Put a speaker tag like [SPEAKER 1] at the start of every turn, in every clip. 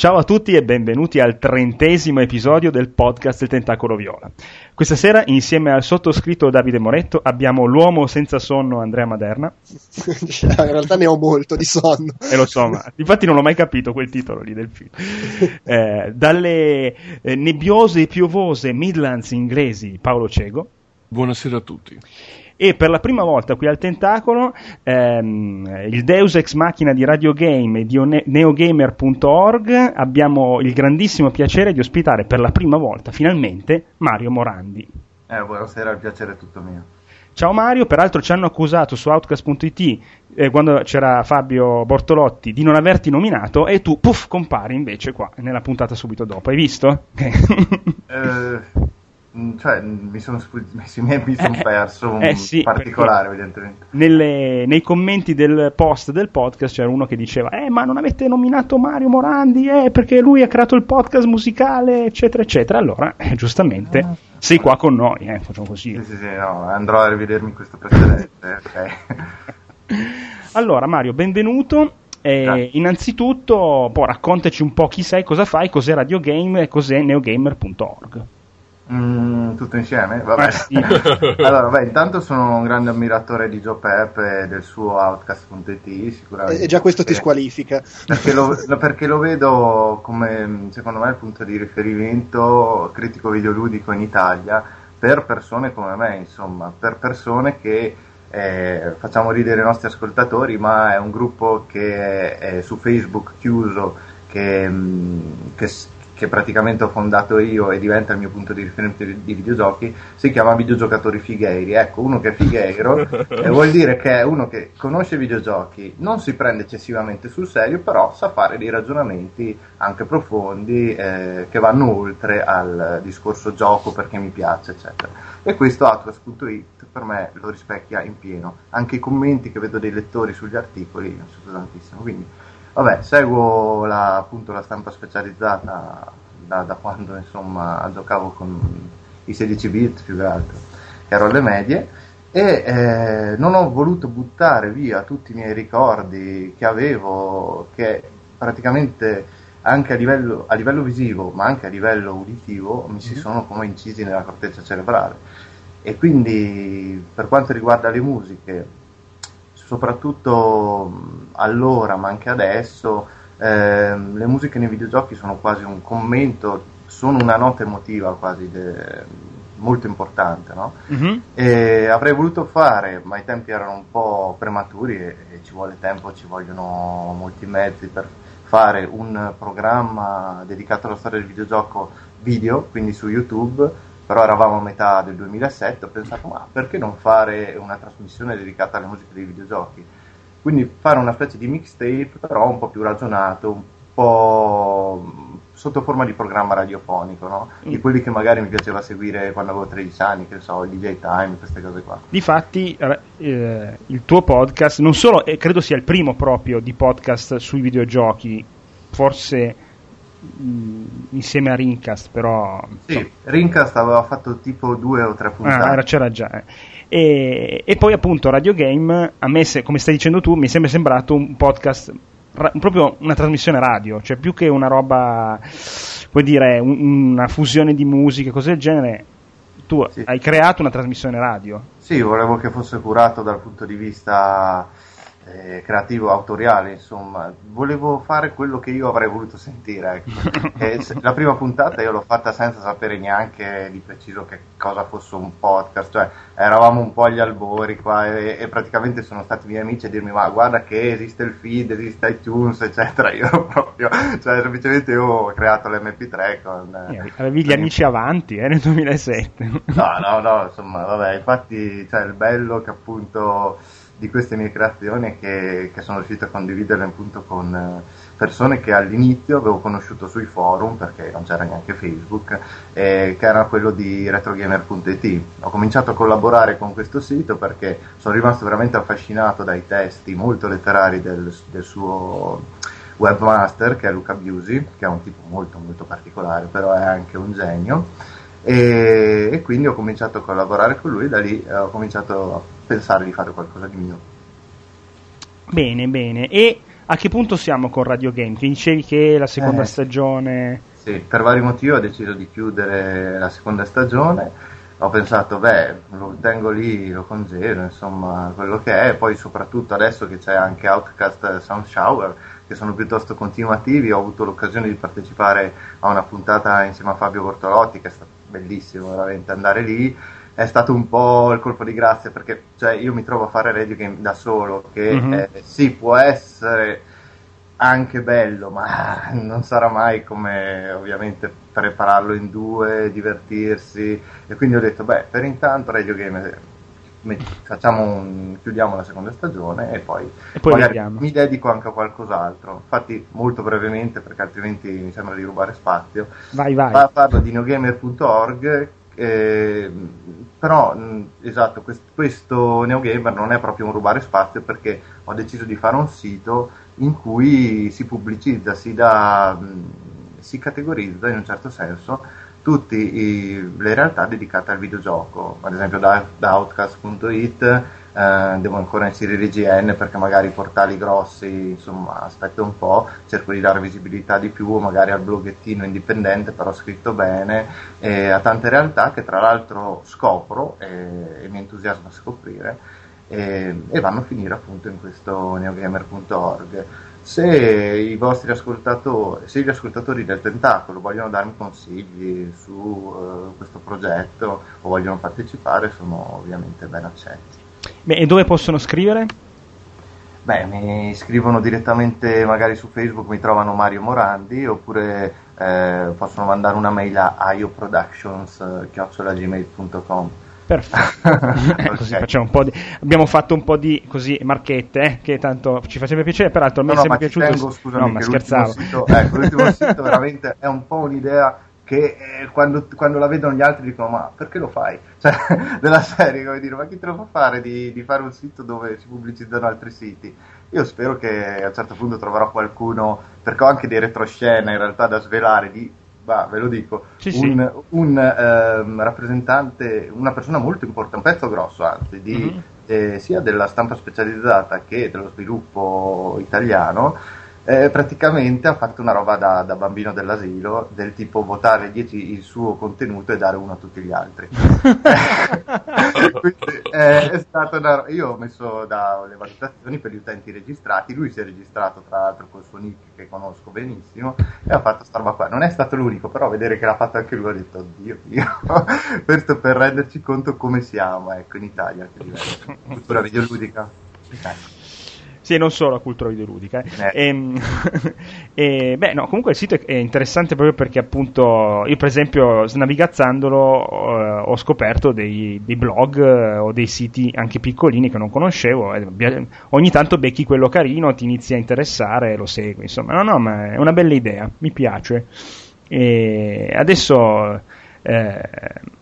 [SPEAKER 1] Ciao a tutti e benvenuti al trentesimo episodio del podcast Il Tentacolo Viola. Questa sera, insieme al sottoscritto Davide Moretto, abbiamo l'uomo senza sonno Andrea Maderna.
[SPEAKER 2] in realtà ne ho molto di sonno.
[SPEAKER 1] E lo so, ma infatti non l'ho mai capito quel titolo lì del film. Eh, dalle eh, nebbiose e piovose Midlands inglesi, Paolo Cego.
[SPEAKER 3] Buonasera a tutti
[SPEAKER 1] e per la prima volta qui al Tentacolo ehm, il Deus Ex Machina di Radio Game e di neogamer.org abbiamo il grandissimo piacere di ospitare per la prima volta finalmente Mario Morandi.
[SPEAKER 4] Eh, buonasera, il piacere è tutto mio.
[SPEAKER 1] Ciao Mario, peraltro ci hanno accusato su Outcast.it eh, quando c'era Fabio Bortolotti di non averti nominato e tu, puff, compari invece qua nella puntata subito dopo. Hai visto?
[SPEAKER 4] eh, cioè, mi sono, mi sono eh, perso un eh sì, particolare, evidentemente.
[SPEAKER 1] Nelle, nei commenti del post del podcast c'era uno che diceva: Eh, ma non avete nominato Mario Morandi? Eh, perché lui ha creato il podcast musicale, eccetera, eccetera. Allora, eh, giustamente, ah, sei qua con noi, eh, facciamo così.
[SPEAKER 4] Sì, sì, sì, no, andrò a rivedermi questo precedente. okay.
[SPEAKER 1] allora, Mario, benvenuto. Eh, innanzitutto, poi raccontaci un po' chi sei, cosa fai, cos'è Radio Game e cos'è neogamer.org.
[SPEAKER 4] Mm, tutto insieme? Vabbè. Sì. allora, beh, intanto sono un grande ammiratore di Joe Pep e del suo Outcast.it, sicuramente.
[SPEAKER 2] E già questo ti squalifica.
[SPEAKER 4] Perché lo, perché lo, vedo come, secondo me, il punto di riferimento critico videoludico in Italia per persone come me, insomma, per persone che eh, facciamo ridere i nostri ascoltatori, ma è un gruppo che è, è su Facebook chiuso, che, mm, che che praticamente ho fondato io e diventa il mio punto di riferimento di, di videogiochi, si chiama Videogiocatori Figheiri. Ecco, uno che è figheiro eh, vuol dire che è uno che conosce i videogiochi, non si prende eccessivamente sul serio, però sa fare dei ragionamenti anche profondi eh, che vanno oltre al discorso gioco perché mi piace, eccetera. E questo Atlas.it per me lo rispecchia in pieno. Anche i commenti che vedo dei lettori sugli articoli mi sono tantissimo. Quindi Vabbè, seguo la, appunto la stampa specializzata da, da, quando insomma giocavo con i 16 bit più che altro, che ero alle medie e eh, non ho voluto buttare via tutti i miei ricordi che avevo, che praticamente anche a livello, a livello visivo ma anche a livello uditivo mi si mhm. sono come incisi nella corteccia cerebrale e quindi per quanto riguarda le musiche soprattutto allora, ma anche adesso, eh, le musiche nei videogiochi sono quasi un commento, sono una nota emotiva quasi de, molto importante, no? mm-hmm. E avrei voluto fare, ma i tempi erano un po' prematuri e, e ci vuole tempo, ci vogliono molti mezzi per fare un programma dedicato alla storia del videogioco video, quindi su YouTube però eravamo a metà del 2007, ho pensato ma perché non fare una trasmissione dedicata alle musiche dei videogiochi? Quindi fare una specie di mixtape però un po' più ragionato, un po' sotto forma di programma radiofonico, no? Di mm. quelli che magari mi piaceva seguire quando avevo 13 anni, che so, il DJ Time, queste cose qua.
[SPEAKER 1] Difatti, eh, il tuo podcast, non solo, eh, credo sia il primo proprio di podcast sui videogiochi, forse insieme a Rincast, però.
[SPEAKER 4] Sì, so. Rincast aveva fatto tipo due o tre puntate.
[SPEAKER 1] Ah, c'era già. Eh. E, e, poi appunto Radio Game, a me, se, come stai dicendo tu, mi è sempre sembrato un podcast, ra, proprio una trasmissione radio, cioè più che una roba, vuoi dire, un, una fusione di musiche, cose del genere. Tu sì. hai creato una trasmissione radio.
[SPEAKER 4] Sì, volevo che fosse curato dal punto di vista eh, creativo autoriale, insomma, volevo fare quello che io avrei voluto sentire. Ecco. la prima puntata io l'ho fatta senza sapere neanche di preciso che cosa fosse un podcast, cioè eravamo un po' agli albori qua e, e praticamente sono stati miei amici a dirmi ma guarda che esiste il feed, esiste iTunes, eccetera. Io proprio, cioè semplicemente io ho creato l'MP3 con...
[SPEAKER 1] Eh, avevi gli amici avanti, eh, nel 2007.
[SPEAKER 4] no, no, no, insomma, vabbè, infatti, cioè, il bello che appunto di queste mie creazioni che, che sono riuscito a condividerle appunto con eh, persone che all'inizio avevo conosciuto sui forum perché non c'era neanche Facebook eh, che era quello di retrogamer.it ho cominciato a collaborare con questo sito perché sono rimasto veramente affascinato dai testi molto letterari del, del suo webmaster che è Luca Busi che è un tipo molto molto particolare però è anche un genio. E, e, quindi ho cominciato a collaborare con lui da lì eh, ho cominciato a pensare di fare qualcosa di mio.
[SPEAKER 1] Bene, bene. E a che punto siamo con Radio Game? Che dicevi che la seconda
[SPEAKER 4] Eh.
[SPEAKER 1] stagione...
[SPEAKER 4] Sì, per vari motivi ho deciso di chiudere la seconda stagione. Ho pensato, beh, lo tengo lì, lo congelo, insomma, quello che è. Poi, soprattutto adesso che c'è anche Outcast Sound Shower, che sono piuttosto continuativi, ho avuto l'occasione di partecipare a una puntata insieme a Fabio Bortolotti, che è stato bellissimo veramente andare lì. È stato un po' il colpo di grazia perché cioè, io mi trovo a fare radio game da solo, che
[SPEAKER 1] Mhm.
[SPEAKER 4] eh, sì, può essere anche bello, ma non sarà mai come ovviamente prepararlo in due, divertirsi. E quindi ho detto, beh, per intanto Radio Game eh, un- chiudiamo la seconda stagione e poi,
[SPEAKER 1] E poi
[SPEAKER 4] mi dedico anche a qualcos'altro. Infatti, molto brevemente, perché altrimenti mi sembra di rubare spazio,
[SPEAKER 1] Vai, vai.
[SPEAKER 4] Pa- parlo di neogamer.org eh, però mh, esatto quest- questo neogamer non è proprio un rubare spazio perché ho deciso di fare un sito in cui si pubblicizza si dà mh, si categorizza in un certo senso tutte le realtà dedicate al videogioco. Ad esempio da, da outcast.it eh, devo ancora inserire IGN perché magari i portali grossi, insomma, aspetto un po', cerco di dare visibilità di più, magari al bloggettino indipendente, però scritto bene, e a tante realtà che tra l'altro scopro e, e mi entusiasma a scoprire e, e vanno a finire appunto in questo neogamer.org. Se i vostri ascoltatori, se gli ascoltatori del Tentacolo vogliono darmi consigli su eh, questo progetto o vogliono partecipare, sono ovviamente ben accetti.
[SPEAKER 1] Beh, e dove possono scrivere?
[SPEAKER 4] Beh, mi scrivono direttamente magari su Facebook, mi trovano Mario Morandi, oppure eh, possono mandare una mail a ioproductions.gmail.com
[SPEAKER 1] Perfetto. Così
[SPEAKER 4] Ok.
[SPEAKER 1] facciamo un po' di... Abbiamo fatto un po' di così marchette, eh, che tanto ci fa sempre piacere. Peraltro a me
[SPEAKER 4] No,
[SPEAKER 1] è
[SPEAKER 4] no,
[SPEAKER 1] sempre
[SPEAKER 4] ma ci
[SPEAKER 1] piaciuto.
[SPEAKER 4] tengo, scusami,
[SPEAKER 1] no, ma scherzavo.
[SPEAKER 4] sito, ecco, l'ultimo sito veramente è un po' un'idea che eh, quando, quando la vedono gli altri dicono ma perché lo fai? Cioè, della serie, come dire, ma chi te lo fa fare di, di fare un sito dove si pubblicizzano altri siti? Io spero che a un certo punto troverò qualcuno, perché ho anche dei retroscena in realtà da svelare di, bah, ve lo dico,
[SPEAKER 1] Sì, sì.
[SPEAKER 4] un, un, ehm, rappresentante, una persona molto importante, un pezzo grosso anzi, di,
[SPEAKER 1] Mhm.
[SPEAKER 4] eh, sia della stampa specializzata che dello sviluppo italiano, eh, praticamente ha fatto una roba da, da bambino dell'asilo, del tipo votare 10 il suo contenuto e dare uno a tutti gli altri. Quindi, eh, è stata una, io ho messo da, le valutazioni per gli utenti registrati, lui si è registrato tra l'altro col suo nick che conosco benissimo e ha fatto sta roba qua. Non è stato l'unico, però vedere che l'ha fatto anche lui ho detto, oddio, Dio. questo per renderci conto come siamo, ecco, in Italia, che livello. Cultura videoludica. Ecco.
[SPEAKER 1] Sì, non solo la cultura videoludica. Eh.
[SPEAKER 4] Eh.
[SPEAKER 1] Ehm, e, beh, no, comunque il sito è, è interessante proprio perché appunto io per esempio navigazzandolo eh, ho scoperto dei, dei blog eh, o dei siti anche piccolini che non conoscevo. e bia- ogni tanto becchi quello carino, ti inizi a interessare, lo segui. Insomma, no, no, ma è una bella idea, mi piace. E adesso eh,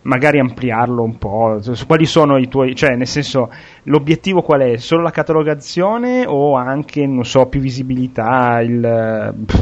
[SPEAKER 1] magari ampliarlo un po'. Quali sono i tuoi, cioè, nel senso, l'obiettivo qual è? Solo la catalogazione o anche, non so, più visibilità? Il, pff,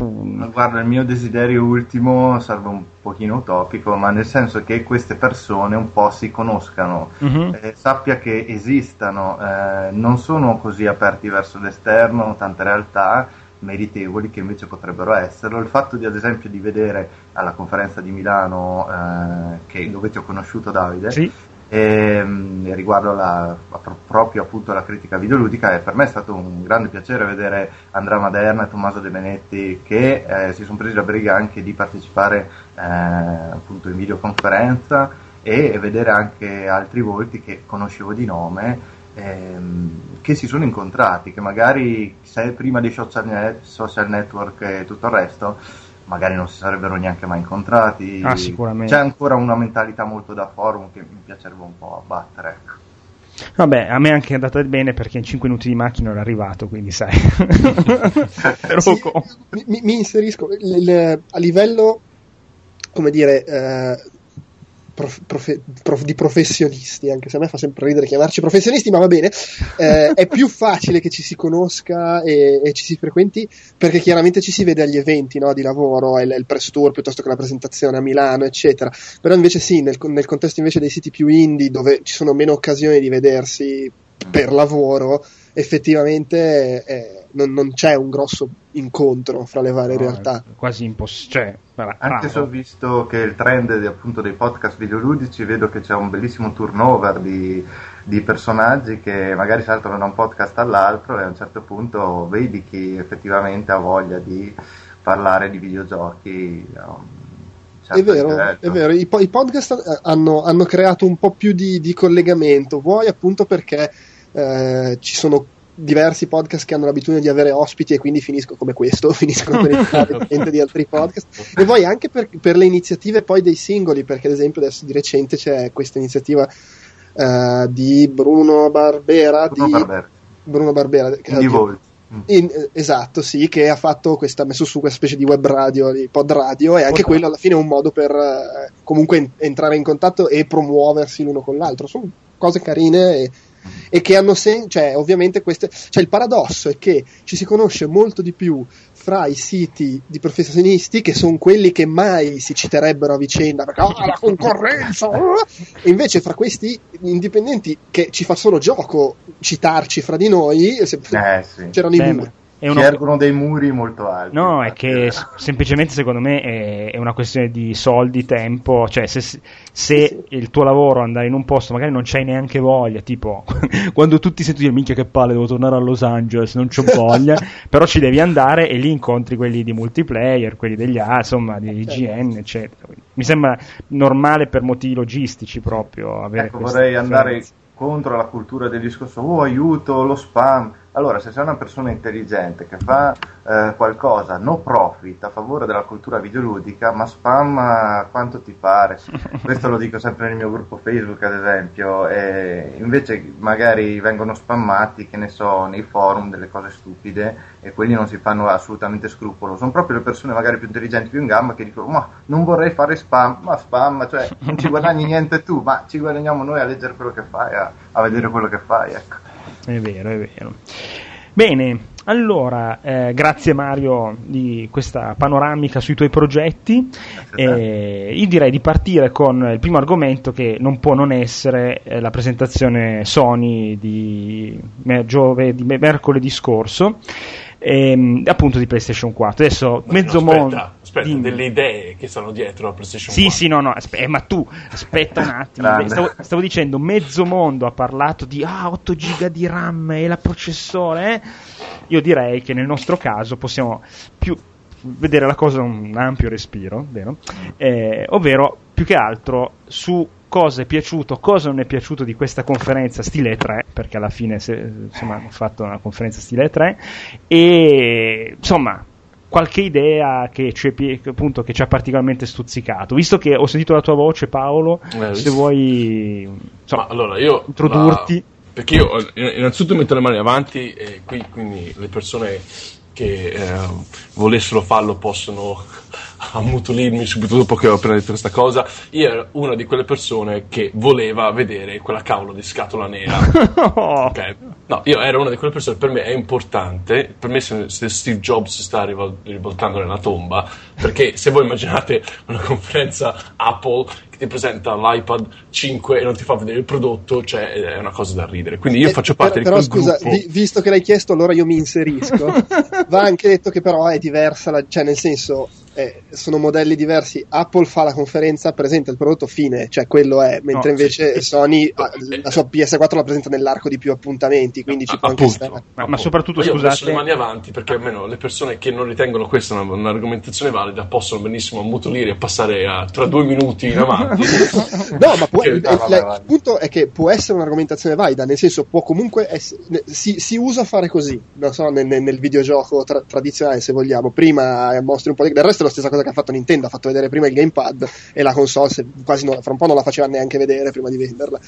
[SPEAKER 4] Guarda, il mio desiderio ultimo sarebbe un pochino utopico, ma nel senso che queste persone un po' si conoscano,
[SPEAKER 1] Mhm.
[SPEAKER 4] eh, sappia che esistano, eh, non sono così aperti verso l'esterno, tante realtà meritevoli che invece potrebbero esserlo. Il fatto di ad esempio di vedere alla conferenza di Milano, eh, che- dove ti ho conosciuto Davide,
[SPEAKER 1] Sì.
[SPEAKER 4] ehm, riguardo alla, pro- proprio appunto alla critica videoludica e per me è stato un grande piacere vedere Andrea Maderna e Tommaso De Benetti che eh, si sono presi la briga anche di partecipare eh, appunto in videoconferenza e vedere anche altri volti che conoscevo di nome ehm, che si sono incontrati che magari se prima dei social, net- social network e tutto il resto magari non si sarebbero neanche mai incontrati
[SPEAKER 1] Ah, sicuramente.
[SPEAKER 4] c'è ancora una mentalità molto da forum che mi piacerebbe un po' abbattere. Ecco.
[SPEAKER 1] Vabbè, a me è anche andata bene perché in 5 minuti di macchina ero arrivato, quindi sai.
[SPEAKER 2] Sì, mi- mi inserisco il- il- a livello, come dire, eh, prof- profe- prof- di professionisti, anche se a me fa sempre ridere chiamarci professionisti, ma va bene, eh, è più facile che ci si conosca e, e ci si frequenti perché chiaramente ci si vede agli eventi no, di lavoro, il, il press tour piuttosto che la presentazione a Milano, eccetera. Però invece sì, nel, nel contesto invece dei siti più indie dove ci sono meno occasioni di vedersi per lavoro, effettivamente eh, non, non, c'è un grosso incontro fra le varie no, realtà.
[SPEAKER 1] Quasi impossibile. Cioè,
[SPEAKER 4] Anche se ho visto che il trend di, appunto, dei podcast videoludici, vedo che c'è un bellissimo turnover di, di, personaggi che magari saltano da un podcast all'altro e a un certo punto vedi chi effettivamente ha voglia di parlare di videogiochi.
[SPEAKER 2] Certo è vero, è vero. I, I, podcast hanno, hanno, creato un po' più di, di collegamento, vuoi appunto perché eh, ci sono diversi podcast che hanno l'abitudine di avere ospiti e quindi finiscono come questo, finiscono per entrare di altri podcast. E poi anche per, per, le iniziative poi dei singoli, perché ad esempio adesso di recente c'è questa iniziativa uh, di Bruno Barbera.
[SPEAKER 4] Bruno
[SPEAKER 2] di
[SPEAKER 4] Barbera.
[SPEAKER 2] Bruno Barbera.
[SPEAKER 4] Di voi.
[SPEAKER 2] In, esatto, sì, che ha fatto questa, messo su questa specie di web radio, di pod radio, e anche pod quello alla fine è un modo per eh, comunque en- entrare in contatto e promuoversi l'uno con l'altro. Sono cose carine e e che hanno senso, cioè ovviamente queste, cioè il paradosso è che ci si conosce molto di più fra i siti di professionisti che sono quelli che mai si citerebbero a vicenda perché oh, la concorrenza e invece fra questi indipendenti che ci fa solo gioco citarci fra di noi eh, sì. c'erano i muri
[SPEAKER 4] è uno... ergono dei muri molto alti.
[SPEAKER 1] No, è che semplicemente secondo me è, è, una questione di soldi, tempo, cioè se, se sì. il tuo lavoro andare in un posto magari non c'hai neanche voglia, tipo quando tutti senti dire minchia che palle devo tornare a Los Angeles, non c'ho voglia, però ci devi andare e lì incontri quelli di multiplayer, quelli degli A, insomma, di IGN, eccetera. Mi sembra normale per motivi logistici proprio avere
[SPEAKER 4] ecco, vorrei andare contro la cultura del discorso oh aiuto, lo spam allora, se sei una persona intelligente che fa eh, qualcosa no profit a favore della cultura videoludica, ma spam quanto ti pare. Questo lo dico sempre nel mio gruppo Facebook, ad esempio, e invece magari vengono spammati, che ne so, nei forum delle cose stupide e quelli non si fanno assolutamente scrupolo. Sono proprio le persone magari più intelligenti, più in gamba, che dicono: Ma non vorrei fare spam, ma spam, cioè non ci guadagni niente tu, ma ci guadagniamo noi a leggere quello che fai, a, a vedere quello che fai, ecco.
[SPEAKER 1] È vero, è vero. Bene, allora, eh, grazie Mario di questa panoramica sui tuoi progetti. Eh, io direi di partire con il primo argomento che non può non essere eh, la presentazione Sony di, giovedì, mercoledì scorso, ehm, appunto di PlayStation 4. Adesso
[SPEAKER 3] Ma
[SPEAKER 1] mezzo mondo.
[SPEAKER 3] Aspetta, Dimmi. delle idee che sono dietro la PlayStation
[SPEAKER 1] sì,
[SPEAKER 3] 4.
[SPEAKER 1] Sì, no, no, aspe- eh, ma tu aspetta un attimo. stavo, stavo, dicendo, mezzo mondo ha parlato di ah, 8 giga di RAM e la processore. Eh? Io direi che nel nostro caso possiamo più vedere la cosa un ampio respiro, vero? Eh, ovvero più che altro su cosa è piaciuto, cosa non è piaciuto di questa conferenza stile 3, perché alla fine se, insomma, hanno fatto una conferenza stile 3 e insomma qualche idea che ci, appunto, che ci, ha particolarmente stuzzicato. Visto che ho sentito la tua voce, Paolo, eh, se vuoi insomma,
[SPEAKER 3] allora, io,
[SPEAKER 1] introdurti.
[SPEAKER 3] La... Perché io innanzitutto metto le mani avanti e qui quindi le persone che eh, volessero farlo possono ammutolirmi subito dopo che ho appena detto questa cosa. Io ero una di quelle persone che voleva vedere quella cavolo di scatola nera. ok. No, io ero una di quelle persone, per me è importante, per me se, se Steve Jobs si sta rivol- rivoltando nella tomba, perché se voi immaginate una conferenza Apple che ti presenta l'iPad 5 e non ti fa vedere il prodotto, cioè è una cosa da ridere. Quindi io eh, faccio parte
[SPEAKER 2] però,
[SPEAKER 3] di quel
[SPEAKER 2] però, scusa, vi, visto che l'hai chiesto, allora io mi inserisco. Va anche detto che però è diversa, la, cioè nel senso eh, sono modelli diversi. Apple fa la conferenza, presenta il prodotto fine, cioè quello è, mentre no, invece sì. Sony la sua PS4 la presenta nell'arco di più appuntamenti, quindi ci può anche stare.
[SPEAKER 1] Ma, ma, soprattutto
[SPEAKER 3] io
[SPEAKER 1] scusate.
[SPEAKER 3] Io le mani avanti perché almeno le persone che non ritengono questa una, un'argomentazione valida possono benissimo ammutolire e passare a, tra due minuti in avanti.
[SPEAKER 2] no, ma può, il, il, il, punto è che può essere un'argomentazione valida, nel senso può comunque essere, si, si, usa fare così, non so, nel, nel videogioco tra, tradizionale se vogliamo. Prima mostri un po' di. Del resto la stessa cosa che ha fatto Nintendo, ha fatto vedere prima il gamepad e la console, quasi non, fra un po' non la faceva neanche vedere prima di venderla.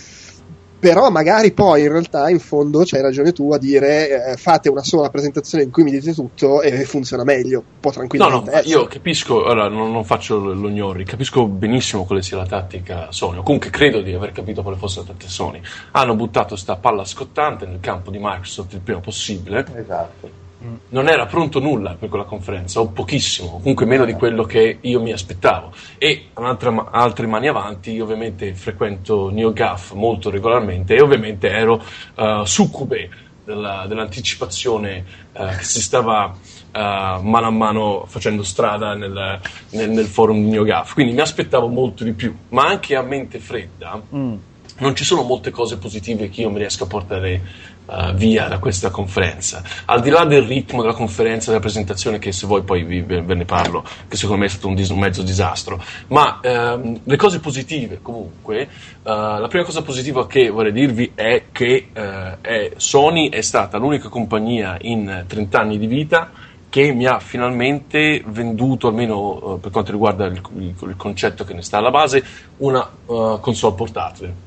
[SPEAKER 2] Però magari poi in realtà in fondo c'hai ragione tu a dire eh, fate una sola presentazione in cui mi dite tutto e funziona meglio, può tranquillamente.
[SPEAKER 3] No, no, io capisco, ora non, non faccio lo gnori, capisco benissimo quale sia la tattica Sony, o comunque credo di aver capito quale fosse la tattica Sony. Hanno buttato sta palla scottante nel campo di Microsoft il prima possibile.
[SPEAKER 4] Esatto
[SPEAKER 3] non era pronto nulla per quella conferenza, o pochissimo, comunque meno di quello che io mi aspettavo. E un'altra, altre mani avanti, io ovviamente frequento NeoGAF molto regolarmente e ovviamente ero uh, succube della, dell'anticipazione uh, che si stava uh, mano a mano facendo strada nel, nel, nel forum di NeoGAF. Quindi mi aspettavo molto di più, ma anche a mente fredda. Mm non ci sono molte cose positive che io mi riesco a portare uh, via da questa conferenza. Al di là del ritmo della conferenza, della presentazione, che se vuoi poi vi, ve ne parlo, che secondo me è stato un, dis- un mezzo disastro, ma uh, le cose positive comunque, uh, la prima cosa positiva che vorrei dirvi è che eh, è Sony è stata l'unica compagnia in 30 anni di vita che mi ha finalmente venduto, almeno uh, per quanto riguarda il, il, il, concetto che ne sta alla base, una uh, console portatile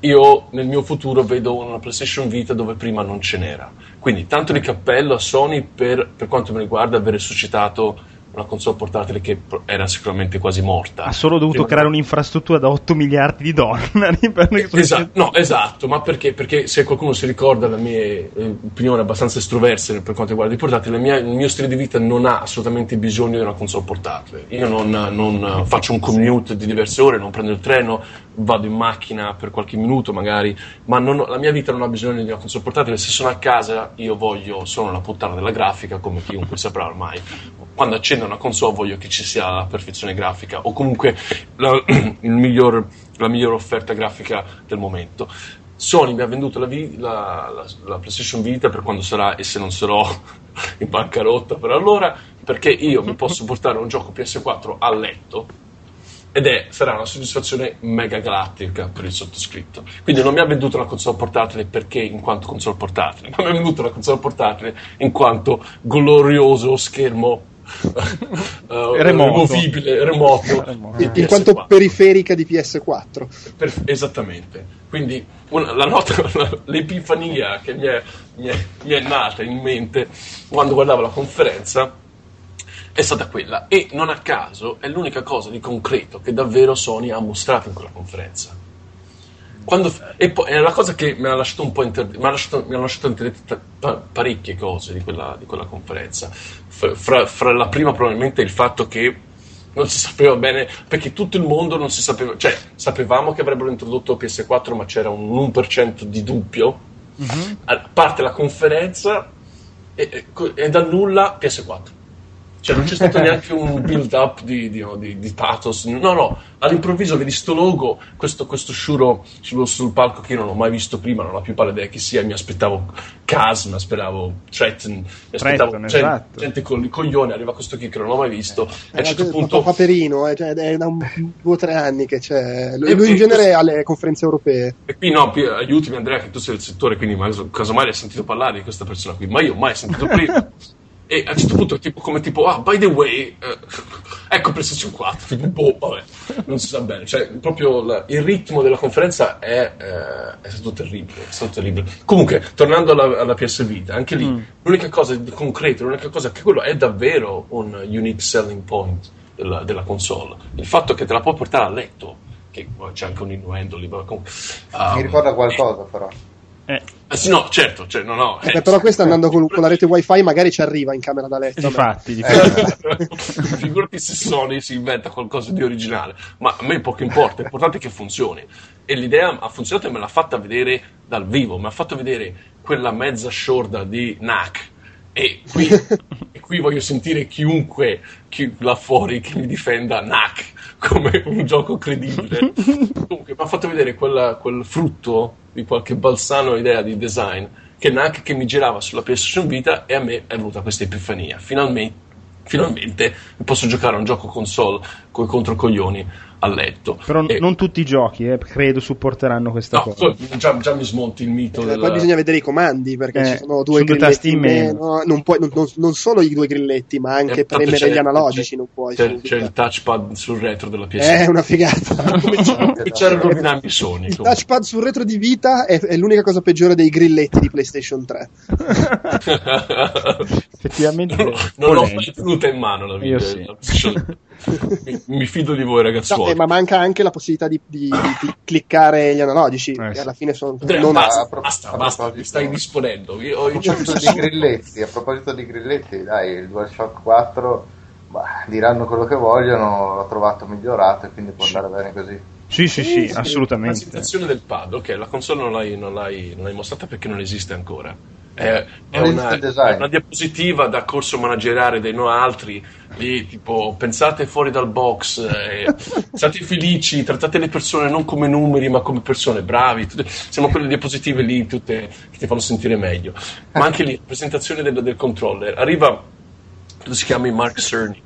[SPEAKER 3] io nel mio futuro vedo una PlayStation Vita dove prima non ce n'era. Quindi tanto di cappello a Sony per, per quanto mi riguarda aver suscitato una console portatile che era sicuramente quasi morta.
[SPEAKER 1] Ha solo dovuto Prima creare un'infrastruttura da 8 miliardi di dollari per
[SPEAKER 3] esatto, no, esatto, ma perché? Perché se qualcuno si ricorda la mia eh, opinione abbastanza estroversa per quanto riguarda i portatili, mia, il mio stile di vita non ha assolutamente bisogno di una console portatile. Io non, non faccio un commute di diverse ore, non prendo il treno, vado in macchina per qualche minuto magari, ma non, la mia vita non ha bisogno di una console portatile. Se sono a casa io voglio, sono la puttana della grafica, come chiunque saprà ormai quando accendo una console voglio che ci sia la perfezione grafica o comunque la, miglior, la migliore offerta grafica del momento. Sony mi ha venduto la, la, la, la, PlayStation Vita per quando sarà, e se non sarò in bancarotta per allora, perché io mi posso portare un gioco PS4 a letto ed è, sarà una soddisfazione mega galattica per il sottoscritto. Quindi non mi ha venduto una console portatile perché in quanto console portatile, ma mi ha venduto una console portatile in quanto glorioso schermo
[SPEAKER 1] uh, remoto.
[SPEAKER 3] removibile, remoto, remoto.
[SPEAKER 2] In, in quanto periferica di PS4.
[SPEAKER 3] Per, esattamente. Quindi una, la nota, l'epifania che mi è, mi, è, mi è nata in mente quando guardavo la conferenza è stata quella e non a caso è l'unica cosa di concreto che davvero Sony ha mostrato in quella conferenza quando, e poi è la cosa che mi ha lasciato un po' inter, mi ha lasciato, mi ha lasciato interdette parecchie cose di quella, di quella conferenza. Fra, fra, la prima, probabilmente, il fatto che non si sapeva bene, perché tutto il mondo non si sapeva, cioè sapevamo che avrebbero introdotto PS4, ma c'era un 1% di dubbio. Mm-hmm. A parte la conferenza e, e, e dal nulla PS4 cioè non c'è stato neanche un build up di, di, di, di, pathos. No, no, all'improvviso vedi sto logo, questo, questo sciuro sul, sul, palco che io non ho mai visto prima, non ho più pallida idea chi sia. Mi aspettavo Cas, mi aspettavo Tretton, mi aspettavo
[SPEAKER 1] Tretton, gente, esatto.
[SPEAKER 3] gente con i coglioni. Arriva questo qui che non ho mai visto.
[SPEAKER 2] Eh, a un certo punto. Paperino, eh, cioè, è da un, due o tre anni che c'è. Lui, lui in genere alle conferenze europee.
[SPEAKER 3] E qui no, aiutami Andrea, che tu sei del settore, quindi casomai hai sentito parlare di questa persona qui, ma io mai sentito prima. E a un certo punto, tipo, come tipo, ah, by the way, eh, ecco PlayStation 4. Tipo, boh, vabbè, non si sa bene. Cioè, proprio la, il ritmo della conferenza è, eh, è, stato terribile, è stato terribile. Comunque, tornando alla, alla PS Vita, anche lì, mm. l'unica cosa di concreto, l'unica cosa che quello è davvero un unique selling point della, della console. Il fatto che te la puoi portare a letto, che c'è anche un innuendo lì. Comunque,
[SPEAKER 4] um, Mi ricorda qualcosa, però.
[SPEAKER 3] Eh. Eh sì, no, certo, cioè, no, no,
[SPEAKER 2] eh, però questa andando con, con, la rete wifi magari ci arriva in camera da letto.
[SPEAKER 1] Infatti.
[SPEAKER 3] Eh. figurati se Sony si inventa qualcosa di originale, ma a me poco importa, l'importante è che funzioni. E l'idea ha funzionato e me l'ha fatta vedere dal vivo, mi ha fatto vedere quella mezza sciorda di NAC. E qui, e qui voglio sentire chiunque chi, là fuori che mi difenda NAC come un gioco credibile. Comunque, mi ha fatto vedere quella, quel frutto di qualche balsano idea di design che neanche che mi girava sulla PlayStation Vita e a me è venuta questa epifania. Finalmente, finalmente posso giocare a un gioco console con i controcoglioni a letto.
[SPEAKER 1] Però e... non tutti i giochi, eh, credo, supporteranno questa no, cosa.
[SPEAKER 3] Già, già, mi smonti il mito. Eh,
[SPEAKER 2] della... Poi bisogna vedere i comandi perché eh, ci sono due sono grilletti in meno. Non, puoi, non, non, non, solo i due grilletti, ma anche premere gli analogici.
[SPEAKER 3] C'è,
[SPEAKER 2] non puoi.
[SPEAKER 3] C'è, c'è il touchpad sul retro della PS.
[SPEAKER 2] È una figata.
[SPEAKER 3] Cominciare a rovinarmi i sogni.
[SPEAKER 2] Il touchpad sul retro di vita è, è, l'unica cosa peggiore dei grilletti di PlayStation 3.
[SPEAKER 1] effettivamente
[SPEAKER 3] non, non l'ho mai tenuta in mano la video.
[SPEAKER 1] sì.
[SPEAKER 3] mi, mi fido di voi,
[SPEAKER 2] No,
[SPEAKER 3] ragazzuoli.
[SPEAKER 2] eh, ma manca anche la possibilità di, di- di- di cliccare gli analogici,
[SPEAKER 1] Eh, sì.
[SPEAKER 2] alla fine sono
[SPEAKER 3] Andrea,
[SPEAKER 2] non
[SPEAKER 3] basta,
[SPEAKER 4] a pro-
[SPEAKER 3] basta,
[SPEAKER 4] a
[SPEAKER 3] basta,
[SPEAKER 4] proposito-
[SPEAKER 3] mi stai disponendo. Io
[SPEAKER 4] A proposito di grilletti, a proposito di grilletti, dai, il DualShock 4, bah, diranno quello che vogliono, l'ho trovato migliorato e quindi può andare bene così.
[SPEAKER 1] sì sì sì
[SPEAKER 3] La
[SPEAKER 1] assolutamente
[SPEAKER 3] situazione del pad, ok, la console non l'hai, non l'hai- non l'hai mostrata perché non esiste ancora. È, è
[SPEAKER 4] Non
[SPEAKER 3] una, è una diapositiva da corso manageriale dei no altri, lì tipo pensate fuori dal box, eh, siate felici, trattate le persone non come numeri ma come persone, bravi, tutte- siamo quelle diapositive lì tutte che ti fanno sentire meglio. Ma anche lì, presentazione del, del controller, arriva, si chiami Mark Cerny,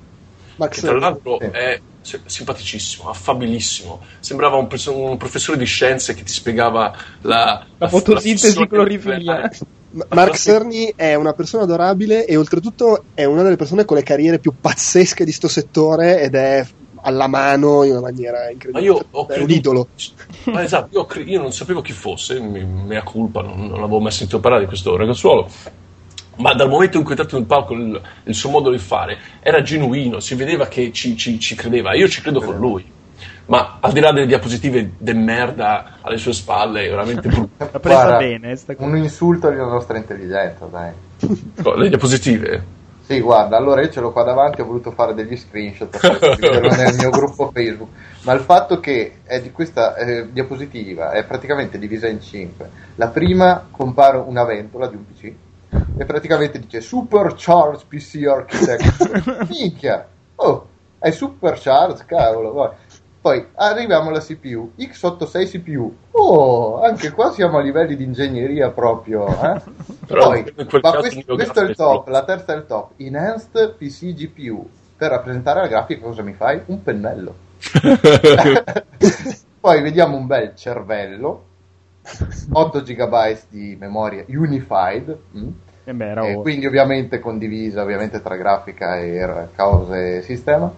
[SPEAKER 2] Max,
[SPEAKER 3] che tra l'altro è si- simpaticissimo, affabilissimo. Sembrava un, perso- un professore di scienze che ti spiegava la,
[SPEAKER 1] La fotosintesi clorofilla.
[SPEAKER 3] nucleare.
[SPEAKER 2] Ma- Mark Cerny è una persona adorabile e oltretutto è una delle persone con le carriere più pazzesche di sto settore ed è alla mano in una maniera
[SPEAKER 3] Ma
[SPEAKER 2] incredibile.
[SPEAKER 3] io ho
[SPEAKER 2] è un
[SPEAKER 3] creduto-
[SPEAKER 2] idolo.
[SPEAKER 3] Ma esatto, io, cre- io non sapevo chi fosse, mi- mea culpa, non, non avevo mai sentito parlare di questo ragazzuolo. Ma dal momento in cui è entrato nel palco il, il suo modo di fare era genuino, si vedeva che ci, ci- ci credeva. Io ci credo con lui. Ma al di là delle diapositive de merda alle sue spalle, è veramente brutto.
[SPEAKER 1] l'ha presa
[SPEAKER 4] Guarda,
[SPEAKER 1] bene sta cosa.
[SPEAKER 4] Un insulto alla nostra intelligenza, dai.
[SPEAKER 3] Le diapositive.
[SPEAKER 4] Sì, guarda, allora io ce l'ho qua davanti, ho voluto fare degli screenshot nel mio gruppo Facebook, ma il fatto che è di questa eh, diapositiva è praticamente divisa in cinque. La prima compare una ventola di un PC e praticamente dice Supercharged PC Architecture. Minchia! Oh, è Supercharged, cavolo. vai. Poi arriviamo alla CPU, x86 CPU. Oh, anche qua siamo a livelli di ingegneria proprio, eh?
[SPEAKER 3] Però
[SPEAKER 4] Poi, ma questo, questo è il top, la terza è il top. Enhanced PC GPU. Per rappresentare la grafica cosa mi fai? Un pennello. Poi vediamo un bel cervello, 8 GB di memoria unified, mm?
[SPEAKER 1] Eh beh, era
[SPEAKER 4] e
[SPEAKER 1] ora.
[SPEAKER 4] quindi ovviamente condivisa ovviamente tra grafica e cause e sistema.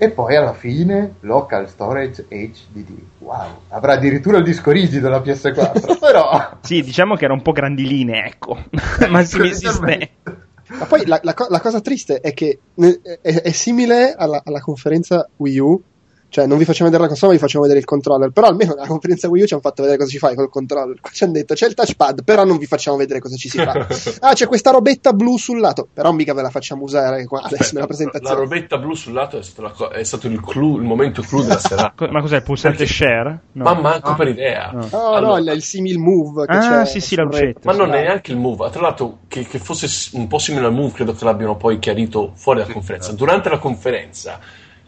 [SPEAKER 4] E poi alla fine local storage HDD. Wow, avrà addirittura il disco rigido la PS4, però
[SPEAKER 1] Sì, diciamo che era un po' grandilline, ecco. Massimi sistemi.
[SPEAKER 2] Ma poi la, la la cosa triste è che è, è simile alla, alla conferenza Wii U. Cioè, non vi facciamo vedere la console, ma vi facciamo vedere il controller. Però almeno nella conferenza Wii U ci hanno fatto vedere cosa ci fai col controller. Qua ci hanno detto c'è il touchpad, però non vi facciamo vedere cosa ci si fa. Ah, c'è questa robetta blu sul lato, però mica ve la facciamo usare qua adesso nella
[SPEAKER 3] La
[SPEAKER 2] presentazione.
[SPEAKER 3] robetta blu sul lato è stato, la co- è stato il, clou, il momento clou della serata.
[SPEAKER 1] Ma cos'è il pulsante
[SPEAKER 3] Perché-
[SPEAKER 1] share? No.
[SPEAKER 3] Ma manco per idea.
[SPEAKER 1] No.
[SPEAKER 2] No,
[SPEAKER 3] Allora-
[SPEAKER 2] no, il, il simil move che
[SPEAKER 1] Ah,
[SPEAKER 2] c'è.
[SPEAKER 1] sì, sì, la lucetta.
[SPEAKER 3] Ma non è neanche il move. Tra l'altro, che, che fosse un po' simile al move, credo che l'abbiano poi chiarito fuori dalla conferenza. Durante la conferenza,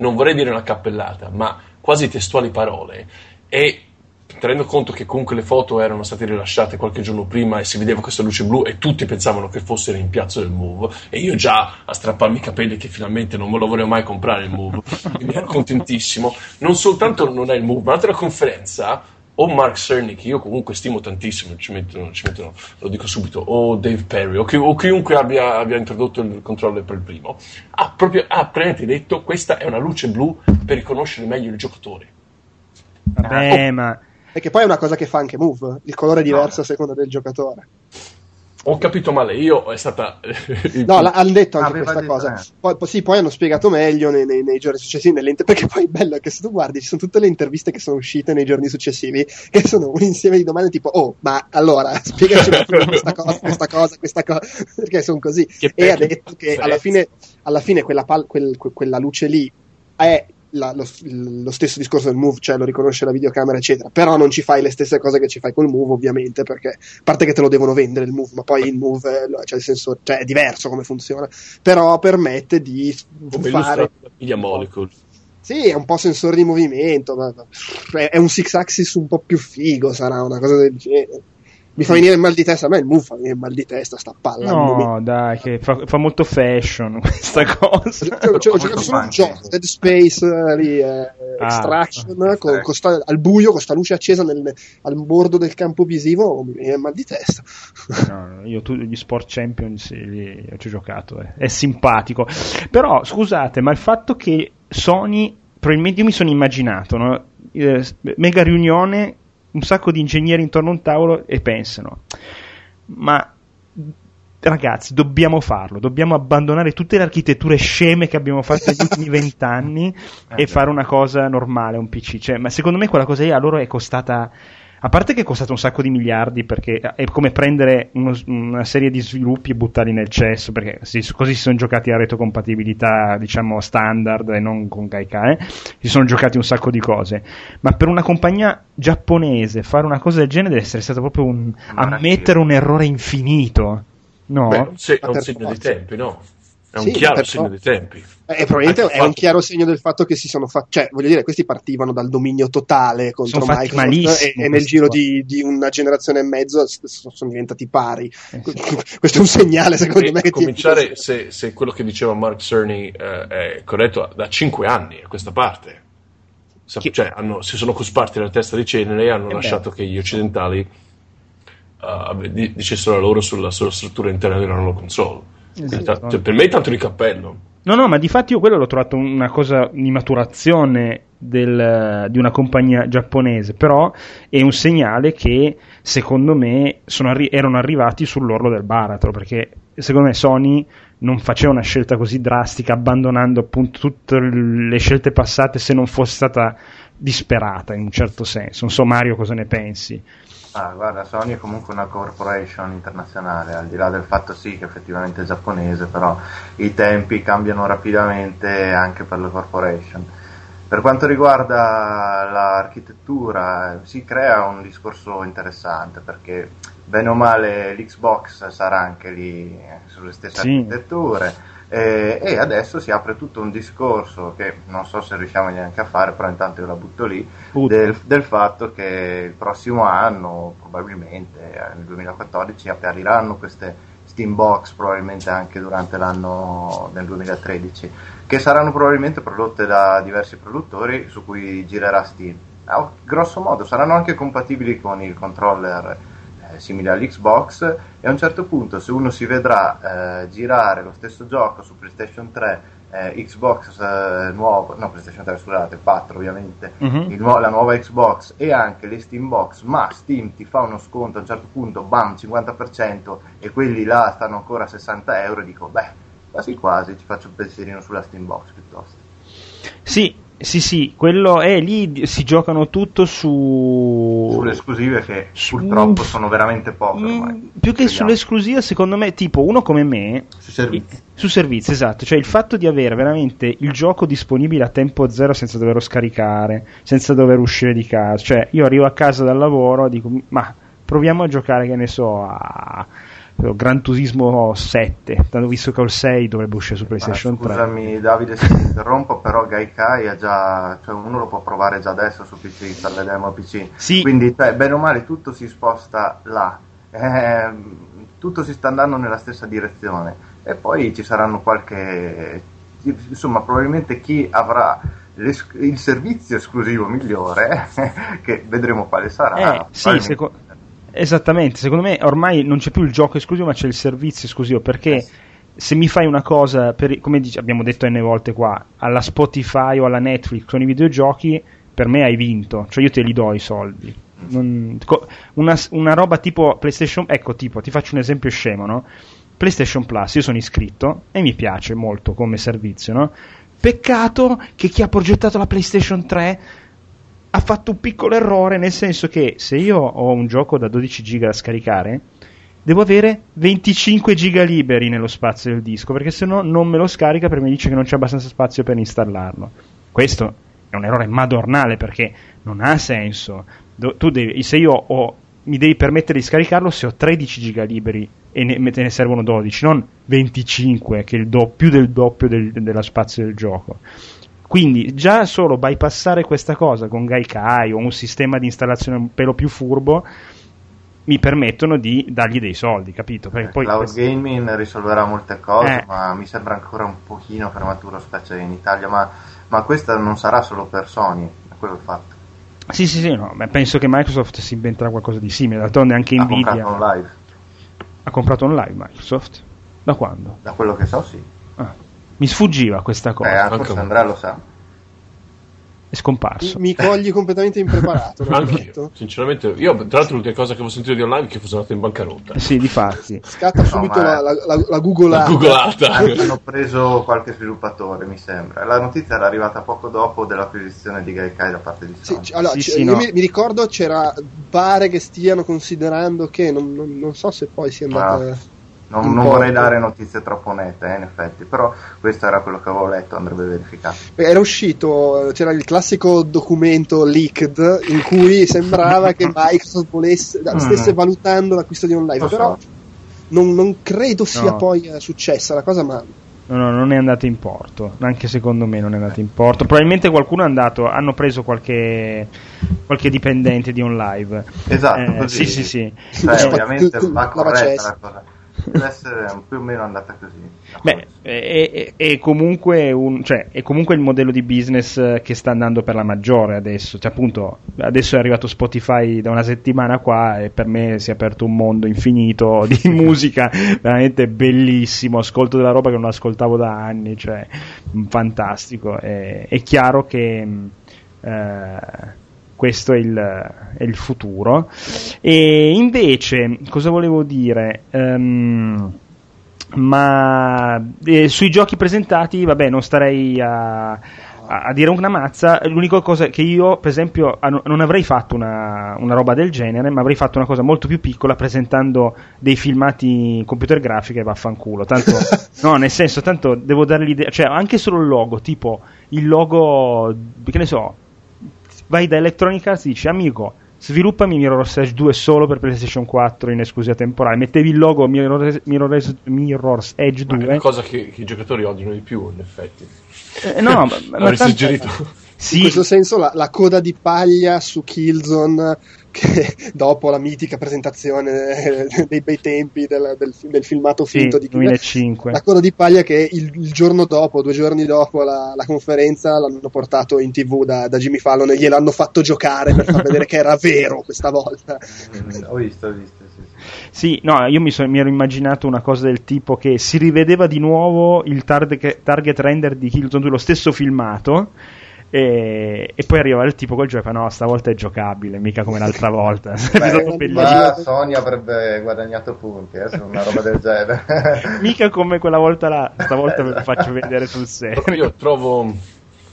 [SPEAKER 3] non vorrei dire una cappellata, ma quasi testuali parole. E tenendo conto che comunque le foto erano state rilasciate qualche giorno prima e si vedeva questa luce blu e tutti pensavano che fosse l'impiazzo del move e io già a strapparmi i capelli che finalmente non me lo volevo mai comprare il move quindi ero contentissimo non soltanto non è il move ma durante la conferenza o Mark Cerny che io comunque stimo tantissimo ci mettono, ci mettono lo dico subito o Dave Perry o, chi- o chiunque abbia, abbia introdotto il controller per il primo ha proprio ha praticamente detto questa è una luce blu per riconoscere meglio il giocatore
[SPEAKER 1] Vabbè, ma
[SPEAKER 2] Perché poi è una cosa che fa anche Move. Il colore è diverso a seconda del giocatore.
[SPEAKER 3] Ho capito male io è stata
[SPEAKER 2] No, la- hanno detto anche
[SPEAKER 4] Aveva
[SPEAKER 2] questa
[SPEAKER 4] detto,
[SPEAKER 2] cosa.
[SPEAKER 4] eh.
[SPEAKER 2] Poi, poi- sì, poi hanno spiegato meglio nei, nei- nei giorni successivi. perché poi il bello è che se tu guardi, ci sono tutte le interviste che sono uscite nei giorni successivi, che sono un insieme di domande tipo, oh, ma allora, spiegaci un attimo questa cosa, questa cosa, questa cosa, perché sono così.
[SPEAKER 3] Che
[SPEAKER 2] e ha detto che alla fine, alla fine quella, pal- quel- que- quella luce lì è la- lo, lo stesso discorso del move, cioè lo riconosce la videocamera, eccetera. Però non ci fai le stesse cose che ci fai col move, ovviamente, perché a parte che te lo devono vendere il move, ma poi il move eh, cioè, nel senso, cioè, è diverso come funziona. Però permette di
[SPEAKER 3] come
[SPEAKER 2] fare.
[SPEAKER 3] figlia Molecule
[SPEAKER 2] Sì, è un po' sensore di movimento, ma ma- è un six axis un po' più figo, sarà una cosa del genere. Mi fa venire il mal di testa, a me il move fa venire il mal di testa, sta palla.
[SPEAKER 1] no, dai, che fa, fa molto fashion questa cosa.
[SPEAKER 2] Cioè, ho giocato solo un gioco, Dead Space eh, lì, eh,
[SPEAKER 1] Ah,
[SPEAKER 2] Extraction,
[SPEAKER 4] ah,
[SPEAKER 2] con, con sta- al buio, con sta luce accesa nel- al bordo del campo visivo, mi viene il mal di testa.
[SPEAKER 1] No, no, io tu, gli Sport Champions sì, lì ci ho giocato, eh. è simpatico. Però scusate, ma il fatto che Sony, probabilmente io mi sono immaginato, no? Eh, mega riunione, un sacco di ingegneri intorno a un tavolo e pensano, ma ragazzi, dobbiamo farlo, dobbiamo abbandonare tutte le architetture sceme che abbiamo fatto negli ultimi vent'anni
[SPEAKER 4] Eh,
[SPEAKER 1] e fare una cosa normale, un PC. Cioè, ma secondo me quella cosa lì a loro è costata. A parte che è costato un sacco di miliardi perché è come prendere uno- una serie di sviluppi e buttarli nel cesso perché si- così si sono giocati a retrocompatibilità diciamo standard e non con Gaikai si sono giocati un sacco di cose ma per una compagnia giapponese fare una cosa del genere deve essere stato proprio un ammettere un errore infinito no?
[SPEAKER 3] Beh, è un se- un segno
[SPEAKER 2] forza.
[SPEAKER 3] dei tempi, no? È un
[SPEAKER 2] Sì,
[SPEAKER 3] chiaro
[SPEAKER 2] per
[SPEAKER 3] segno dei tempi.
[SPEAKER 2] Eh, probabilmente
[SPEAKER 3] Anche
[SPEAKER 2] è un chiaro segno del fatto che si sono fatti, cioè, voglio dire, questi partivano dal dominio totale contro
[SPEAKER 1] Sono
[SPEAKER 2] Microsoft
[SPEAKER 1] malissimo
[SPEAKER 2] e, e nel giro di, di una generazione e mezzo sono diventati pari.
[SPEAKER 1] Eh sì.
[SPEAKER 2] Questo è un segnale, secondo
[SPEAKER 3] E
[SPEAKER 2] me, che ti-
[SPEAKER 3] cominciare, se, se quello che diceva Mark Cerny eh, è corretto, da 5 anni a questa parte. Cioè, hanno- si sono cosparti la testa di cenere e hanno
[SPEAKER 1] Eh beh.
[SPEAKER 3] lasciato che gli occidentali eh, di- dicessero la loro sulla, sulla struttura interna della loro console.
[SPEAKER 1] Esatto.
[SPEAKER 3] cioè, per me è tanto di cappello.
[SPEAKER 1] No, no, ma di fatti io quello l'ho trovato una cosa di maturazione del- di una compagnia giapponese, però è un segnale che secondo me sono arri- erano arrivati sull'orlo del baratro, perché secondo me Sony non faceva una scelta così drastica, abbandonando appunto tutte le scelte passate se non fosse stata disperata in un certo senso. Non so Mario cosa ne pensi.
[SPEAKER 4] Ah, guarda, Sony è comunque una corporation internazionale, al di là del fatto sì che effettivamente è giapponese, però i tempi cambiano rapidamente anche per le corporation. Per quanto riguarda l'architettura, si crea un discorso interessante perché bene o male l'Xbox sarà anche lì sulle stesse
[SPEAKER 1] Sì.
[SPEAKER 4] architetture eh, e adesso si apre tutto un discorso che non so se riusciamo neanche a fare, però intanto io la butto lì, del, del fatto che il prossimo anno, probabilmente eh, nel 2014, appariranno queste Steam Box, probabilmente anche durante l'anno del 2013, che saranno probabilmente prodotte da diversi produttori su cui girerà Steam. Ah, grosso modo saranno anche compatibili con il controller simile all'Xbox e a un certo punto se uno si vedrà eh, girare lo stesso gioco su PlayStation 3 eh, Xbox eh, nuovo, no PlayStation 3 scusate, 4 ovviamente,
[SPEAKER 1] Mhm.
[SPEAKER 4] il nuo- la nuova Xbox e anche le Steam Box, ma Steam ti fa uno sconto a un certo punto, bam, 50% e quelli là stanno ancora a 60 euro, dico, beh, quasi quasi ci faccio un pensierino sulla Steam Box piuttosto.
[SPEAKER 1] Sì, sì, sì, quello è lì si giocano tutto su
[SPEAKER 4] Sulle esclusive che
[SPEAKER 1] Su-
[SPEAKER 4] purtroppo sono veramente poche
[SPEAKER 1] Mm,
[SPEAKER 4] ormai.
[SPEAKER 1] più che
[SPEAKER 4] Speriamo.
[SPEAKER 1] sull'esclusiva, secondo me, tipo uno come me,
[SPEAKER 4] Sui servizi.
[SPEAKER 1] i- su servizi, esatto, cioè il fatto di avere veramente il gioco disponibile a tempo zero senza doverlo scaricare, senza dover uscire di casa, cioè io arrivo a casa dal lavoro e dico, ma proviamo a giocare, che ne so, a Gran Turismo 7, tanto visto che ho il 6 dovrebbe uscire su PlayStation
[SPEAKER 4] Ah,
[SPEAKER 1] 3.
[SPEAKER 4] scusami Davide se ti interrompo, però Gaikai ha già, cioè uno lo può provare già adesso su PC, le demo PC.
[SPEAKER 1] Sì.
[SPEAKER 4] Quindi cioè, bene o male tutto si sposta là. Ehm, tutto si sta andando nella stessa direzione. E poi ci saranno qualche. Insomma, probabilmente chi avrà il servizio esclusivo migliore, che vedremo quale sarà.
[SPEAKER 1] Eh, sì,
[SPEAKER 4] probabilmente-
[SPEAKER 1] seco- esattamente. Secondo me ormai non c'è più il gioco esclusivo, ma c'è il servizio esclusivo. Perché
[SPEAKER 4] Eh sì.
[SPEAKER 1] se mi fai una cosa, per- come dic- abbiamo detto n volte qua, alla Spotify o alla Netflix con i videogiochi, per me hai vinto. Cioè io te li do i soldi. Non- una, una roba tipo PlayStation, ecco, tipo, ti faccio un esempio scemo, no? PlayStation Plus, io sono iscritto e mi piace molto come servizio, no? Peccato che chi ha progettato la PlayStation 3 ha fatto un piccolo errore, nel senso che se io ho un gioco da 12 giga da scaricare, devo avere 25 giga liberi nello spazio del disco, perché se no non me lo scarica perché mi dice che non c'è abbastanza spazio per installarlo. Questo è un errore madornale perché non ha senso. Do- tu devi, se io ho, mi devi permettere di scaricarlo se ho 13 giga liberi e ne, te ne servono 12, non 25, che è il do- più del doppio del, dello spazio del gioco. Quindi già solo bypassare questa cosa con Gaikai o un sistema di installazione un pelo più furbo mi permettono di dargli dei soldi, capito? Perché poi
[SPEAKER 4] Cloud
[SPEAKER 1] questo-
[SPEAKER 4] gaming risolverà molte cose,
[SPEAKER 1] Eh.
[SPEAKER 4] ma mi sembra ancora un pochino prematuro, specie in Italia, ma, ma questa non sarà solo per Sony, è quello il fatto.
[SPEAKER 1] Sì, sì, sì, no, ma penso che Microsoft si inventerà qualcosa di simile. D'altronde anche
[SPEAKER 4] Ha
[SPEAKER 1] Nvidia
[SPEAKER 4] comprato un live,
[SPEAKER 1] ha comprato un live Microsoft. Da quando?
[SPEAKER 4] da quello che so sì.
[SPEAKER 1] Ah, mi sfuggiva questa
[SPEAKER 4] Eh,
[SPEAKER 1] cosa.
[SPEAKER 4] forse
[SPEAKER 3] Anche-
[SPEAKER 4] Andrea lo sa.
[SPEAKER 1] è scomparso.
[SPEAKER 2] Mi, mi cogli completamente impreparato.
[SPEAKER 3] Anche io, sinceramente, io tra l'altro l'unica cosa che ho sentito di online è che fosse andato in bancarotta.
[SPEAKER 1] Sì, di fatti.
[SPEAKER 2] Scatta subito
[SPEAKER 4] ma-
[SPEAKER 2] la, la, la, la googolata.
[SPEAKER 3] La googolata.
[SPEAKER 4] Hanno preso qualche sviluppatore, mi sembra. La notizia era arrivata poco dopo dell'acquisizione di Gaikai da parte di
[SPEAKER 2] Sì,
[SPEAKER 4] Sony.
[SPEAKER 2] c- allora,
[SPEAKER 1] Sì,
[SPEAKER 2] c-
[SPEAKER 1] sì,
[SPEAKER 2] io
[SPEAKER 1] no.
[SPEAKER 2] mi, mi ricordo c'era pare che stiano considerando che non, non- non so se poi sia andata
[SPEAKER 4] Non, non vorrei dare notizie troppo nette, eh, in effetti, però questo era quello che avevo letto, andrebbe verificato.
[SPEAKER 2] Era uscito, c'era il classico documento leaked in cui sembrava che Microsoft volesse, stesse
[SPEAKER 4] Mm.
[SPEAKER 2] valutando l'acquisto di OnLive,
[SPEAKER 4] Lo so.
[SPEAKER 2] però non, non credo sia
[SPEAKER 1] No.
[SPEAKER 2] poi eh, successa la cosa, ma
[SPEAKER 1] No, no, non è andato in porto. Anche secondo me non è andato in porto. Probabilmente qualcuno è andato. Hanno preso qualche, qualche dipendente di OnLive.
[SPEAKER 4] Esatto,
[SPEAKER 1] Eh,
[SPEAKER 4] così.
[SPEAKER 1] sì, sì, sì.
[SPEAKER 4] Cioè,
[SPEAKER 1] Eh,
[SPEAKER 4] ovviamente va
[SPEAKER 2] La
[SPEAKER 4] corretta la cosa. Deve essere più o meno andata così.
[SPEAKER 1] Beh, è, è- è comunque un, cioè, è comunque il modello di business eh, che sta andando per la maggiore adesso. Cioè, appunto, adesso è arrivato Spotify da una settimana qua e per me si è aperto un mondo infinito di musica veramente bellissimo. Ascolto della roba che non ascoltavo da anni, cioè, mm, fantastico. È, chiaro che. mh, eh, questo è il, è il futuro. E invece, cosa volevo dire? Ehm, ma eh, sui giochi presentati, vabbè, non starei a, a- dire una mazza. L'unica cosa che io, per esempio, non avrei fatto una, una roba del genere, ma avrei fatto una cosa molto più piccola presentando dei filmati computer grafica e vaffanculo. Tanto, no, nel senso, tanto devo dare l'idea, cioè anche solo il logo, tipo il logo, che ne so, vai da Electronic Arts e dici amico sviluppami Mirror's Edge 2 solo per PlayStation 4 in esclusiva temporale mettevi il logo Mirror's, Mirror's, Mirror's Edge
[SPEAKER 3] Ma è
[SPEAKER 1] 2
[SPEAKER 3] la cosa che, che i giocatori odiano di più, in effetti.
[SPEAKER 1] Eh, no ma, ma
[SPEAKER 3] Avrei
[SPEAKER 1] tanto-
[SPEAKER 3] suggerito.
[SPEAKER 2] in
[SPEAKER 1] sì,
[SPEAKER 2] questo senso la, la coda di paglia su Killzone che dopo la mitica presentazione dei bei tempi del, del, del filmato
[SPEAKER 1] sì,
[SPEAKER 2] finto di Killzone
[SPEAKER 1] 2005
[SPEAKER 2] La coda di paglia che il, il giorno dopo, due giorni dopo la, la conferenza, l'hanno portato in tv da, da Jimmy Fallon e gliel'hanno fatto giocare per far vedere che era vero questa volta.
[SPEAKER 4] Mm, Ho visto, ho visto, sì, sì.
[SPEAKER 1] Sì, no, io mi, so- mi ero immaginato una cosa del tipo che si rivedeva di nuovo il target, target render di Killzone 2, lo stesso filmato, e, e poi arriva il tipo col gioco e fa, no, stavolta è giocabile, mica come l'altra volta.
[SPEAKER 4] Beh, ma Sony avrebbe guadagnato punti eh, su una roba del genere.
[SPEAKER 1] Mica come quella volta là, stavolta ve lo faccio vedere sul serio.
[SPEAKER 3] Io trovo.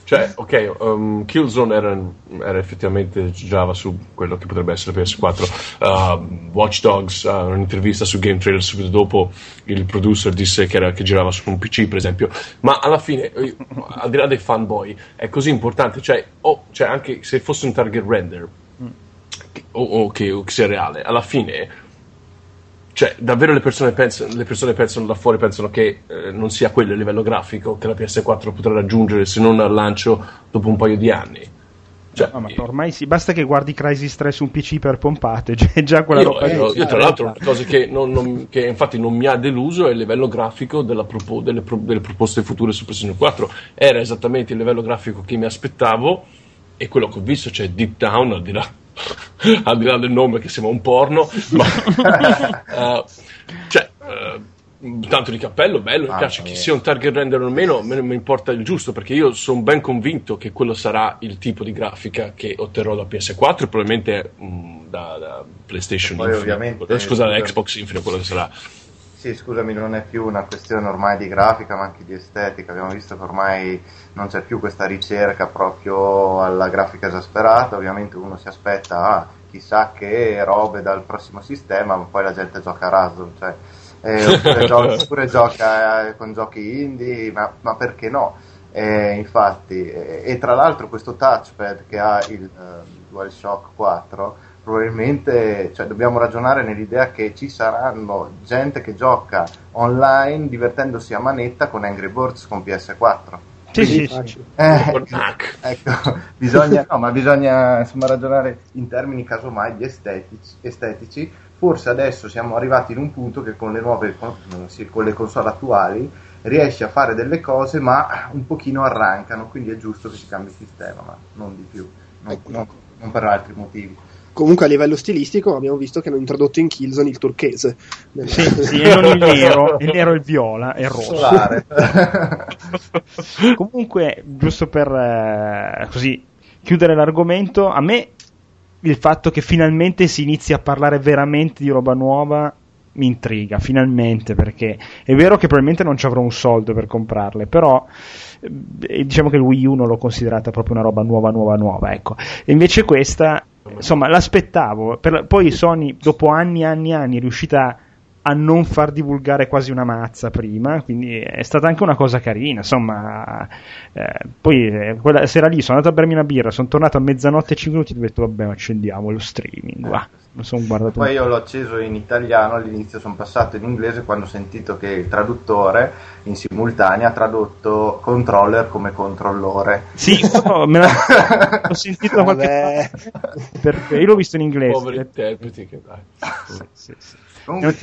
[SPEAKER 3] Cioè, ok, um, Killzone era, era effettivamente Java su quello che potrebbe essere PS4. Uh, Watch Dogs, uh, un'intervista su Game Trailer subito dopo, il producer disse che, era, che girava su un PC, per esempio. Ma alla fine, al di là dei fanboy, è così importante. Cioè, oh, cioè anche se fosse un target render, che- o, o che, o che sia reale, alla fine cioè, davvero le persone pensano, le persone pensano da fuori pensano che eh, non sia quello il livello grafico che la PS4 potrà raggiungere se non al lancio dopo un paio di anni. Cioè,
[SPEAKER 1] No, ma ormai sì, basta che guardi Crisis 3 su un PC per pompate, cioè già quella
[SPEAKER 3] io,
[SPEAKER 1] roba
[SPEAKER 3] io- io, tra l'altro una cosa che, non- non- che infatti non mi ha deluso è il livello grafico della propo- delle, pro- delle proposte future su PlayStation 4 era esattamente il livello grafico che mi aspettavo e quello che ho visto cioè Deep Down al di là, al di là del nome che sembra un porno ma eh, cioè eh, tanto di cappello bello mi
[SPEAKER 4] Mamma
[SPEAKER 3] piace che
[SPEAKER 4] mia.
[SPEAKER 3] sia un target render o meno me ne mi importa il giusto perché io sono ben convinto che quello sarà il tipo di grafica che otterrò da PS4 e probabilmente mm, da, da PlayStation Infinite.
[SPEAKER 4] ovviamente,
[SPEAKER 3] Eh, scusa da. Xbox Infinite quello che sarà
[SPEAKER 4] Sì, scusami, non è più una questione ormai di grafica, ma anche di estetica. Abbiamo visto che ormai non c'è più questa ricerca proprio alla grafica esasperata. Ovviamente uno si aspetta, ah, chissà che robe dal prossimo sistema, ma poi la gente gioca a raso. Cioè, eh, oppure, gioca, oppure gioca eh, con giochi indie, ma, ma perché no? Eh, infatti, eh, e tra l'altro questo touchpad che ha il eh, DualShock 4 probabilmente cioè, dobbiamo ragionare nell'idea che ci saranno gente che gioca online divertendosi a manetta con Angry Birds con PS4.
[SPEAKER 1] Sì, sì, sì.
[SPEAKER 2] Facile.
[SPEAKER 4] Eh, ecco, bisogna, no, ma bisogna insomma, ragionare in termini casomai di estetici, estetici. Forse adesso siamo arrivati in un punto che con le nuove con, sì, con le console attuali riesci a fare delle cose ma un pochino arrancano, quindi è giusto che si cambi sistema, ma non di più, non,
[SPEAKER 2] Ecco.
[SPEAKER 4] non- non per altri motivi.
[SPEAKER 2] Comunque a livello stilistico abbiamo visto che hanno introdotto in Killzone il turchese.
[SPEAKER 1] Sì, sì, e non il nero, il nero e il viola e il rosso. Comunque, giusto per eh, così chiudere l'argomento, a me il fatto che finalmente si inizi a parlare veramente di roba nuova mi intriga, finalmente, perché è vero che probabilmente non ci avrò un soldo per comprarle, però eh, diciamo che il Wii U non l'ho considerata proprio una roba nuova, nuova, nuova, ecco. E invece questa, insomma, l'aspettavo, per, poi Sony dopo anni e anni e anni è riuscita a non far divulgare quasi una mazza prima, quindi è stata anche una cosa carina, insomma, eh, poi eh, quella sera lì sono andato a bermi una birra, sono tornato a mezzanotte e 5 minuti e ho detto vabbè accendiamo lo streaming, va. Mi sono guardato
[SPEAKER 4] Poi io l'ho acceso in italiano, all'inizio sono passato in inglese quando ho sentito che il traduttore in simultanea ha tradotto controller come controllore.
[SPEAKER 1] Sì, no, me l'ha, ho sentito qualche perché io l'ho visto in inglese.
[SPEAKER 3] Poveri interpreti che dai.
[SPEAKER 1] Sì, sì, sì.
[SPEAKER 4] Comunque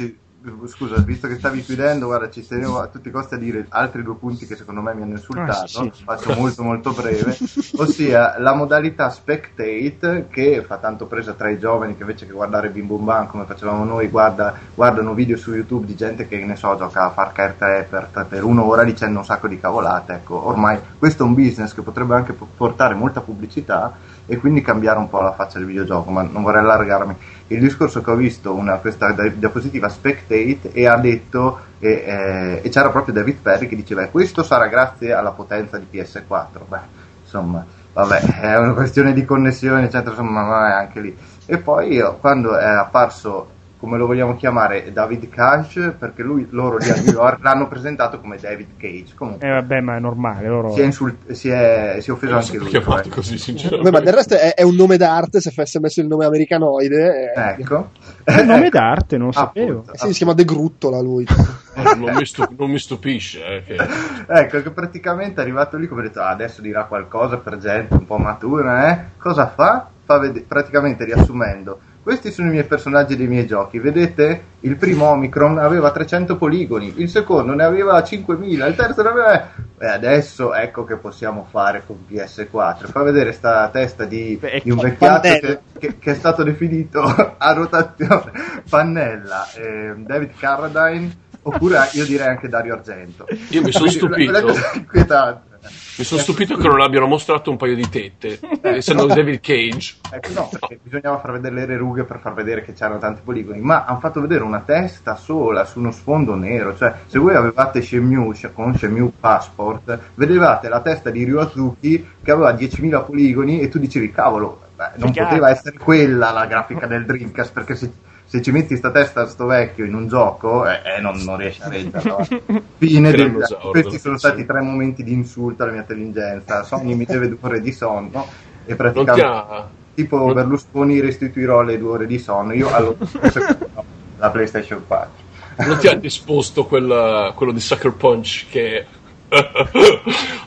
[SPEAKER 4] scusa, visto che stavi chiudendo, guarda, ci tenevo a tutti i costi a dire altri due punti che secondo me mi hanno insultato,
[SPEAKER 1] Ah, sì, sì.
[SPEAKER 4] faccio molto molto breve, ossia la modalità spectate che fa tanto presa tra i giovani che invece che guardare Bim Bum Bam come facevamo noi, guarda- guardano video su YouTube di gente che ne so, gioca a Far Cry 3 per, per un'ora dicendo un sacco di cavolate, ecco, ormai questo è un business che potrebbe anche po- portare molta pubblicità e quindi cambiare un po' la faccia del videogioco, ma non vorrei allargarmi. Il discorso che ho visto, una, questa diapositiva Spectate, e ha detto, e, eh, e c'era proprio David Perry che diceva, "E questo sarà grazie alla potenza di PS4. Beh, insomma, vabbè, è una questione di connessione, eccetera, insomma, ma è anche lì. E poi io, quando è apparso, come lo vogliamo chiamare, David Cage, perché lui, loro lì a New York l'hanno presentato come David Cage. Comunque,
[SPEAKER 1] Eh vabbè, ma è normale, loro...
[SPEAKER 4] si è, insult- si è, si è offeso
[SPEAKER 3] Non
[SPEAKER 4] anche lui.
[SPEAKER 3] fatto
[SPEAKER 4] cioè.
[SPEAKER 3] così,
[SPEAKER 2] Beh,
[SPEAKER 3] sinceramente.
[SPEAKER 2] ma del resto è, è un nome d'arte, se fosse messo il nome americanoide. eh,
[SPEAKER 4] Ecco.
[SPEAKER 1] È un nome d'arte, non lo sapevo.
[SPEAKER 4] Appunto.
[SPEAKER 2] eh sì, si chiama De Gruttola lui.
[SPEAKER 3] Eh, non, mi stu- non mi stupisce. eh, che...
[SPEAKER 4] Ecco, che praticamente è arrivato lì come ha detto, "Ah, adesso dirà qualcosa per gente un po' matura, eh? Cosa fa? Fa vede- praticamente riassumendo, questi sono i miei personaggi dei miei giochi, vedete? Il primo Omicron aveva 300 poligoni, il secondo ne aveva 5000, il terzo ne aveva... E adesso ecco che possiamo fare con PS4. Fa vedere sta testa di,
[SPEAKER 1] Beh,
[SPEAKER 4] di un vecchiato che, che- che è stato definito a rotazione Pannella, eh, David Carradine, oppure io direi anche Dario Argento.
[SPEAKER 3] Io mi sono stupito.
[SPEAKER 4] la- la cosa inquietante.
[SPEAKER 3] Mi sono stupito che non abbiano mostrato un paio di tette, essendo David Cage.
[SPEAKER 4] Ecco, no, perché bisognava far vedere le rughe per far vedere che c'erano tanti poligoni, ma hanno fatto vedere una testa sola su uno sfondo nero. Cioè, se voi avevate Shenmue sh- con Shenmue Passport, vedevate la testa di Ryozuki che aveva 10.000 poligoni e tu dicevi, cavolo, beh, non
[SPEAKER 1] Figata.
[SPEAKER 4] poteva essere quella la grafica del Dreamcast, perché se, se ci metti sta testa a sto vecchio in un gioco, eh, eh, non, non riesci a reggerla. va. Fine del- questi sono stati tre momenti di insulto alla mia intelligenza. Sony mi deve due ore di sonno e praticamente tipo
[SPEAKER 3] non-
[SPEAKER 4] Berlusconi restituirò le due ore di sonno io allora la PlayStation 4
[SPEAKER 3] Non ti ha disposto quel- quello di Sucker Punch che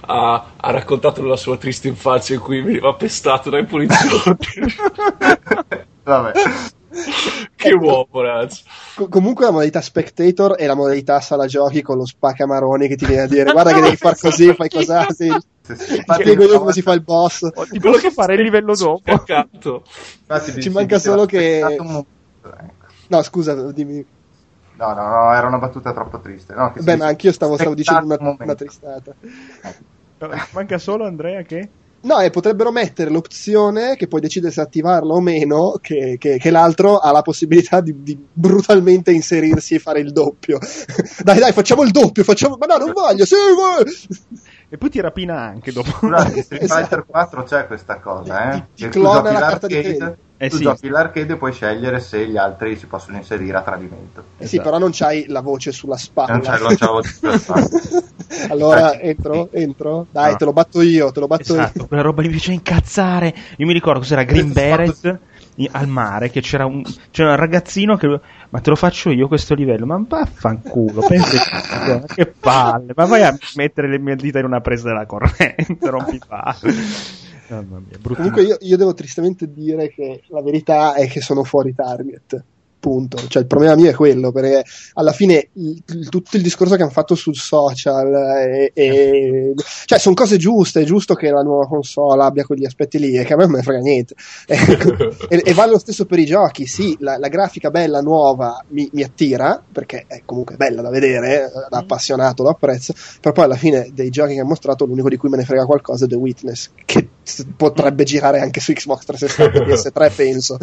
[SPEAKER 3] ha, ha raccontato la sua triste infanzia in cui veniva pestato dai poliziotti.
[SPEAKER 4] vabbè
[SPEAKER 3] che uomo, ragazzi.
[SPEAKER 2] Co- comunque la modalità spectator è la modalità sala giochi con lo spaccamaroni che ti viene a dire guarda che devi far così, fai ti
[SPEAKER 4] Infatti,
[SPEAKER 2] spiego io come si fa il boss.
[SPEAKER 1] Ho di quello che fare il livello dopo.
[SPEAKER 3] Spaccato.
[SPEAKER 4] infatti
[SPEAKER 2] Ci manca solo che-
[SPEAKER 4] un ecco.
[SPEAKER 2] No, scusa, dimmi.
[SPEAKER 4] no no no era una battuta troppo triste no,
[SPEAKER 2] Beh, ma anch'io stavo, stavo dicendo una,
[SPEAKER 4] un
[SPEAKER 2] una tristata.
[SPEAKER 1] Manca solo Andrea che...
[SPEAKER 2] No, e potrebbero mettere l'opzione che puoi decidere se attivarla o meno, che, che- che l'altro ha la possibilità di, di brutalmente inserirsi e fare il doppio. dai, dai, facciamo il doppio, facciamo... Ma no, non voglio, sì, vuoi!
[SPEAKER 1] E poi ti rapina anche dopo.
[SPEAKER 4] Scusate, in Street
[SPEAKER 2] Esatto.
[SPEAKER 4] Fighter 4 c'è questa cosa, eh?
[SPEAKER 2] Ti- ti clona la carta di credito.
[SPEAKER 1] Eh
[SPEAKER 4] tu
[SPEAKER 1] sì.
[SPEAKER 4] giochi l'arcade e puoi scegliere se gli altri si possono inserire a tradimento.
[SPEAKER 2] Eh sì, però non c'hai la voce sulla spalla.
[SPEAKER 4] Non c'è la voce sulla spalla.
[SPEAKER 2] allora,
[SPEAKER 4] Eh,
[SPEAKER 2] entro, entro. Dai,
[SPEAKER 4] No.
[SPEAKER 2] te lo batto io, te lo batto
[SPEAKER 1] Esatto, quella roba mi faceva incazzare. Io mi ricordo cos'era Green Beret al mare, che c'era un, c'era un ragazzino che... Ma te lo faccio io questo livello? Ma vaffanculo, pensi che palle, ma vai a mettere le mie dita in una presa della corrente, rompi palle. Mamma mia.
[SPEAKER 2] Comunque io, io devo tristemente dire che la verità è che sono fuori target. Punto. Cioè, il problema mio è quello, perché alla fine il, il, tutto il discorso che hanno fatto sul social, e, e, cioè, sono cose giuste, è giusto che la nuova console abbia quegli aspetti lì, e che a me non me ne frega niente. e, e, vale lo stesso per i giochi, sì, la, la grafica bella, nuova, mi, mi, attira, perché è comunque bella da vedere, da appassionato lo apprezzo, però poi alla fine dei giochi che ha mostrato, l'unico di cui me ne frega qualcosa è The Witness, che potrebbe girare anche su Xbox 360 e PS3, penso.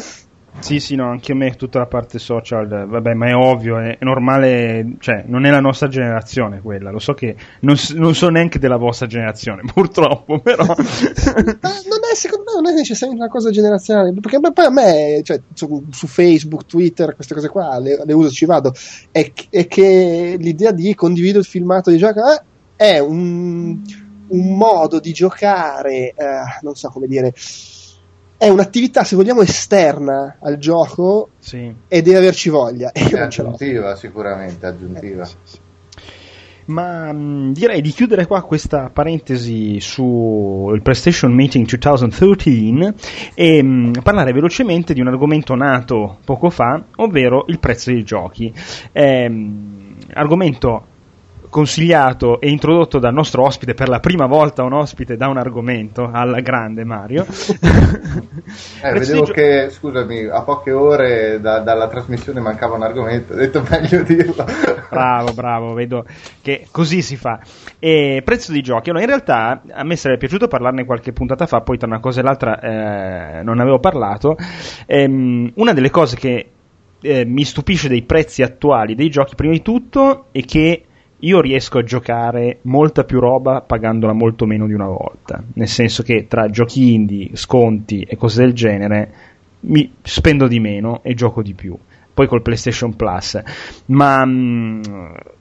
[SPEAKER 1] Sì, sì, no, anche a me tutta la parte social, vabbè, ma è ovvio, è, normale, cioè, non è la nostra generazione quella, lo so che non, non so neanche della vostra generazione, purtroppo, però... non
[SPEAKER 2] è, secondo me non è necessariamente una cosa generazionale, perché poi a me, cioè, su, su Facebook, Twitter, queste cose qua, le, le uso, ci vado, è, è, che l'idea di condivido il filmato di gioco eh, è un, un modo di giocare, eh, non so come dire è un'attività, se vogliamo, esterna al gioco sì. e deve averci voglia.
[SPEAKER 4] E è aggiuntiva, sicuramente, aggiuntiva. Eh, sì, sì.
[SPEAKER 1] Ma mh, mm, direi di chiudere qua questa parentesi sul PlayStation Meeting 2013 e mh, mm, parlare velocemente di un argomento nato poco fa, ovvero il prezzo dei giochi. Ehm, argomento consigliato e introdotto dal nostro ospite per la prima volta un ospite da un argomento alla grande Mario.
[SPEAKER 4] Eh, vedevo gio- che scusami a poche ore da, dalla trasmissione mancava un argomento ho detto meglio dirlo.
[SPEAKER 1] Bravo bravo vedo che così si fa. E prezzo di giochi. Allora, in realtà a me sarebbe piaciuto parlarne qualche puntata fa poi tra una cosa e l'altra eh, non avevo parlato. Ehm, una delle cose che eh, mi stupisce dei prezzi attuali dei giochi prima di tutto è che io riesco a giocare molta più roba pagandola molto meno di una volta. Nel senso che tra giochi indie, sconti e cose del genere mi spendo di meno e gioco di più. Poi col PlayStation Plus. Ma mm,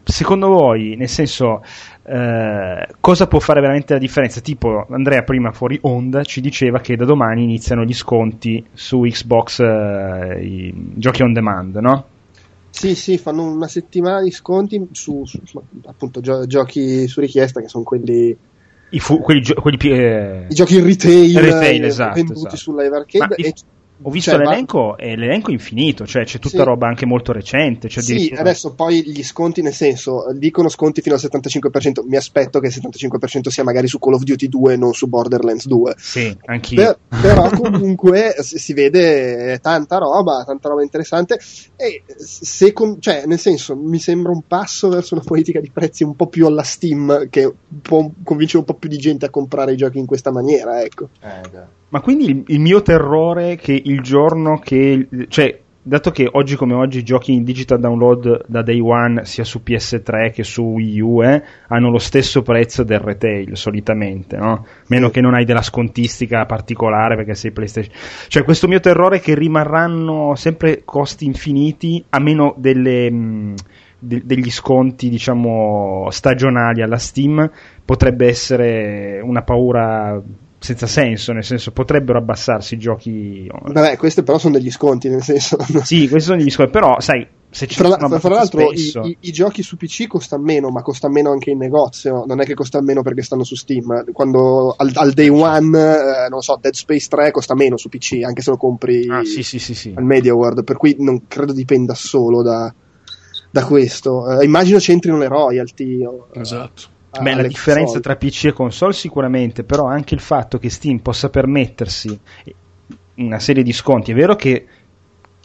[SPEAKER 1] secondo voi, nel senso, eh, cosa può fare veramente la differenza? Tipo, Andrea prima fuori onda ci diceva che da domani iniziano gli sconti su Xbox, eh, i giochi on demand, no?
[SPEAKER 2] Sì, sì, fanno una settimana di sconti su, su, su appunto gio- giochi su richiesta che sono quelli
[SPEAKER 1] i, fu- quelli, gio- quelli
[SPEAKER 2] eh... I giochi in retail,
[SPEAKER 1] retail esatto,
[SPEAKER 2] venduti
[SPEAKER 1] esatto.
[SPEAKER 2] su live arcade
[SPEAKER 1] e ho visto cioè, l'elenco e l'elenco è infinito, cioè c'è tutta sì. roba anche molto recente. Cioè
[SPEAKER 2] sì, adesso poi gli sconti, nel senso, dicono sconti fino al 75%, mi aspetto che il 75% sia magari su Call of Duty 2 non su Borderlands 2.
[SPEAKER 1] Sì, anch'io.
[SPEAKER 2] Per, però comunque si vede tanta roba, tanta roba interessante e se, cioè, nel senso, mi sembra un passo verso una politica di prezzi un po' più alla Steam che può convincere un po' più di gente a comprare i giochi in questa maniera, ecco.
[SPEAKER 4] Eh, già.
[SPEAKER 1] Ma quindi il, il, mio terrore che il giorno che. cioè, dato che oggi come oggi giochi in digital download da day one, sia su PS3 che su Wii U, eh, hanno lo stesso prezzo del retail solitamente, no? Meno che non hai della scontistica particolare perché sei PlayStation. Cioè, questo mio terrore è che rimarranno sempre costi infiniti a meno delle. Mh, de- degli sconti, diciamo, stagionali alla Steam potrebbe essere una paura senza senso, nel senso potrebbero abbassarsi i giochi.
[SPEAKER 2] Vabbè, questi però sono degli sconti, nel senso.
[SPEAKER 1] sì, questi sono degli sconti, però sai, se ci
[SPEAKER 2] fra, la, fra l'altro i, i, i, giochi su PC costano meno, ma costano meno anche in negozio, non è che costano meno perché stanno su Steam. Quando al, al day one, eh, non so, Dead Space 3 costa meno su PC, anche se lo compri
[SPEAKER 1] ah, sì, sì, sì,
[SPEAKER 2] al Media World, per cui non credo dipenda solo da, da questo. Eh, immagino c'entrino le royalty.
[SPEAKER 3] Esatto.
[SPEAKER 1] Beh, la differenza tra PC e console sicuramente, però anche il fatto che Steam possa permettersi una serie di sconti, è vero che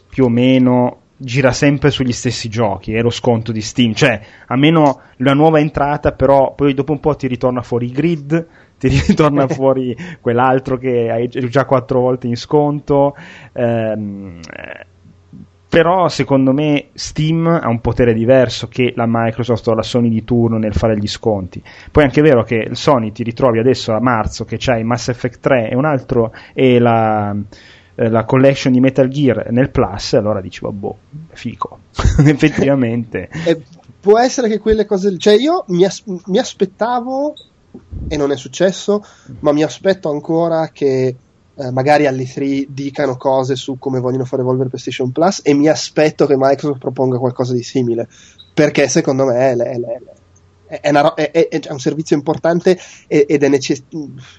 [SPEAKER 1] più o meno gira sempre sugli stessi giochi, è lo sconto di Steam, cioè a meno la nuova entrata, però poi dopo un po' ti ritorna fuori il grid, ti ritorna fuori quell'altro che hai già quattro volte in sconto. Ehm, però secondo me Steam ha un potere diverso che la Microsoft o la Sony di turno nel fare gli sconti. Poi è anche vero che il Sony ti ritrovi adesso a marzo che c'hai Mass Effect 3 e un altro e la, eh, la collection di Metal Gear nel Plus, allora dici, boh, fico. Effettivamente.
[SPEAKER 2] Eh, può essere che quelle cose... Cioè io mi, as- mi aspettavo, e non è successo, ma mi aspetto ancora che eh, magari alle 3 dicano cose su come vogliono far evolvere PlayStation Plus e mi aspetto che Microsoft proponga qualcosa di simile perché secondo me è, è, è, è, una, un servizio importante ed è, necess-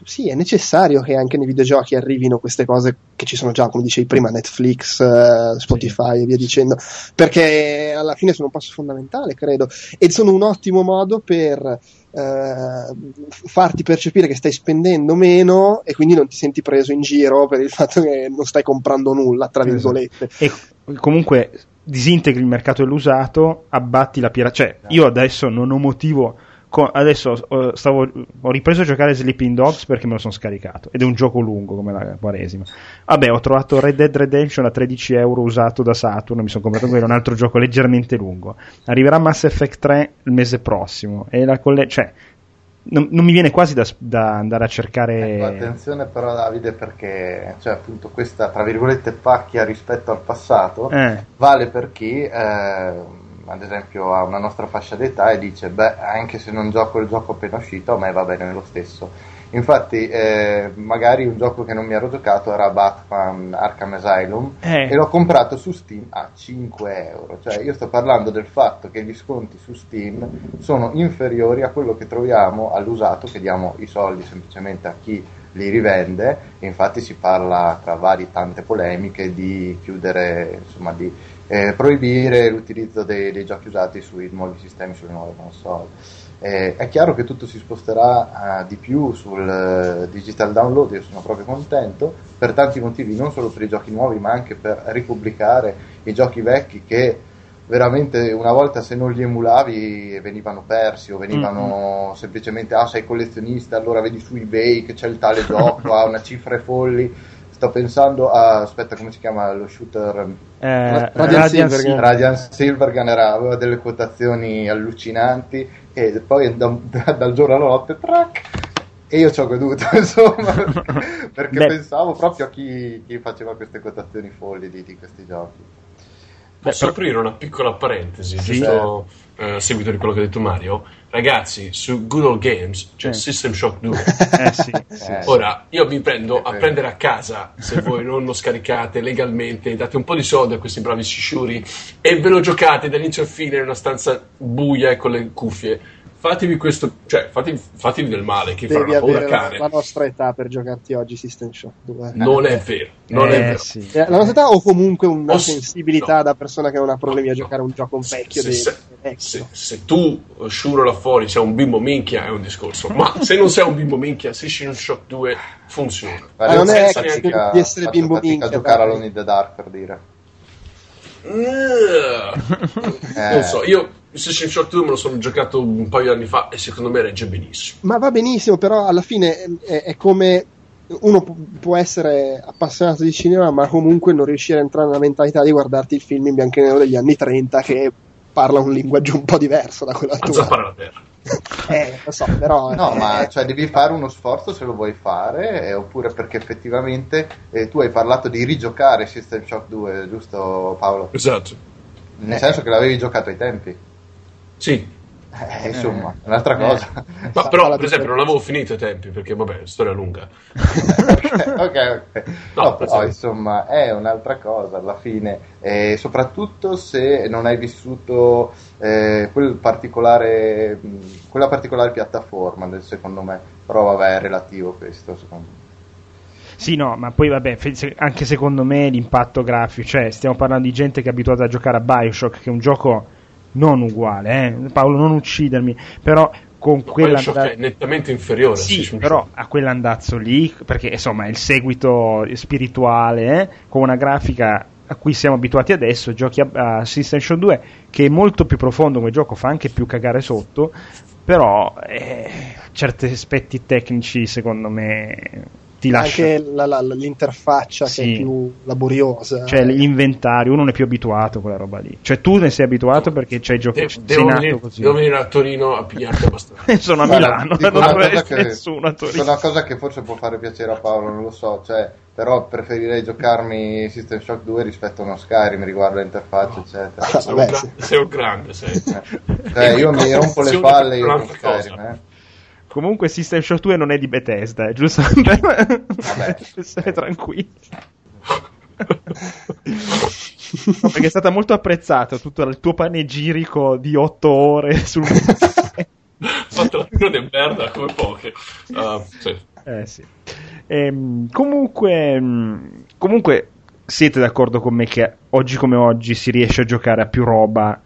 [SPEAKER 2] sì, è, necessario che anche nei videogiochi arrivino queste cose che ci sono già, come dicevi prima, Netflix, uh, Spotify sì. e via dicendo, perché alla fine sono un passo fondamentale, credo, e sono un ottimo modo per Uh, farti percepire che stai spendendo meno e quindi non ti senti preso in giro per il fatto che non stai comprando nulla, tra virgolette.
[SPEAKER 1] E comunque disintegri il mercato dell'usato, abbatti la pirateria. Cioè, io adesso non ho motivo. Con, adesso uh, stavo, ho ripreso a giocare Sleeping Dogs perché me lo sono scaricato ed è un gioco lungo come la Quaresima. Vabbè, ho trovato Red Dead Redemption a 13 euro usato da Saturn. Mi sono comprato quello, un altro gioco leggermente lungo. Arriverà Mass Effect 3 il mese prossimo. E la colle- cioè, non, non, mi viene quasi da, da andare a cercare.
[SPEAKER 4] Ecco, attenzione però, Davide, perché cioè, appunto questa tra virgolette pacchia rispetto al passato eh. vale per chi, eh, ad esempio, ha una nostra fascia d'età e dice: Beh, anche se non gioco il gioco appena uscito, a me va bene lo stesso. Infatti, eh, magari un gioco che non mi ero giocato era Batman Arkham Asylum eh. e l'ho comprato su Steam a 5 euro. Cioè, io sto parlando del fatto che gli sconti su Steam sono inferiori a quello che troviamo all'usato, che diamo i soldi semplicemente a chi li rivende. E infatti, si parla tra varie tante polemiche di chiudere, insomma, di eh, proibire l'utilizzo dei, dei giochi usati sui nuovi sistemi, sulle nuove console. Eh, è chiaro che tutto si sposterà uh, di più sul uh, digital download, io sono proprio contento, per tanti motivi, non solo per i giochi nuovi, ma anche per ripubblicare i giochi vecchi che veramente una volta se non li emulavi venivano persi o venivano mm-hmm. semplicemente, ah sei collezionista, allora vedi su eBay che c'è il tale gioco, ha una cifre folli sto pensando a aspetta come si chiama lo shooter
[SPEAKER 1] eh, Radiant,
[SPEAKER 4] Silvergun. Radiant Silvergun era, aveva delle quotazioni allucinanti e poi da, da, dal giorno alla notte track e io ci ho goduto insomma perché Beh. pensavo proprio a chi, chi, faceva queste quotazioni folli di, di questi giochi
[SPEAKER 3] Posso Beh, aprire una piccola parentesi, sì, giusto eh, a seguito di quello che ha detto Mario? Ragazzi, su Google Games c'è eh. System Shock 2.
[SPEAKER 1] eh, sì, sì,
[SPEAKER 3] Ora, io vi prendo a prendere a casa, se voi non lo scaricate legalmente, date un po' di soldi a questi bravi sciuri e ve lo giocate dall'inizio al fine in una stanza buia e con le cuffie fatevi questo, cioè fatevi, fatevi del male che
[SPEAKER 2] Devi
[SPEAKER 3] farà una
[SPEAKER 2] cane. La, la nostra età per giocarti oggi System Shock 2.
[SPEAKER 3] Non è vero, non
[SPEAKER 1] eh,
[SPEAKER 3] è vero.
[SPEAKER 1] Sì.
[SPEAKER 2] Eh, la nostra età o comunque una o sensibilità no. da persona che non ha problemi a giocare un gioco vecchio. Se,
[SPEAKER 3] se, se, se, tu, Shuro là fuori, sei un bimbo minchia è un discorso, ma se non sei un bimbo minchia, System Shock 2 funziona.
[SPEAKER 2] Ma non è fatica, di essere bimbo minchia.
[SPEAKER 4] a giocare a Alone in the Dark per dire.
[SPEAKER 3] eh. Non so, io Assassin's Creed 2 me lo sono giocato un paio di anni fa e secondo me regge benissimo.
[SPEAKER 2] Ma va benissimo, però alla fine è, è come uno può essere appassionato di cinema, ma comunque non riuscire a entrare nella mentalità di guardarti il film in bianco e nero degli anni 30 che parla un linguaggio un po' diverso da quello attuale.
[SPEAKER 3] Zappare la terra.
[SPEAKER 2] eh, lo so, però...
[SPEAKER 4] No, ma cioè, devi fare uno sforzo se lo vuoi fare, eh, oppure perché effettivamente eh, tu hai parlato di rigiocare System Shock 2, giusto Paolo?
[SPEAKER 3] Esatto.
[SPEAKER 4] Nel senso che l'avevi giocato ai tempi.
[SPEAKER 3] Sì.
[SPEAKER 4] Eh, insomma, eh. un'altra cosa.
[SPEAKER 3] Eh. Ma però, per esempio, non l'avevo finito ai tempi perché, vabbè, storia lunga.
[SPEAKER 4] ok, ok. No, no però, insomma, è un'altra cosa alla fine. E soprattutto se non hai vissuto eh, quel particolare, quella particolare piattaforma, secondo me. Però, vabbè, è relativo questo, secondo me.
[SPEAKER 1] Sì, no, ma poi vabbè, anche secondo me l'impatto grafico, cioè stiamo parlando di gente che è abituata a giocare a Bioshock, che è un gioco non uguale, eh? Paolo non uccidermi, però con quell'andazzo
[SPEAKER 3] è nettamente inferiore
[SPEAKER 1] sì, però a quell'andazzo lì perché insomma è il seguito spirituale eh? con una grafica a cui siamo abituati adesso giochi a, a System Shock 2 che è molto più profondo come gioco fa anche più cagare sotto però eh, certi aspetti tecnici secondo me ti lascia.
[SPEAKER 2] Anche la, la, l'interfaccia sì. che è più laboriosa.
[SPEAKER 1] Cioè l'inventario, uno non è più abituato a quella roba lì. Cioè tu ne sei abituato perché c'hai giocato
[SPEAKER 3] De- devo, venire, devo venire a Torino a pigliarti abbastanza.
[SPEAKER 1] Sono a Milano, non avresti nessuno a Torino.
[SPEAKER 4] È una cosa che forse può fare piacere a Paolo, non lo so, cioè però preferirei giocarmi System Shock 2 rispetto a uno Skyrim riguardo l'interfaccia no. eccetera
[SPEAKER 3] ah, sei, un gra- sei, un grande sei.
[SPEAKER 4] Eh. Cioè, io mi rompo le palle io con Skyrim eh.
[SPEAKER 1] Comunque System Shock 2 non è di Bethesda, è giusto per essere tranquilli. No, perché è stata molto apprezzata tutto il tuo panegirico di 8 ore sul
[SPEAKER 3] merda come poche. Uh, sì.
[SPEAKER 1] Eh, sì. Ehm, comunque, comunque siete d'accordo con me che oggi come oggi si riesce a giocare a più roba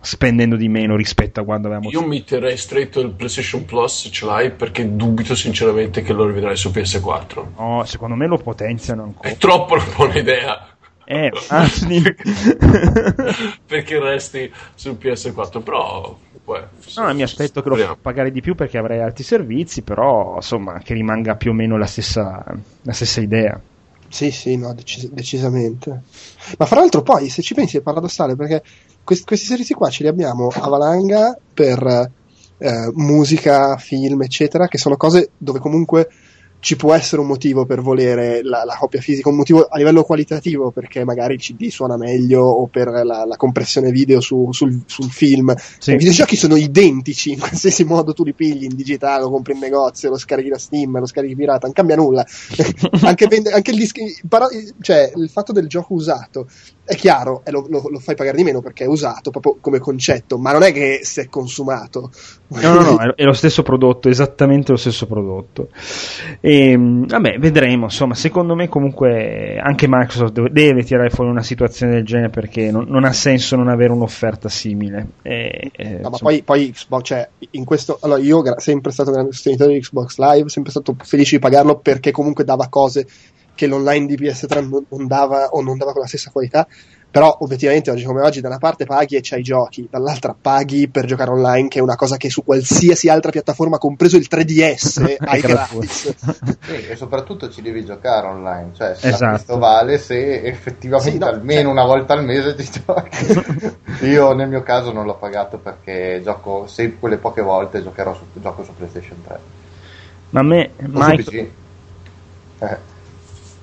[SPEAKER 1] spendendo di meno rispetto a quando avevamo
[SPEAKER 3] io mi terrei stretto il PlayStation Plus se ce l'hai perché dubito sinceramente che lo rivedrai su PS4
[SPEAKER 1] no secondo me lo potenziano ancora.
[SPEAKER 3] È troppo una buona idea.
[SPEAKER 1] Eh, anzi.
[SPEAKER 3] perché resti sul PS4 però
[SPEAKER 1] no, mi aspetto che lo fa pagare di più perché avrei altri servizi però insomma che rimanga più o meno la stessa, la stessa idea.
[SPEAKER 2] Sì, sì, no, decis- decisamente. Ma fra l'altro poi, se ci pensi, è paradossale perché quest- questi servizi qua ce li abbiamo a valanga per eh, musica, film, eccetera, che sono cose dove comunque ci può essere un motivo per volere la, la, copia fisica, un motivo a livello qualitativo perché magari il CD suona meglio o per la, la compressione video su, sul, sul, film. Sì. I videogiochi sono identici in qualsiasi modo tu li pigli in digitale, lo compri in negozio, lo scarichi da Steam, lo scarichi pirata, non cambia nulla. anche, vende, anche il, disco, cioè, il fatto del gioco usato è chiaro, e lo, lo, lo, fai pagare di meno perché è usato proprio come concetto, ma non è che si è consumato.
[SPEAKER 1] No, no, no, è lo stesso prodotto, esattamente lo stesso prodotto. E, ehm, vabbè, vedremo. Insomma, secondo me, comunque, anche Microsoft deve, deve tirare fuori una situazione del genere perché non, non ha senso non avere un'offerta simile. E,
[SPEAKER 2] e, no, ma poi, poi Xbox, cioè, in questo, allora, io gra- sempre stato grande sostenitore di Xbox Live, sempre stato felice di pagarlo perché comunque dava cose che l'online di PS3 non, non dava o non dava con la stessa qualità però obiettivamente oggi come oggi da una parte paghi e c'hai i giochi, dall'altra paghi per giocare online che è una cosa che su qualsiasi altra piattaforma, compreso il 3DS, hai gratis.
[SPEAKER 4] sì, e soprattutto ci devi giocare online, cioè se esatto. questo vale se effettivamente sì, no, almeno cioè... una volta al mese ti giochi. Io nel mio caso non l'ho pagato perché gioco, se quelle poche volte giocherò su, gioco su PlayStation 3.
[SPEAKER 1] Ma a me... Mike... Eh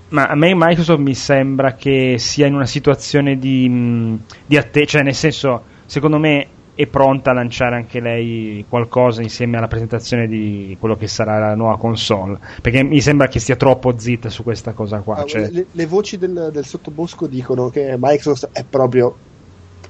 [SPEAKER 1] ma a me Microsoft mi sembra che sia in una situazione di, di attesa, cioè nel senso, secondo me è pronta a lanciare anche lei qualcosa insieme alla presentazione di quello che sarà la nuova console. Perché mi sembra che stia troppo zitta su questa cosa qua. Ah, cioè...
[SPEAKER 2] Le, le, voci del, del, sottobosco dicono che Microsoft è proprio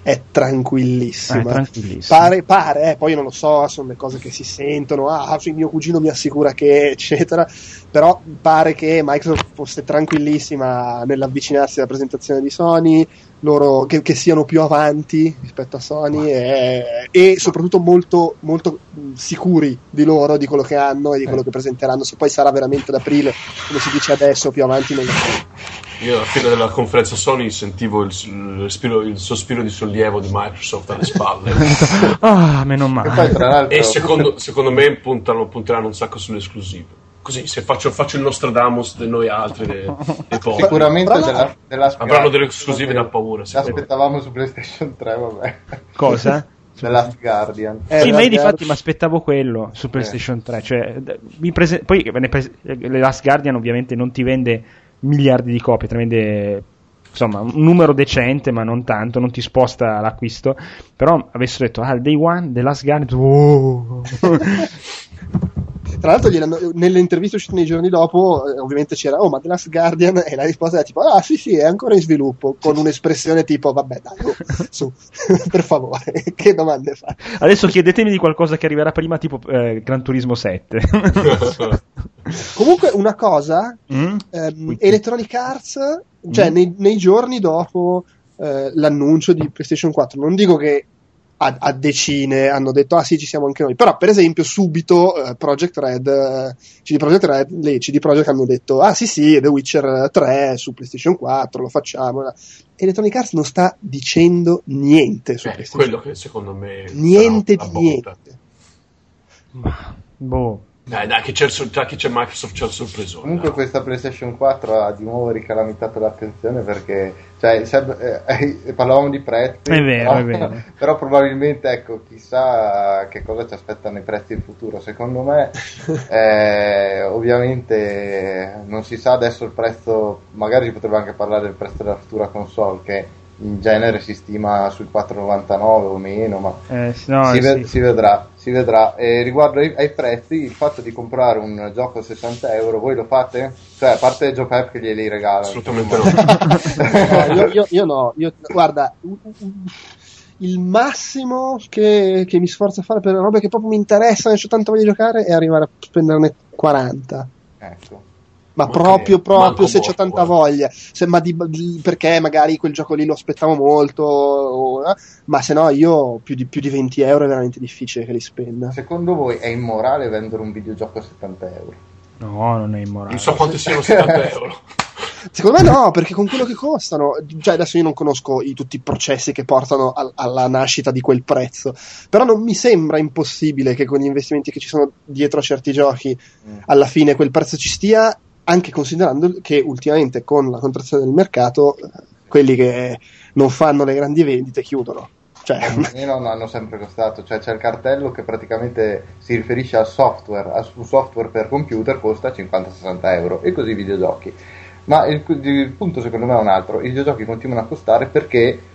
[SPEAKER 2] è tranquillissima. Ah, è tranquillissima. Pare, pare eh, poi non lo so, sono le cose che si sentono, ah, mio cugino mi assicura che, eccetera, però pare che Microsoft fosse tranquillissima nell'avvicinarsi alla presentazione di Sony, loro che, che siano più avanti rispetto a Sony e, e, soprattutto molto, molto sicuri di loro, di quello che hanno e di quello che presenteranno. Se poi sarà veramente ad aprile, come si dice adesso, più avanti non lo so.
[SPEAKER 3] Io alla fine della conferenza Sony sentivo il, il, respiro, il sospiro di sollievo di Microsoft alle spalle.
[SPEAKER 1] ah, meno male.
[SPEAKER 3] E, e secondo, secondo, me puntano, punteranno un sacco sulle esclusive. Così, se faccio, faccio il Nostradamus di noi altri, dei, dei
[SPEAKER 4] Sicuramente della, della
[SPEAKER 3] avranno delle esclusive da paura.
[SPEAKER 4] Aspettavamo su PlayStation 3, vabbè.
[SPEAKER 1] Cosa?
[SPEAKER 4] The Last Guardian.
[SPEAKER 1] Eh, sì, ma io difatti mi aspettavo quello su PlayStation 3. Cioè, prese- poi prese- The Last Guardian ovviamente non ti vende miliardi di copie, tremende insomma un numero decente ma non tanto, non ti sposta l'acquisto, però avessero detto ah, Day One, The Last Guardian, oh.
[SPEAKER 2] Tra l'altro, nelle interviste uscite nei giorni dopo, eh, ovviamente c'era, oh, ma The Last Guardian, e la risposta era tipo, ah, sì, sì, è ancora in sviluppo, con un'espressione tipo, vabbè, dai, oh, su, per favore, che domande fa?
[SPEAKER 1] Adesso chiedetemi di qualcosa che arriverà prima, tipo eh, Gran Turismo 7.
[SPEAKER 2] Comunque, una cosa, mm? ehm, Electronic Arts, cioè, mm. nei, nei, giorni dopo eh, l'annuncio di PlayStation 4, non dico che a, a, decine hanno detto ah sì ci siamo anche noi. Però per esempio subito uh, Project Red uh, CD Projekt Red le CD Projekt hanno detto ah sì sì The Witcher 3 su PlayStation 4 lo facciamo. Electronic Arts non sta dicendo niente su
[SPEAKER 3] eh, PlayStation quello che secondo me
[SPEAKER 2] niente di niente.
[SPEAKER 1] Ma boh
[SPEAKER 3] dai, dai, che c'è, già che c'è Microsoft c'è il sorpreso.
[SPEAKER 4] Comunque, no? questa PlayStation 4 ha di nuovo ricalamitato l'attenzione perché, cioè, se, eh, eh, parlavamo di prezzi,
[SPEAKER 1] è vero, però, è vero.
[SPEAKER 4] però probabilmente, ecco, chissà che cosa ci aspettano i prezzi in futuro. Secondo me, eh, ovviamente, non si sa adesso il prezzo, magari si potrebbe anche parlare del prezzo della futura console, che in genere si stima sui 4,99 o meno, ma
[SPEAKER 1] eh, no,
[SPEAKER 4] si, ve- sì. si, vedrà. Si vedrà. E riguardo ai, ai, prezzi, il fatto di comprare un gioco a 60 euro, voi lo fate? Cioè, a parte Joe che glieli regala.
[SPEAKER 3] Assolutamente no.
[SPEAKER 2] io, io, io, no, io, guarda, il massimo che, che mi sforzo a fare per le robe che proprio mi interessano e ho tanto voglia di giocare è arrivare a spenderne 40.
[SPEAKER 4] Ecco.
[SPEAKER 2] Ma
[SPEAKER 3] Ok,
[SPEAKER 2] proprio, proprio
[SPEAKER 3] manco
[SPEAKER 2] se c'ho
[SPEAKER 3] poco,
[SPEAKER 2] tanta
[SPEAKER 3] guarda.
[SPEAKER 2] voglia. Se- ma di- di- perché magari quel gioco lì lo aspettavo molto. o- eh, ma se no, io più di, più di 20 euro è veramente difficile che li spenda.
[SPEAKER 4] Secondo voi è immorale vendere un videogioco a 70 euro?
[SPEAKER 1] No, non è immorale.
[SPEAKER 3] Non so quanto siano 70 euro.
[SPEAKER 2] Secondo me no, perché con quello che costano, cioè adesso io non conosco i- tutti i processi che portano al- alla nascita di quel prezzo, però non mi sembra impossibile che con gli investimenti che ci sono dietro a certi giochi
[SPEAKER 4] Mm.
[SPEAKER 2] alla fine quel prezzo ci stia, anche considerando che ultimamente con la contrazione del mercato eh, quelli che non fanno le grandi vendite chiudono. Cioè,
[SPEAKER 4] E non hanno sempre costato, cioè c'è il cartello che praticamente si riferisce al software, al su software per computer costa 50-60 euro e così i videogiochi. Ma il, il punto secondo me è un altro, i videogiochi continuano a costare perché a-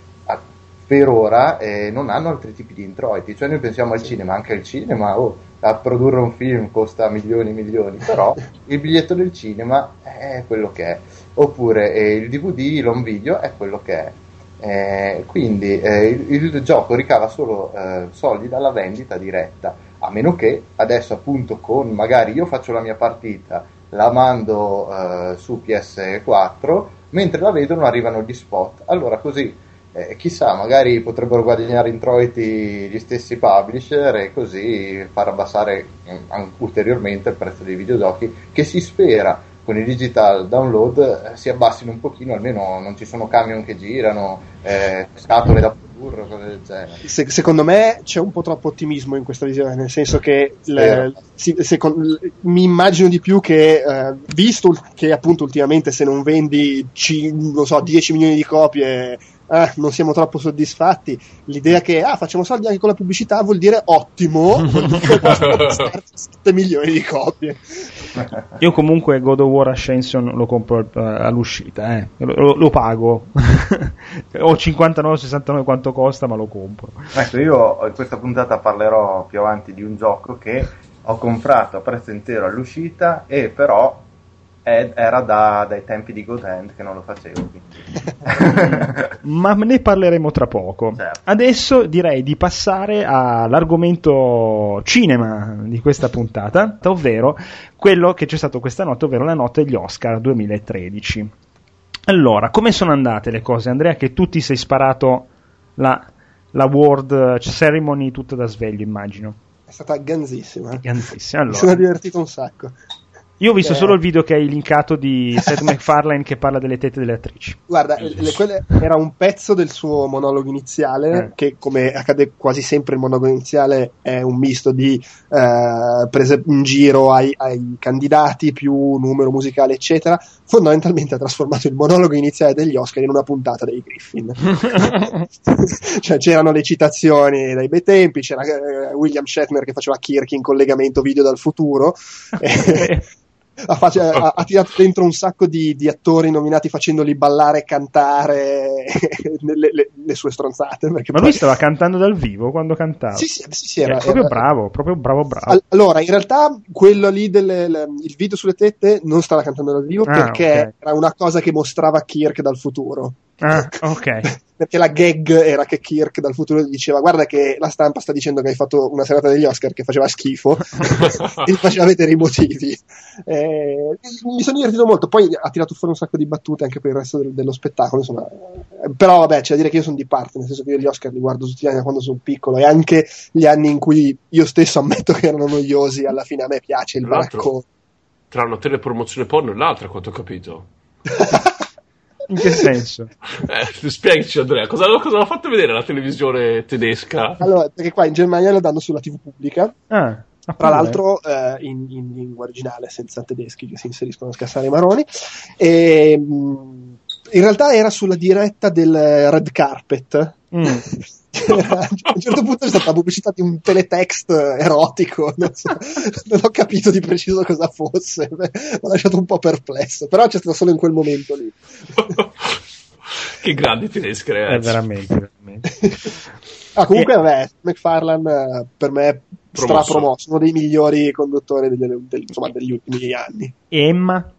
[SPEAKER 4] per ora eh, non hanno altri tipi di introiti, cioè noi pensiamo al cinema, anche il cinema, oh, a produrre un film costa milioni e milioni, però il biglietto del cinema è quello che è, oppure eh, il DVD, l'home video è quello che è. Eh, quindi eh, il, il gioco ricava solo eh, soldi dalla vendita diretta, a meno che adesso appunto con magari io faccio la mia partita, la mando eh, su PS4, mentre la vedono arrivano gli spot. Allora così eh, chissà, magari potrebbero guadagnare introiti gli stessi publisher e così far abbassare an- ulteriormente il prezzo dei videogiochi che si spera con i digital download eh, si abbassino un pochino, almeno non ci sono camion che girano, eh, scatole da produrre, cose del genere.
[SPEAKER 2] se- secondo me c'è un po' troppo ottimismo in questa visione, nel senso che le- si- secon- mi immagino di più che, eh, visto che appunto ultimamente se non vendi ci- non so, 10 milioni di copie eh, non siamo troppo soddisfatti, l'idea che ah, facciamo soldi anche con la pubblicità vuol dire ottimo, vuol dire che possono costare 7 milioni di copie.
[SPEAKER 1] Io comunque God of War Ascension lo compro eh, all'uscita, eh. lo, lo- lo pago. Ho 59-69 quanto costa, ma lo compro.
[SPEAKER 4] Ecco, io in questa puntata parlerò più avanti di un gioco che ho comprato a prezzo intero all'uscita e però è- era da- dai tempi di God Hand che non lo facevo.
[SPEAKER 1] Ma ne parleremo tra poco.
[SPEAKER 4] Certo.
[SPEAKER 1] Adesso direi di passare all'argomento cinema di questa puntata, ovvero quello che c'è stato questa notte, ovvero la notte degli Oscar 2013. Allora, come sono andate le cose, Andrea? Che tu ti sei sparato la, la World Ceremony tutta da sveglio, immagino.
[SPEAKER 2] È stata ganzissima.
[SPEAKER 1] Ganzissima.
[SPEAKER 2] Mi sono
[SPEAKER 1] Allora,
[SPEAKER 2] divertito un sacco.
[SPEAKER 1] Io ho visto
[SPEAKER 2] Eh.
[SPEAKER 1] solo il video che hai linkato di Seth MacFarlane che parla delle tette delle attrici.
[SPEAKER 2] Guarda, le- quelle- era un pezzo del suo monologo iniziale,
[SPEAKER 1] Eh.
[SPEAKER 2] che come accade quasi sempre il monologo iniziale è un misto di eh, prese in giro ai, ai candidati più numero musicale, eccetera. Fondamentalmente ha trasformato il monologo iniziale degli Oscar in una puntata dei Griffin. cioè c'erano le citazioni dai bei tempi, c'era eh, William Shatner che faceva Kirk in collegamento video dal futuro. ha, face- ha- ha tirato dentro un sacco di, di attori nominati facendoli ballare e cantare le, le- le sue stronzate.
[SPEAKER 1] Ma
[SPEAKER 2] poi-
[SPEAKER 1] lui stava cantando dal vivo quando cantava.
[SPEAKER 2] Sì, sì, sì, sì,
[SPEAKER 1] È
[SPEAKER 2] era,
[SPEAKER 1] proprio
[SPEAKER 2] era-
[SPEAKER 1] bravo, proprio bravo, bravo.
[SPEAKER 2] Al- Allora, in realtà quello lì del video sulle tette non stava cantando dal vivo
[SPEAKER 1] Ah,
[SPEAKER 2] perché
[SPEAKER 1] ok.
[SPEAKER 2] era una cosa che mostrava Kirk dal futuro.
[SPEAKER 1] Ah, ok.
[SPEAKER 2] perché la gag era che Kirk dal futuro gli diceva guarda che la stampa sta dicendo che hai fatto una serata degli Oscar che faceva schifo e faceva vedere i motivi Eh, mi sono divertito molto poi ha tirato fuori un sacco di battute anche per il resto del- dello spettacolo insomma Eh, però vabbè c'è da dire che io sono di parte nel senso che io gli Oscar li guardo tutti gli anni da quando sono piccolo e anche gli anni in cui io stesso ammetto che erano noiosi alla fine a me piace il baracco
[SPEAKER 3] Tra una telepromozione porno e l'altra, a quanto ho capito.
[SPEAKER 1] In che senso?
[SPEAKER 3] Eh, spiegaci Andrea, cosa, cosa ha fatto vedere la televisione tedesca?
[SPEAKER 2] allora perché qua in Germania lo danno sulla tv pubblica
[SPEAKER 1] Ah, ah,
[SPEAKER 2] tra l'altro eh, in, in lingua originale senza tedeschi che si inseriscono a scassare i maroni e, mh, in realtà era sulla diretta del red carpet
[SPEAKER 1] Mm.
[SPEAKER 2] a un certo punto è stata la pubblicità di un teletext erotico non, so, non ho capito di preciso cosa fosse mi ha lasciato un po' perplesso però c'è stato solo in quel momento lì
[SPEAKER 3] che grandi tedesche,
[SPEAKER 1] È
[SPEAKER 3] ragazzi.
[SPEAKER 1] veramente, veramente.
[SPEAKER 2] ah, comunque
[SPEAKER 1] E-
[SPEAKER 2] vabbè McFarlane eh, per me è
[SPEAKER 3] Promosso.
[SPEAKER 2] strapromosso uno dei migliori conduttori degli, del- insomma, degli ultimi anni
[SPEAKER 1] E Emma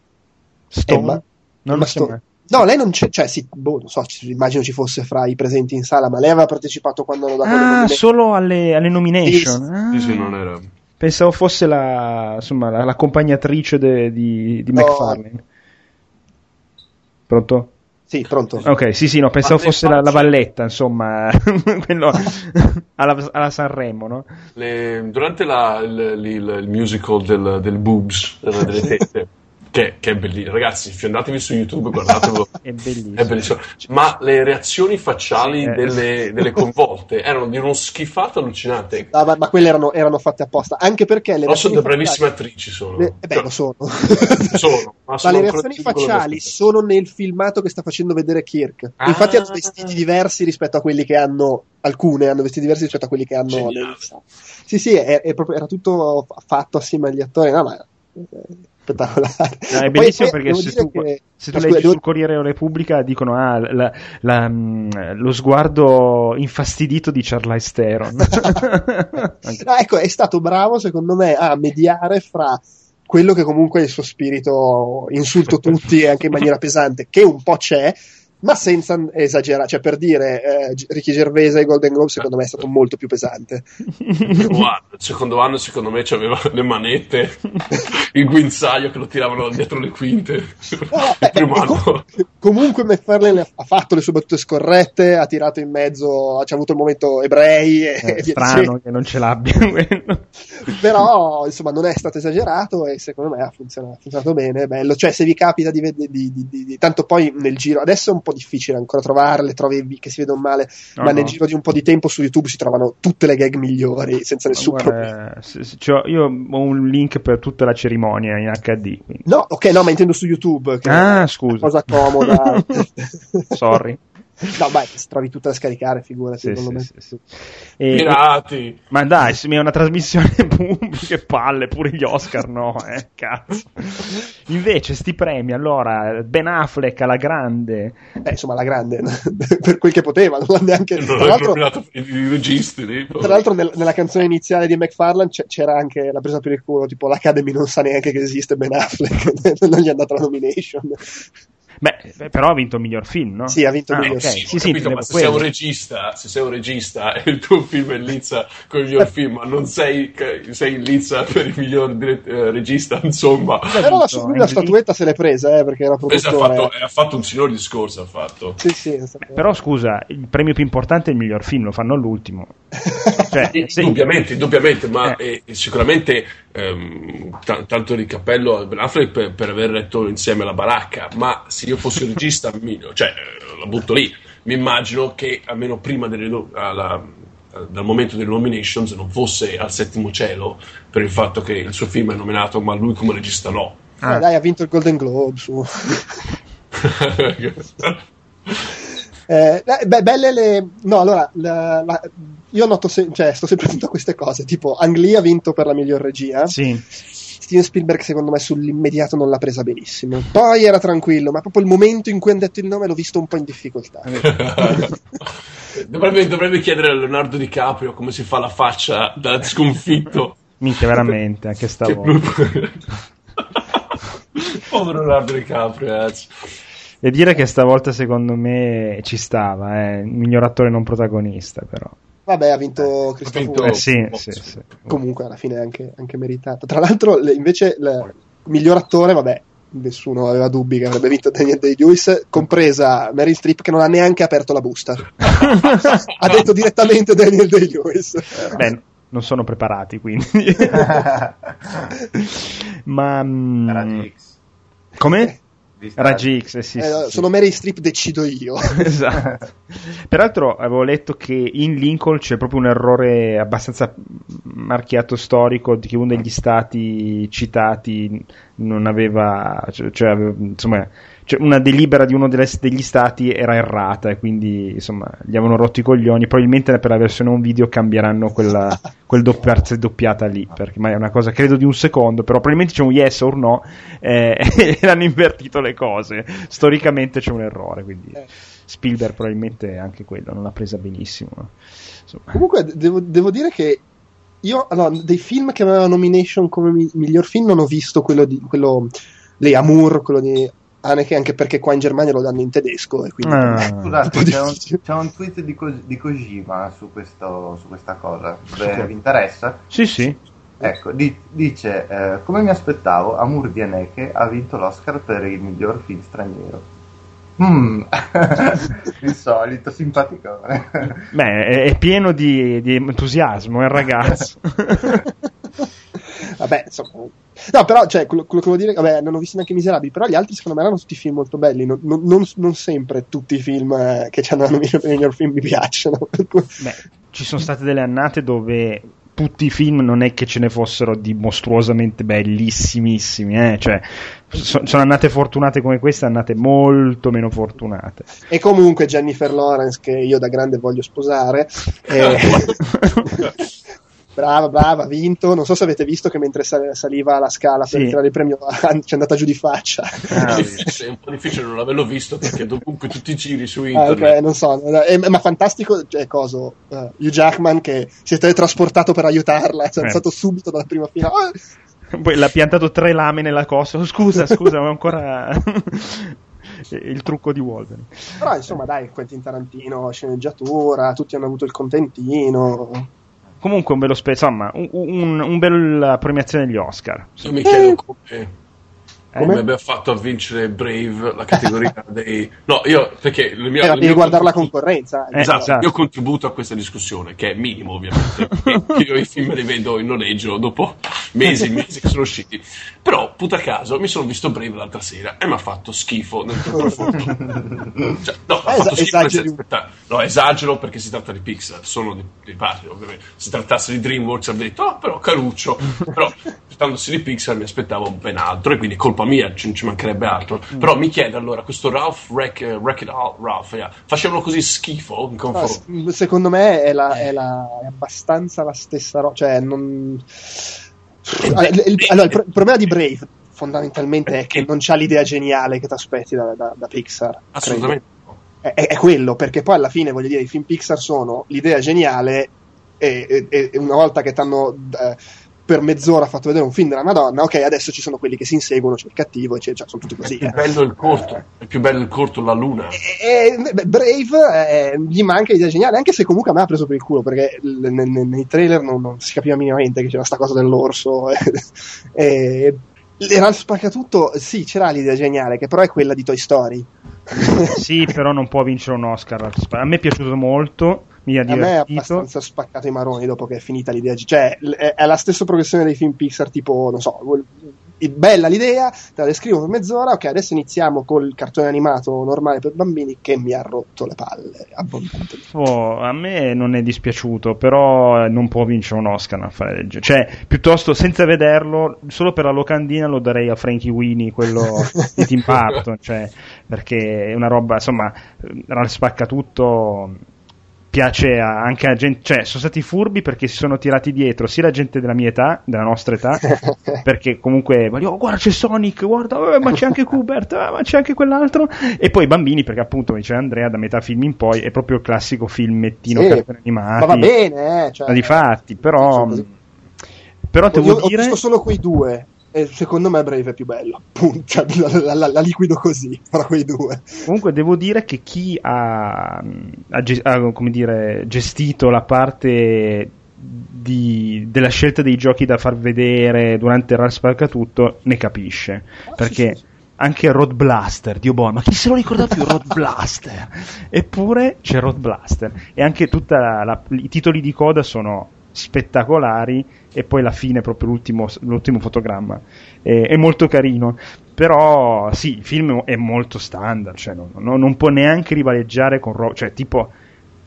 [SPEAKER 1] Stone?
[SPEAKER 2] Emma?
[SPEAKER 1] Non
[SPEAKER 2] Emma
[SPEAKER 1] lo so.
[SPEAKER 2] No, lei non c'è, cioè sì, boh, non so, immagino ci fosse fra i presenti in sala, ma lei aveva partecipato quando hanno dato le
[SPEAKER 1] Ah,
[SPEAKER 2] nomination.
[SPEAKER 1] solo alle, alle nomination. Ah.
[SPEAKER 3] Sì, sì, non era.
[SPEAKER 1] Pensavo fosse la, insomma, la- l'accompagnatrice de- di, di
[SPEAKER 2] No.
[SPEAKER 1] McFarlane. Pronto?
[SPEAKER 2] Sì, pronto.
[SPEAKER 1] Ok, sì, sì, no, pensavo
[SPEAKER 3] Ma le
[SPEAKER 1] fosse la, la valletta, insomma, quello alla, alla Sanremo, no?
[SPEAKER 3] Le- durante la- il, il- il musical del, del boobs, delle delle tette, che, che è bellissimo, ragazzi, fiondatevi su YouTube, guardatelo,
[SPEAKER 1] È bellissimo.
[SPEAKER 3] è bellissimo. Ma le reazioni facciali
[SPEAKER 1] Sì, eh.
[SPEAKER 3] delle, delle coinvolte erano di uno schifato allucinante.
[SPEAKER 2] Ah, ma, ma quelle erano, erano fatte apposta, anche perché le
[SPEAKER 3] Però sono
[SPEAKER 2] reazioni
[SPEAKER 3] delle bravissime
[SPEAKER 2] facciali-
[SPEAKER 3] attrici sono.
[SPEAKER 2] le- eh beh, lo sono.
[SPEAKER 3] Sono, ma
[SPEAKER 2] Ma
[SPEAKER 3] sono
[SPEAKER 2] le
[SPEAKER 3] ancora
[SPEAKER 2] reazioni facciali sono nel filmato che sta facendo vedere Kirk.
[SPEAKER 3] Ah.
[SPEAKER 2] Infatti hanno vestiti diversi rispetto a quelli che hanno. Alcune hanno vestiti diversi rispetto a quelli che hanno. Nel- Sì, sì, è, è proprio- era tutto fatto assieme agli attori. No, ma eh, spettacolare.
[SPEAKER 1] No, è bellissimo
[SPEAKER 2] poi
[SPEAKER 1] perché
[SPEAKER 2] devo
[SPEAKER 1] se tu,
[SPEAKER 2] che-
[SPEAKER 1] se tu
[SPEAKER 2] ah,
[SPEAKER 1] leggi
[SPEAKER 2] scusa, devo-
[SPEAKER 1] sul Corriere della Repubblica dicono ah, la- la- mm, lo sguardo infastidito di Charlize Theron. Anche-
[SPEAKER 2] Ah, ecco, è stato bravo secondo me a mediare fra quello che comunque è il suo spirito insulto tutti e anche in maniera pesante, che un po' c'è, ma senza esagerare. Cioè, per dire, eh, Ricky Gervais ai Golden Globe secondo me è stato molto più pesante.
[SPEAKER 3] Guarda, secondo anno secondo me c'aveva le manette, il guinzaglio che lo tiravano dietro le quinte.
[SPEAKER 2] No,
[SPEAKER 3] il
[SPEAKER 2] eh,
[SPEAKER 3] primo
[SPEAKER 2] eh,
[SPEAKER 3] anno.
[SPEAKER 2] com- comunque McFarlane ha fatto le sue battute scorrette, ha tirato in mezzo, c'è avuto il momento ebrei e,
[SPEAKER 1] È
[SPEAKER 2] e via
[SPEAKER 1] strano che non ce l'abbia quello.
[SPEAKER 2] però insomma non è stato esagerato e secondo me ha funzionato, ha funzionato bene, è bello, cioè se vi capita di vedere, di, di- di- di- tanto poi nel giro, adesso è un po' difficile ancora trovarle, trovi che si vedono male,
[SPEAKER 1] No,
[SPEAKER 2] ma
[SPEAKER 1] no.
[SPEAKER 2] nel giro di un po' di tempo su YouTube si trovano tutte le gag migliori senza nessun problema.
[SPEAKER 1] Guarda, se- se- c'ho- io ho un link per tutta la cerimonia in HD. quindi-
[SPEAKER 2] No, ok, no, ma intendo su YouTube, che
[SPEAKER 1] Ah, scusa.
[SPEAKER 2] cosa comoda.
[SPEAKER 1] Sorry.
[SPEAKER 2] No, beh, trovi tutta da scaricare, figurati.
[SPEAKER 1] Sì,
[SPEAKER 2] non lo
[SPEAKER 1] sì, sì, sì. E-
[SPEAKER 3] Pirati!
[SPEAKER 1] ma dai, se mi è una trasmissione pubblica, che palle, pure gli Oscar no, eh, cazzo. Invece, sti premi, allora, Ben Affleck alla grande,
[SPEAKER 2] Eh, insomma, la grande, per quel che poteva, non l'ha neanche...
[SPEAKER 3] Non
[SPEAKER 2] Tra l'altro,
[SPEAKER 3] i, registi lì.
[SPEAKER 2] tra l'altro nel- nella canzone iniziale di McFarlane c'era anche la presa per il culo, tipo l'Academy non sa neanche che esiste Ben Affleck, non gli è andata la nomination.
[SPEAKER 1] Beh, beh, però ha vinto il miglior film, no?
[SPEAKER 2] Sì, ha vinto il
[SPEAKER 1] Ah,
[SPEAKER 2] miglior
[SPEAKER 1] ok,
[SPEAKER 2] film.
[SPEAKER 1] sì,
[SPEAKER 3] Ho
[SPEAKER 1] sì,
[SPEAKER 3] capito, ma se sei, un regista, se sei un regista e il tuo film è in lizza con il miglior film, ma non sei, sei in lizza per il miglior dire- eh, regista, insomma.
[SPEAKER 2] Però la, lui la statuetta se l'è presa, eh, perché era
[SPEAKER 3] Questo ha
[SPEAKER 2] produttore.
[SPEAKER 3] fatto, ha fatto un signor discorso, ha fatto.
[SPEAKER 2] Sì, sì, stato-
[SPEAKER 1] Però scusa, il premio più importante è il miglior film, lo fanno all'ultimo. Cioè, se-
[SPEAKER 3] Indubbiamente, indubbiamente, ma
[SPEAKER 1] Eh.
[SPEAKER 3] eh, sicuramente ehm, ta- tanto di cappello a Ben Affleck per, per aver letto insieme la baracca, ma se io fossi un regista, mi- cioè, eh, la butto lì, mi immagino che almeno prima delle, alla- dal momento delle nominations non fosse al settimo cielo per il fatto che il suo film è nominato, ma lui come regista no.
[SPEAKER 1] Ah.
[SPEAKER 2] Eh, dai, ha vinto il Golden Globe. Su. Eh, beh, belle le. No, allora, la- la- io noto, se- cioè, sto sempre attento a queste cose. Tipo, Ang Lee ha vinto per la miglior regia.
[SPEAKER 1] sì.
[SPEAKER 2] Steven Spielberg, secondo me, sull'immediato non l'ha presa benissimo. Poi era tranquillo, ma proprio il momento in cui hanno detto il nome l'ho visto un po' in difficoltà.
[SPEAKER 3] dovrebbe, dovrebbe chiedere a Leonardo DiCaprio come si fa la faccia da sconfitto.
[SPEAKER 1] Minchia, veramente, anche
[SPEAKER 3] Che
[SPEAKER 1] stavolta.
[SPEAKER 3] Povero Leonardo DiCaprio, ragazzi.
[SPEAKER 1] E dire che stavolta secondo me ci stava, eh. il miglior attore non protagonista, però.
[SPEAKER 2] Vabbè, ha vinto Christopher
[SPEAKER 3] vinto-
[SPEAKER 1] Eh, sì, sì,
[SPEAKER 3] sì.
[SPEAKER 2] Comunque, alla fine è anche, anche meritato. Tra l'altro, le- invece, il miglior attore, vabbè, nessuno aveva dubbi che avrebbe vinto Daniel Day-Lewis, compresa Meryl Streep, che non ha neanche aperto la busta. ha detto direttamente Daniel Day-Lewis.
[SPEAKER 1] Beh, non sono preparati, quindi. Ma... mm,
[SPEAKER 4] Raggi X.
[SPEAKER 1] Come? Raggi X, eh, sì,
[SPEAKER 2] Eh,
[SPEAKER 1] sì.
[SPEAKER 2] Sono Meryl Streep, decido io.
[SPEAKER 1] esatto. Peraltro avevo letto che in Lincoln c'è proprio un errore abbastanza marchiato storico di che uno degli stati citati non aveva, cioè, cioè insomma, cioè una delibera di uno delle- degli stati era errata e quindi insomma gli avevano rotto i coglioni. Probabilmente per la versione un video cambieranno quella, quel doppiarsi doppiata lì perché ma è una cosa credo di un secondo, però probabilmente c'è un yes or no eh, e hanno invertito le cose. Storicamente c'è un errore, quindi
[SPEAKER 2] Eh.
[SPEAKER 1] Spielberg probabilmente anche quello non l'ha presa benissimo. Insomma,
[SPEAKER 2] Comunque, devo, devo dire che io, allora, dei film che aveva nomination come mi- miglior film, non ho visto quello di quello lei Amour, quello di Haneke anche perché qua in Germania lo danno in tedesco e quindi
[SPEAKER 1] Ah.
[SPEAKER 2] un
[SPEAKER 4] Scusate, c'è un, c'è un tweet di, Ko- di Kojima su, questo, su questa cosa. Beh, vi interessa?
[SPEAKER 1] Sì, sì.
[SPEAKER 4] Ecco, di- dice, eh, come mi aspettavo, Amur di Haneke ha vinto l'Oscar per il miglior film straniero. Mm. il solito, simpaticone.
[SPEAKER 1] Beh, è, pieno di, di entusiasmo, è il ragazzo.
[SPEAKER 2] Vabbè, insomma. No, però, cioè, quello, quello che volevo dire, vabbè, non ho visto neanche Miserabili, però gli altri secondo me erano tutti film molto belli. Non, non- non- non sempre tutti i film eh, che ci hanno per il miglior film mi piacciono.
[SPEAKER 1] Beh, ci sono state delle annate dove tutti i film non è che ce ne fossero di mostruosamente bellissimissimi, eh? cioè, so- sono annate fortunate come queste, annate molto meno fortunate.
[SPEAKER 2] E comunque Jennifer Lawrence, che io da grande voglio sposare, eh, brava, brava, ha vinto. Non so se avete visto che mentre sal- saliva la scala per
[SPEAKER 1] Sì.
[SPEAKER 2] tirare il premio ci è andata giù di faccia.
[SPEAKER 1] Ah,
[SPEAKER 3] È un po' difficile non averlo visto perché dovunque tutti i giri su
[SPEAKER 2] Ah,
[SPEAKER 3] internet.
[SPEAKER 2] ok, non so, eh, ma fantastico cioè, coso, eh, Hugh Jackman che si è teletrasportato per aiutarla, si è
[SPEAKER 1] Eh.
[SPEAKER 2] alzato subito dalla prima fila. Ah,
[SPEAKER 1] Poi l'ha piantato tre lame nella costa. Oh, scusa, scusa, ma ancora il trucco di Wolverine.
[SPEAKER 2] Però insomma dai, Quentin Tarantino, sceneggiatura, tutti hanno avuto il contentino.
[SPEAKER 1] Comunque un bello spe- insomma, un, un, un bel premiazione agli Oscar.
[SPEAKER 3] Io mi chiedo come, come
[SPEAKER 2] Come?
[SPEAKER 3] abbia fatto a vincere Brave la categoria dei... No, io perché il mio,
[SPEAKER 2] Eh,
[SPEAKER 3] il
[SPEAKER 2] devi
[SPEAKER 3] mio
[SPEAKER 2] guardare la
[SPEAKER 3] contributo-
[SPEAKER 2] concorrenza.
[SPEAKER 1] Eh,
[SPEAKER 3] Esatto,
[SPEAKER 1] esatto.
[SPEAKER 3] il mio contributo a questa discussione, che è minimo ovviamente, io i film li vedo in noleggio dopo mesi e mesi che sono usciti. Però, puta caso, mi sono visto Brave l'altra sera e mi ha fatto schifo nel profondo. Cioè, no,
[SPEAKER 2] Eh,
[SPEAKER 3] fatto
[SPEAKER 2] esa-
[SPEAKER 3] schifo No, esagero perché si tratta di Pixar, sono dei, dei padri ovviamente. Se trattasse di DreamWorks avrei detto, ah, però caruccio. Però, trattandosi di Pixar mi aspettavo ben altro e quindi colpa mia, ci, ci mancherebbe altro.
[SPEAKER 2] Mm.
[SPEAKER 3] Però mi chiedo allora, questo Ralph Wreck, Wreck-It Ralph, yeah, facevano così schifo in
[SPEAKER 2] No,
[SPEAKER 3] confronto?
[SPEAKER 2] s- secondo me è, la- è la- è abbastanza la stessa roba. Cioè, non. Allora, il, allora, il pro- il problema di Brave fondamentalmente è che non c'ha l'idea geniale che ti aspetti da, da- da Pixar.
[SPEAKER 3] Assolutamente.
[SPEAKER 2] È, è- quello, perché poi alla fine, voglio dire, i film Pixar sono l'idea geniale e, e- e una volta che ti hanno per mezz'ora fatto vedere un film della Madonna, ok, adesso ci sono quelli che si inseguono, c'è il cattivo, c'è, cioè, sono tutti così.
[SPEAKER 3] È
[SPEAKER 2] eh.
[SPEAKER 3] più bello il corto, è più bello il corto La Luna.
[SPEAKER 2] E- e- beh, Brave eh, gli manca l'idea geniale, anche se comunque a me ha preso per il culo perché l- ne- ne- nei trailer non, non si capiva minimamente che c'era sta cosa dell'orso. E, e, era il spaccatutto, sì, c'era l'idea geniale, che però è quella di Toy Story.
[SPEAKER 1] Sì, però non può vincere un Oscar. A me è piaciuto molto, mi ha
[SPEAKER 2] A me è
[SPEAKER 1] divertito.
[SPEAKER 2] abbastanza spaccato i maroni dopo che è finita l'idea. Cioè, è, la stessa progressione dei film Pixar, tipo, non so, bella l'idea, te la descrivo per mezz'ora, ok, adesso iniziamo col cartone animato normale per bambini che mi ha rotto le palle abbondantemente.
[SPEAKER 1] Oh, a me non è dispiaciuto, però eh, non può vincere un Oscar affare del genere. Cioè, piuttosto senza vederlo, solo per la locandina lo darei a Frankie Winnie, quello di Tim Burton, cioè, perché è una roba, insomma, eh, spacca tutto. Piace anche a gente, cioè, sono stati furbi perché si sono tirati dietro sia la gente della mia età, della nostra età, perché comunque, oh, guarda c'è Sonic, guarda, eh, ma c'è anche Kubert, eh, ma c'è anche quell'altro, e poi i bambini, perché appunto, diceva Andrea, da metà film in poi è proprio il classico filmettino
[SPEAKER 2] Sì,
[SPEAKER 1] cartoni animati.
[SPEAKER 2] Ma va bene, eh, cioè,
[SPEAKER 1] Ma di fatti, però, però devo
[SPEAKER 2] ho
[SPEAKER 1] dire,
[SPEAKER 2] visto solo quei due. E secondo me Brave è più bello. Punto. Cioè, La, la- la- la liquido così, fra quei due.
[SPEAKER 1] comunque devo dire che chi ha, ha ge- ha, come dire, gestito la parte di- della scelta dei giochi da far vedere durante il Raspalca tutto ne capisce. perché
[SPEAKER 2] sì, sì.
[SPEAKER 1] anche Road Blaster, Dio boy, ma chi se lo ricorda più Road Blaster? Eppure c'è Road Blaster e anche tutti i titoli di coda sono spettacolari e poi la fine proprio l'ultimo, l'ultimo fotogramma è, è molto carino però sì il film è molto standard cioè non, non- non può neanche rivaleggiare con ro- cioè tipo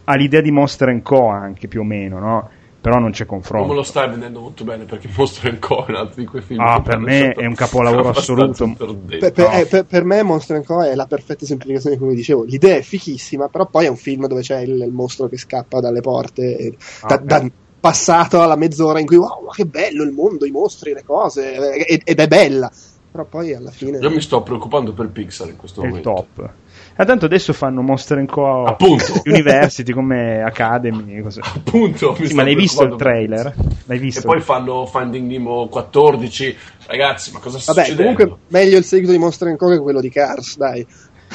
[SPEAKER 1] ha l'idea di Monster Co anche più o meno no? però non c'è
[SPEAKER 3] Non
[SPEAKER 1] confronto
[SPEAKER 3] me lo stai vendendo molto bene perché Monster Co. è un altro di quei film.
[SPEAKER 1] Ah, per me è un capolavoro assoluto.
[SPEAKER 2] Per, per-
[SPEAKER 1] No.
[SPEAKER 2] eh, per- per me Monster Co è la perfetta esemplificazione, come dicevo. L'idea è fichissima, però poi è un film dove c'è il, il mostro che scappa dalle porte. e-
[SPEAKER 1] Ah,
[SPEAKER 2] da-
[SPEAKER 1] ok.
[SPEAKER 2] da- passato alla mezz'ora in cui wow, ma che bello il mondo, i mostri, le cose, eh, ed, ed è bella. però poi alla fine...
[SPEAKER 3] Io mi sto preoccupando per Pixar in questo
[SPEAKER 1] È il
[SPEAKER 3] momento.
[SPEAKER 1] top. Ah, tanto adesso fanno Monster Co.
[SPEAKER 3] Appunto.
[SPEAKER 1] University come Academy. Così.
[SPEAKER 3] Appunto,
[SPEAKER 1] Sì, ma l'hai visto il trailer? L'hai
[SPEAKER 3] E
[SPEAKER 1] visto?
[SPEAKER 3] poi fanno Finding Nemo 14. Ragazzi, ma cosa sta
[SPEAKER 2] Vabbè,
[SPEAKER 3] succedendo?
[SPEAKER 2] comunque meglio il seguito di Monster Co. che quello di Cars, dai.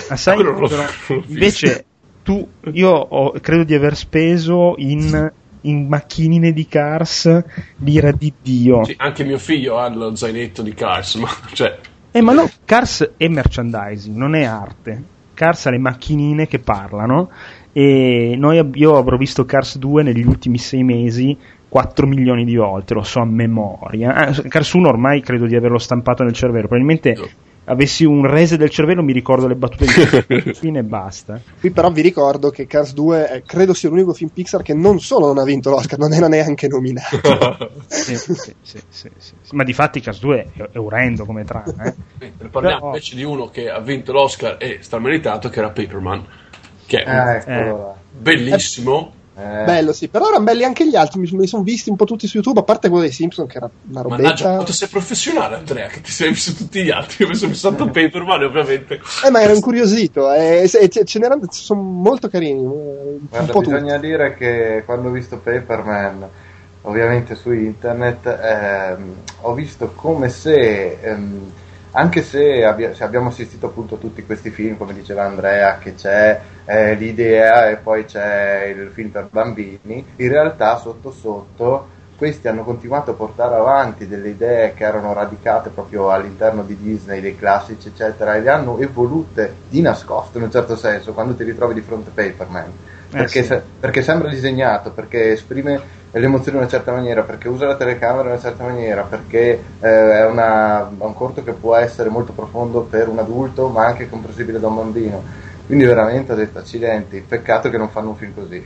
[SPEAKER 1] Ma sai, però, invece tu, io ho- credo di aver speso in, in macchinine di Cars l'ira di Dio.
[SPEAKER 3] Sì, anche mio figlio ha lo zainetto di Cars, ma cioè,
[SPEAKER 1] Eh, ma no, Cars è merchandising, non è arte. Cars ha le macchinine che parlano e noi, io avrò visto Cars 2 negli ultimi sei mesi 4 milioni di volte, lo so a memoria. Ah, Cars 1 ormai credo di averlo stampato nel cervello, probabilmente
[SPEAKER 3] No.
[SPEAKER 1] Avessi un reset del cervello mi ricordo le battute di fine e basta.
[SPEAKER 2] Qui però vi ricordo che Cars 2 è- credo sia l'unico film Pixar che non solo non ha vinto l'Oscar, non era neanche nominato.
[SPEAKER 1] Sì, sì, sì, sì, sì, sì. Ma di fatti Cars 2 è, è orrendo come trama, eh.
[SPEAKER 3] parliamo
[SPEAKER 1] Però-
[SPEAKER 3] invece di uno che ha vinto l'Oscar e strameritato, che era Paperman, che è
[SPEAKER 4] Eh,
[SPEAKER 1] Eh.
[SPEAKER 3] bellissimo.
[SPEAKER 4] Eh,
[SPEAKER 2] Bello, sì, però erano belli anche gli altri, mi, mi sono visti un po' tutti su YouTube, a parte quello dei Simpson che era una
[SPEAKER 3] Mannaggia,
[SPEAKER 2] robetta.
[SPEAKER 3] quanto sei professionale, Andrea, che ti sei visto tutti gli altri. Io mi sono visto Paperman, ovviamente.
[SPEAKER 2] Eh, ma ero incuriosito, eh, ce, ce n'erano, sono molto carini, un
[SPEAKER 4] Guarda,
[SPEAKER 2] po' tutti.
[SPEAKER 4] bisogna dire che quando ho visto Paperman, ovviamente su internet, ehm, ho visto come se, ehm, anche se, abbia- se abbiamo assistito appunto a tutti questi film, come diceva Andrea, che c'è eh, l'idea e poi c'è il film per bambini, in realtà sotto sotto questi hanno continuato a portare avanti delle idee che erano radicate proprio all'interno di Disney, dei classici, eccetera, e le hanno evolute di nascosto in un certo senso quando ti ritrovi di fronte a Paperman. Perché,
[SPEAKER 1] sì.
[SPEAKER 4] se- perché sembra disegnato, perché esprime le emozioni in una certa maniera, perché usa la telecamera in una certa maniera, perché eh, è, una- un corto che può essere molto profondo per un adulto, ma anche comprensibile da un bambino. Quindi veramente ho detto accidenti, peccato che non fanno un film così.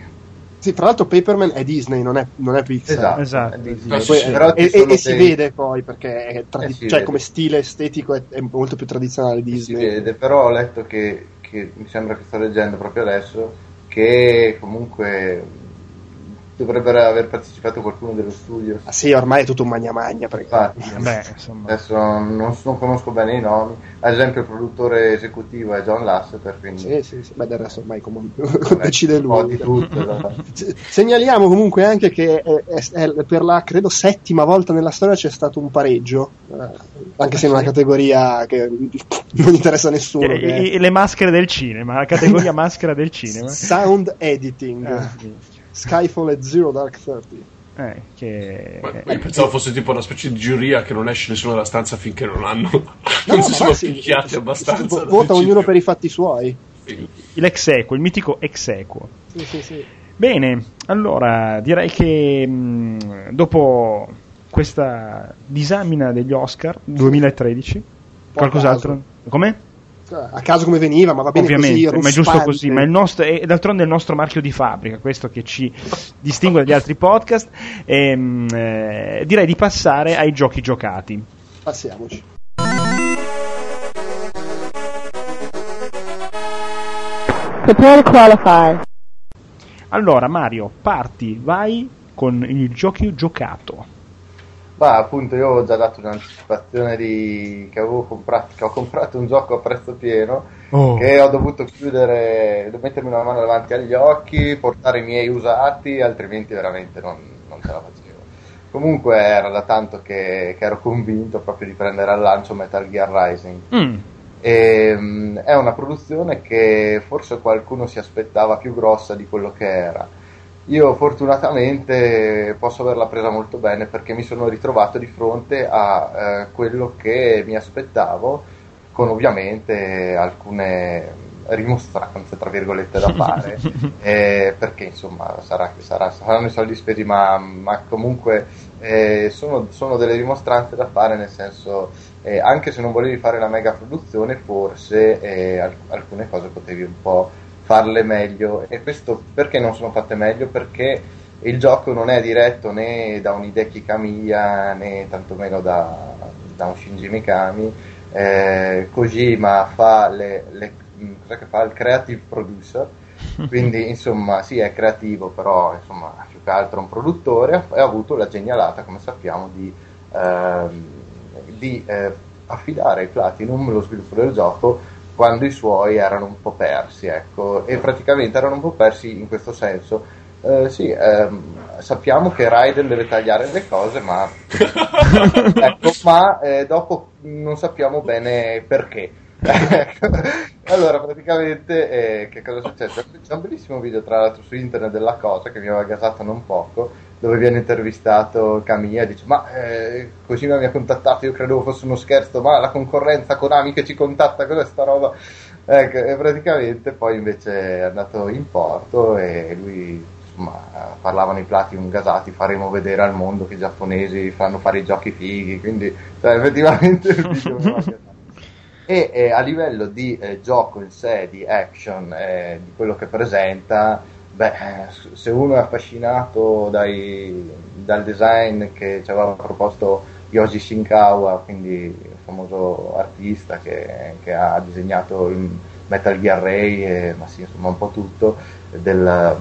[SPEAKER 2] Sì, tra l'altro Paperman è Disney, non è, non è Pixar.
[SPEAKER 4] Esatto.
[SPEAKER 1] Esatto.
[SPEAKER 4] è Disney.
[SPEAKER 3] Sì,
[SPEAKER 2] Poi-
[SPEAKER 3] sì.
[SPEAKER 4] Però
[SPEAKER 2] e, e- e si vede poi perché è tradi-
[SPEAKER 4] Eh, si
[SPEAKER 2] cioè,
[SPEAKER 4] vede.
[SPEAKER 2] come stile estetico è, è molto più tradizionale
[SPEAKER 4] si
[SPEAKER 2] Disney.
[SPEAKER 4] vede, però ho letto che, che mi sembra che sto leggendo proprio adesso che comunque dovrebbe aver partecipato qualcuno dello studio.
[SPEAKER 2] Ah, sì, ormai è tutto un magna magna. Perché...
[SPEAKER 4] Infatti,
[SPEAKER 1] insomma.
[SPEAKER 4] adesso non, non conosco bene i nomi. Ad esempio, il produttore esecutivo è John Lasseter, quindi
[SPEAKER 2] Sì, sì, sì. Beh, del resto ormai come
[SPEAKER 4] vabbè,
[SPEAKER 2] decide
[SPEAKER 4] un po'
[SPEAKER 2] lui.
[SPEAKER 4] di tutto. da-
[SPEAKER 2] Segnaliamo comunque anche che è- è- è per la credo settima volta nella storia c'è stato un pareggio, eh, anche se in una categoria che non interessa a nessuno.
[SPEAKER 1] E-
[SPEAKER 2] che è
[SPEAKER 1] e- e le maschere del cinema, la categoria maschera del cinema.
[SPEAKER 2] Sound editing,
[SPEAKER 1] Ah,
[SPEAKER 2] Skyfall e Zero Dark Thirty.
[SPEAKER 1] eh, che...
[SPEAKER 3] Ma- ma io pensavo fosse tipo una specie di giuria che non esce nessuno dalla stanza finché non hanno. non si sono
[SPEAKER 2] sì,
[SPEAKER 3] picchiati abbastanza.
[SPEAKER 2] vo-
[SPEAKER 3] da
[SPEAKER 2] Vota
[SPEAKER 3] decidere.
[SPEAKER 2] ognuno per i fatti suoi.
[SPEAKER 3] Sì.
[SPEAKER 1] L'ex equo, il mitico ex equo.
[SPEAKER 2] Sì, sì, sì.
[SPEAKER 1] Bene, allora direi che mh, dopo questa disamina degli Oscar 2013, qualcos'altro? Come?
[SPEAKER 2] A caso come veniva, ma va bene
[SPEAKER 1] Ovviamente,
[SPEAKER 2] così,
[SPEAKER 1] ma è giusto così, ma il nostro, è d'altronde è il nostro marchio di fabbrica, questo che ci distingue dagli altri podcast. Ehm, eh, direi di passare ai giochi giocati.
[SPEAKER 2] Passiamoci.
[SPEAKER 5] Prepare to qualify.
[SPEAKER 1] Allora, Mario, parti, vai con il giochi giocato.
[SPEAKER 4] Ma appunto io ho già dato un'anticipazione di... che avevo comprato, che ho comprato un gioco a prezzo pieno
[SPEAKER 1] Oh.
[SPEAKER 4] che ho dovuto chiudere, mettermi una mano davanti agli occhi, portare i miei usati, altrimenti veramente non, non ce la facevo. Comunque era da tanto che, che ero convinto proprio di prendere al lancio Metal Gear Rising.
[SPEAKER 1] Mm,
[SPEAKER 4] E, mm, è una produzione che forse qualcuno si aspettava più grossa di quello che era. Io fortunatamente posso averla presa molto bene perché mi sono ritrovato di fronte a eh, quello che mi aspettavo, con ovviamente alcune rimostranze, tra virgolette, da fare, eh, perché insomma sarà, sarà- saranno i soldi spesi, ma, ma comunque eh, sono, sono delle rimostranze da fare, nel senso, eh, anche se non volevi fare la mega produzione, forse eh, alc- alcune cose potevi un po' farle meglio. E questo perché non sono fatte meglio? Perché il gioco non è diretto né da un Hideki Kamiya né tantomeno da, da un Shinji Mikami. Eh, Kojima fa le, le- che fa? il creative producer quindi insomma sì è creativo però insomma più che altro un produttore e ha avuto la genialata come sappiamo di, ehm, di, eh, affidare ai Platinum lo sviluppo del gioco quando i suoi erano un po' persi, ecco, e praticamente erano un po' persi in questo senso. Eh, sì, ehm, sappiamo che Raiden deve tagliare le cose, ma, ecco, ma eh, dopo non sappiamo bene perché. Ecco. allora, praticamente, eh, che cosa è successo? C'è un bellissimo video, tra l'altro, su internet della cosa che mi aveva gasato non poco, dove viene intervistato Camilla dice: Ma eh, così mi ha contattato, io credevo fosse uno scherzo, ma la concorrenza Konami che ci contatta, cos'è sta roba? Ecco, e praticamente poi invece è andato in porto e lui insomma, parlavano i Platinum gasati, faremo vedere al mondo che i giapponesi fanno fare i giochi fighi, quindi cioè, effettivamente il video e eh, a livello di eh, gioco in sé, di action, eh, di quello che presenta, beh, se uno è affascinato dai, dal design che ci aveva proposto Yoshi Shinkawa, quindi il famoso artista che, che ha disegnato il Metal Gear Ray, ma sì, insomma un po' tutto, del,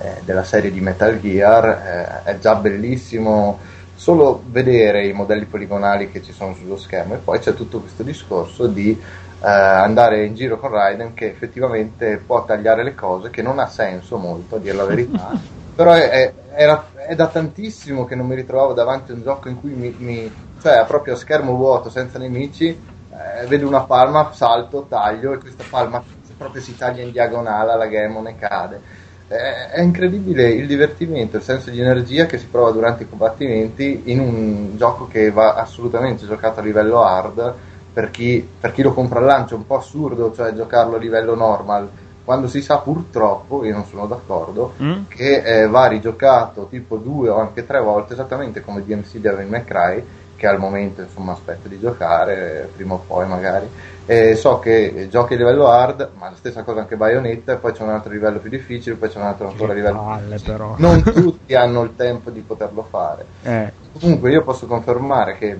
[SPEAKER 4] eh, della serie di Metal Gear, eh, è già bellissimo. Solo vedere i modelli poligonali che ci sono sullo schermo. E poi c'è tutto questo discorso di eh, andare in giro con Raiden che effettivamente può tagliare le cose, che non ha senso molto a dire la verità, però è, è, era, è, da tantissimo che non mi ritrovavo davanti a un gioco in cui mi, mi cioè a proprio schermo vuoto, senza nemici, eh, vedo una palma, salto, taglio e questa palma proprio si taglia in diagonale, la Gemon e cade. È incredibile il divertimento, il senso di energia che si prova durante i combattimenti in un gioco che va assolutamente giocato a livello hard per chi, per chi lo compra al lancio è un po' assurdo, cioè giocarlo a livello normal quando si sa purtroppo, io non sono d'accordo, mm? che eh, va rigiocato tipo due o anche tre volte esattamente come DMC Devil May Cry che al momento insomma aspetto di giocare prima o poi magari e so che giochi a livello hard ma la stessa cosa anche Bayonetta poi c'è un altro livello più difficile poi c'è un altro ancora livello palle,
[SPEAKER 1] però.
[SPEAKER 4] non tutti hanno il tempo di poterlo fare eh. comunque io posso confermare che,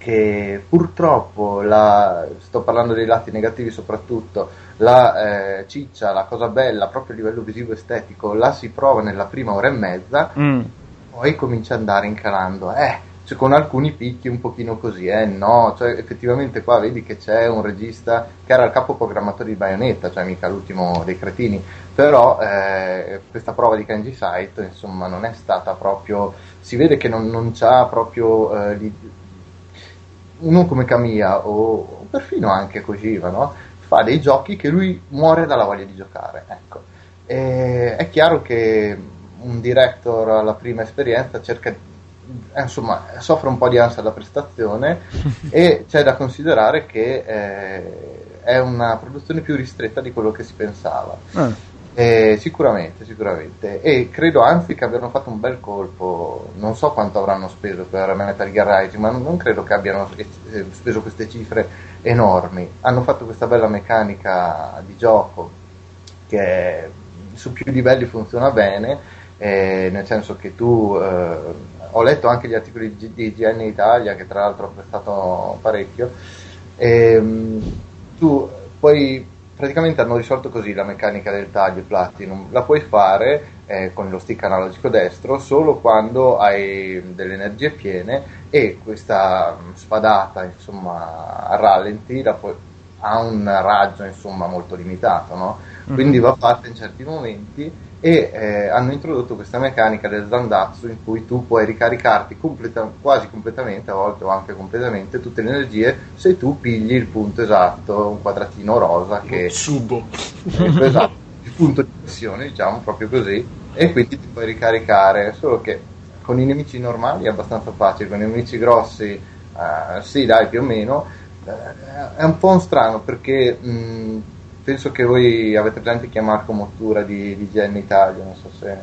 [SPEAKER 4] che purtroppo la, sto parlando dei lati negativi soprattutto la eh, ciccia, la cosa bella proprio a livello visivo estetico la si prova nella prima ora e mezza mm. poi comincia ad andare incalando eh cioè, con alcuni picchi un pochino così, eh no, cioè effettivamente qua vedi che c'è un regista che era il capo programmatore di Bayonetta, cioè mica l'ultimo dei cretini, però eh, questa prova di Kenji Saito insomma non è stata proprio, si vede che non, non c'ha proprio eh, uno come Kamiya o, perfino anche Kojima, no? fa dei giochi che lui muore dalla voglia di giocare, ecco. È chiaro che un director alla prima esperienza cerca eh, insomma, soffre un po' di ansia da prestazione e c'è da considerare che eh, è una produzione più ristretta di quello che si pensava. Ah. Eh, sicuramente, sicuramente. E credo anzi che abbiano fatto un bel colpo. Non so quanto avranno speso per Metal Gear Rising, ma non, non credo che abbiano eh, speso queste cifre enormi. Hanno fatto questa bella meccanica di gioco che su più livelli funziona bene, eh, nel senso che tu eh, ho letto anche gli articoli di, di GN Italia, che tra l'altro ho prestato parecchio, e, ehm, tu poi praticamente hanno risolto così la meccanica del taglio platinum, la puoi fare eh, con lo stick analogico destro solo quando hai delle energie piene e questa spadata insomma a rallenti puoi, ha un raggio insomma molto limitato, no? mm-hmm. quindi va fatta in certi momenti e eh, hanno introdotto questa meccanica del Zandatsu in cui tu puoi ricaricarti completa- quasi completamente, a volte o anche completamente, tutte le energie se tu pigli il punto esatto, un quadratino rosa che...
[SPEAKER 3] Subo.
[SPEAKER 4] esatto, il punto di pressione, diciamo, proprio così, e quindi ti puoi ricaricare, solo che con i nemici normali è abbastanza facile, con i nemici grossi, eh, sì dai, più o meno, eh, è un po' strano perché... Mh, penso che voi avete presente chi è Marco Mottura di, di GN Italia, non so se...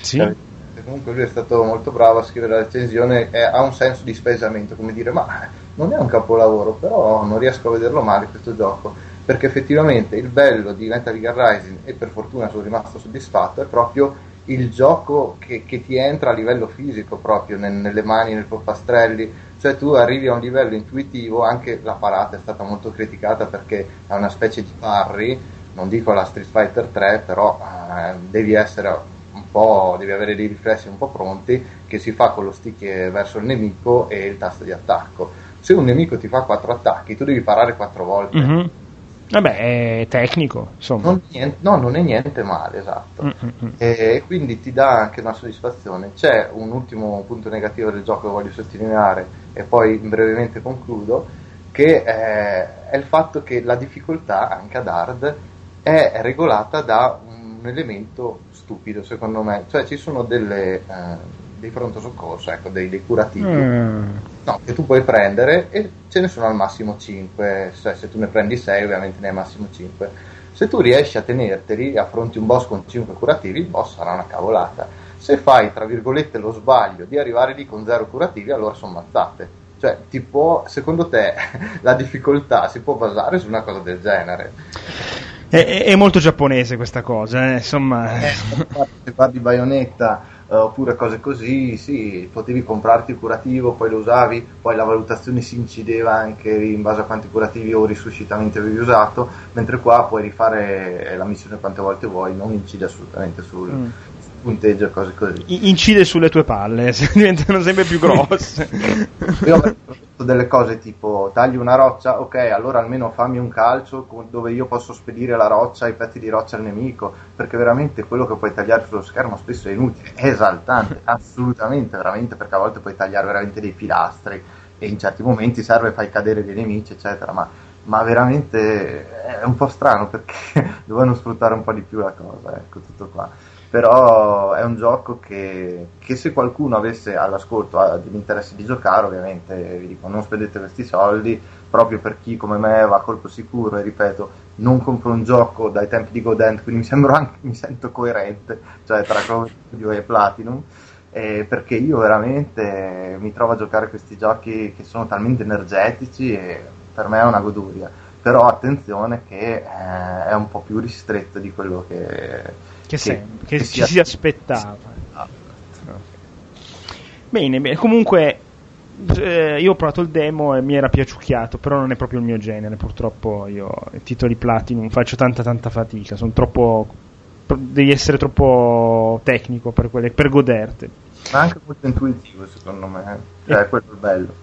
[SPEAKER 1] Sì.
[SPEAKER 4] Comunque lui è stato molto bravo a scrivere la recensione e ha un senso di spesamento, come dire, ma non è un capolavoro, però non riesco a vederlo male questo gioco, perché effettivamente il bello di Metal Gear Rising, e per fortuna sono rimasto soddisfatto, è proprio il gioco che, che ti entra a livello fisico proprio nel, nelle mani, nei polpastrelli, cioè tu arrivi a un livello intuitivo, anche la parata è stata molto criticata perché è una specie di parry, non dico la Street Fighter 3, però eh, devi essere un po', devi avere dei riflessi un po' pronti che si fa con lo stick verso il nemico e il tasto di attacco. Se un nemico ti fa quattro attacchi, tu devi parare quattro volte.
[SPEAKER 1] Mhm. Vabbè, è tecnico, insomma.
[SPEAKER 4] Non, niente- no, non è niente male, esatto.
[SPEAKER 1] Mm, mm, mm.
[SPEAKER 4] E quindi ti dà anche una soddisfazione. C'è un ultimo punto negativo del gioco che voglio sottolineare e poi brevemente concludo, che è, è il fatto che la difficoltà, anche ad hard, è regolata da un elemento stupido, secondo me. Cioè ci sono delle, eh, dei pronto soccorso, ecco, dei, dei curativi.
[SPEAKER 1] Mm.
[SPEAKER 4] No, che tu puoi prendere e ce ne sono al massimo 5, cioè se tu ne prendi 6 ovviamente ne hai massimo 5. Se tu riesci a tenerteli e affronti un boss con 5 curativi, il boss sarà una cavolata. Se fai, tra virgolette, lo sbaglio di arrivare lì con 0 curativi, allora sono mazzate. Cioè, ti può, secondo te, la difficoltà si può basare su una cosa del genere?
[SPEAKER 1] È, è- molto giapponese questa cosa, eh, insomma.
[SPEAKER 4] se guardi Bayonetta eh, oppure cose così, sì, potevi comprarti il curativo, poi lo usavi, poi la valutazione si incideva anche in base a quanti curativi o risuscitamente avevi usato, mentre qua puoi rifare la missione quante volte vuoi, non incide assolutamente sul
[SPEAKER 1] Mm.
[SPEAKER 4] Punteggio e cose così.
[SPEAKER 1] Incide sulle tue palle, diventano sempre più grosse.
[SPEAKER 4] Io avrei prodotto delle cose tipo tagli una roccia, ok, allora almeno fammi un calcio dove io posso spedire la roccia, i pezzi di roccia al nemico, perché veramente quello che puoi tagliare sullo schermo spesso è inutile, è esaltante, assolutamente, veramente, perché a volte puoi tagliare veramente dei pilastri e in certi momenti serve fai cadere dei nemici, eccetera, ma, ma veramente è un po' strano perché dovevano sfruttare un po' di più la cosa, ecco, tutto qua però è un gioco che, che se qualcuno avesse all'ascolto ha degli interessi di giocare ovviamente vi dico non spendete questi soldi proprio per chi come me va a colpo sicuro e ripeto non compro un gioco dai tempi di Godent quindi mi anche mi sento coerente cioè tra Duty e Platinum eh, perché io veramente mi trovo a giocare questi giochi che sono talmente energetici e per me è una goduria. Però attenzione che eh, è un po' più ristretto di quello che
[SPEAKER 1] Che, sem- che
[SPEAKER 4] che
[SPEAKER 1] ci si aspettava. Bene, bene, comunque eh, io ho provato il demo e mi era piaciucchiato, però non è proprio il mio genere, purtroppo io titoli Platinum faccio tanta tanta fatica, sono troppo devi essere troppo tecnico per quelle per goderti.
[SPEAKER 4] ma anche molto intuitivo secondo me eh. cioè è quello il bello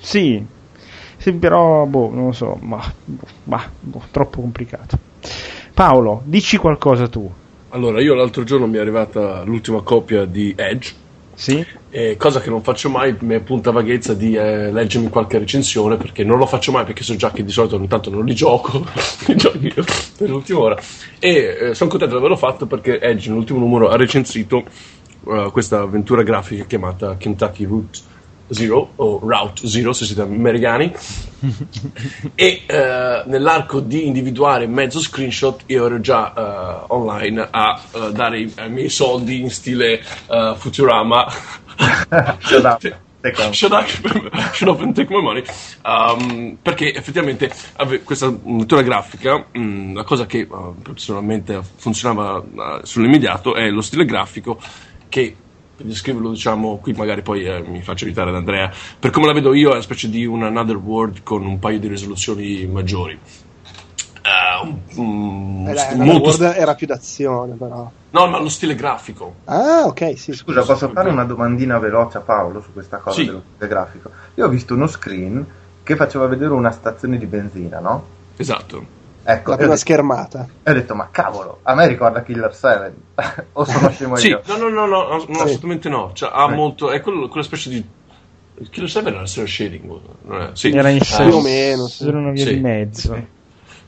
[SPEAKER 1] Sì. Sì, però boh, non lo so, ma, ma boh, troppo complicato. Paolo, dici qualcosa tu.
[SPEAKER 3] Allora, io l'altro giorno mi è arrivata l'ultima copia di Edge,
[SPEAKER 1] Sì?
[SPEAKER 3] e cosa che non faccio mai, mi è punta vaghezza di eh, leggermi qualche recensione, perché non lo faccio mai, perché so già che di solito ogni tanto non li gioco, per l'ultima ora. E eh, sono contento di averlo fatto perché Edge nell'ultimo numero ha recensito eh, questa avventura grafica chiamata Kentucky Route Zero, o Route Zero se siete americani, e eh, nell'arco di individuare mezzo screenshot io ero già eh, online a eh, dare i, i miei soldi in stile eh, Futurama
[SPEAKER 4] Shut up. Take on.
[SPEAKER 3] Shut up, shut up and take my money Um, perché effettivamente ave- questa lettura grafica mm, la cosa che eh, personalmente funzionava eh, sull'immediato è lo stile grafico che per descriverlo diciamo qui magari poi eh, mi faccio aiutare da Andrea per come la vedo io è una specie di un Another World con un paio di risoluzioni maggiori Eh, un- un-
[SPEAKER 2] Eh, dai,
[SPEAKER 3] molto
[SPEAKER 2] World era più d'azione, però.
[SPEAKER 3] no ma lo stile grafico
[SPEAKER 2] Ah, ok, sì.
[SPEAKER 4] Scusa, posso fare una domandina veloce a Paolo su questa cosa
[SPEAKER 3] Sì.
[SPEAKER 4] dello stile grafico? Io ho visto uno screen che faceva vedere una stazione di benzina, no?
[SPEAKER 3] esatto
[SPEAKER 4] Ecco,
[SPEAKER 2] La prima
[SPEAKER 4] detto,
[SPEAKER 2] schermata.
[SPEAKER 4] e ho detto, ma cavolo, a me ricorda Killer 7. o sono scemo
[SPEAKER 3] Sì,
[SPEAKER 4] io?
[SPEAKER 3] no, no, no, no, no,
[SPEAKER 2] Sì.
[SPEAKER 3] assolutamente no. Cioè, ha
[SPEAKER 4] Eh.
[SPEAKER 3] molto. È quello- quella specie di. Il Killer 7 era il shading. Non è? Sì.
[SPEAKER 1] Era in
[SPEAKER 3] Eh,
[SPEAKER 2] Più o meno, sì.
[SPEAKER 1] Era una via
[SPEAKER 3] Sì.
[SPEAKER 1] di mezzo.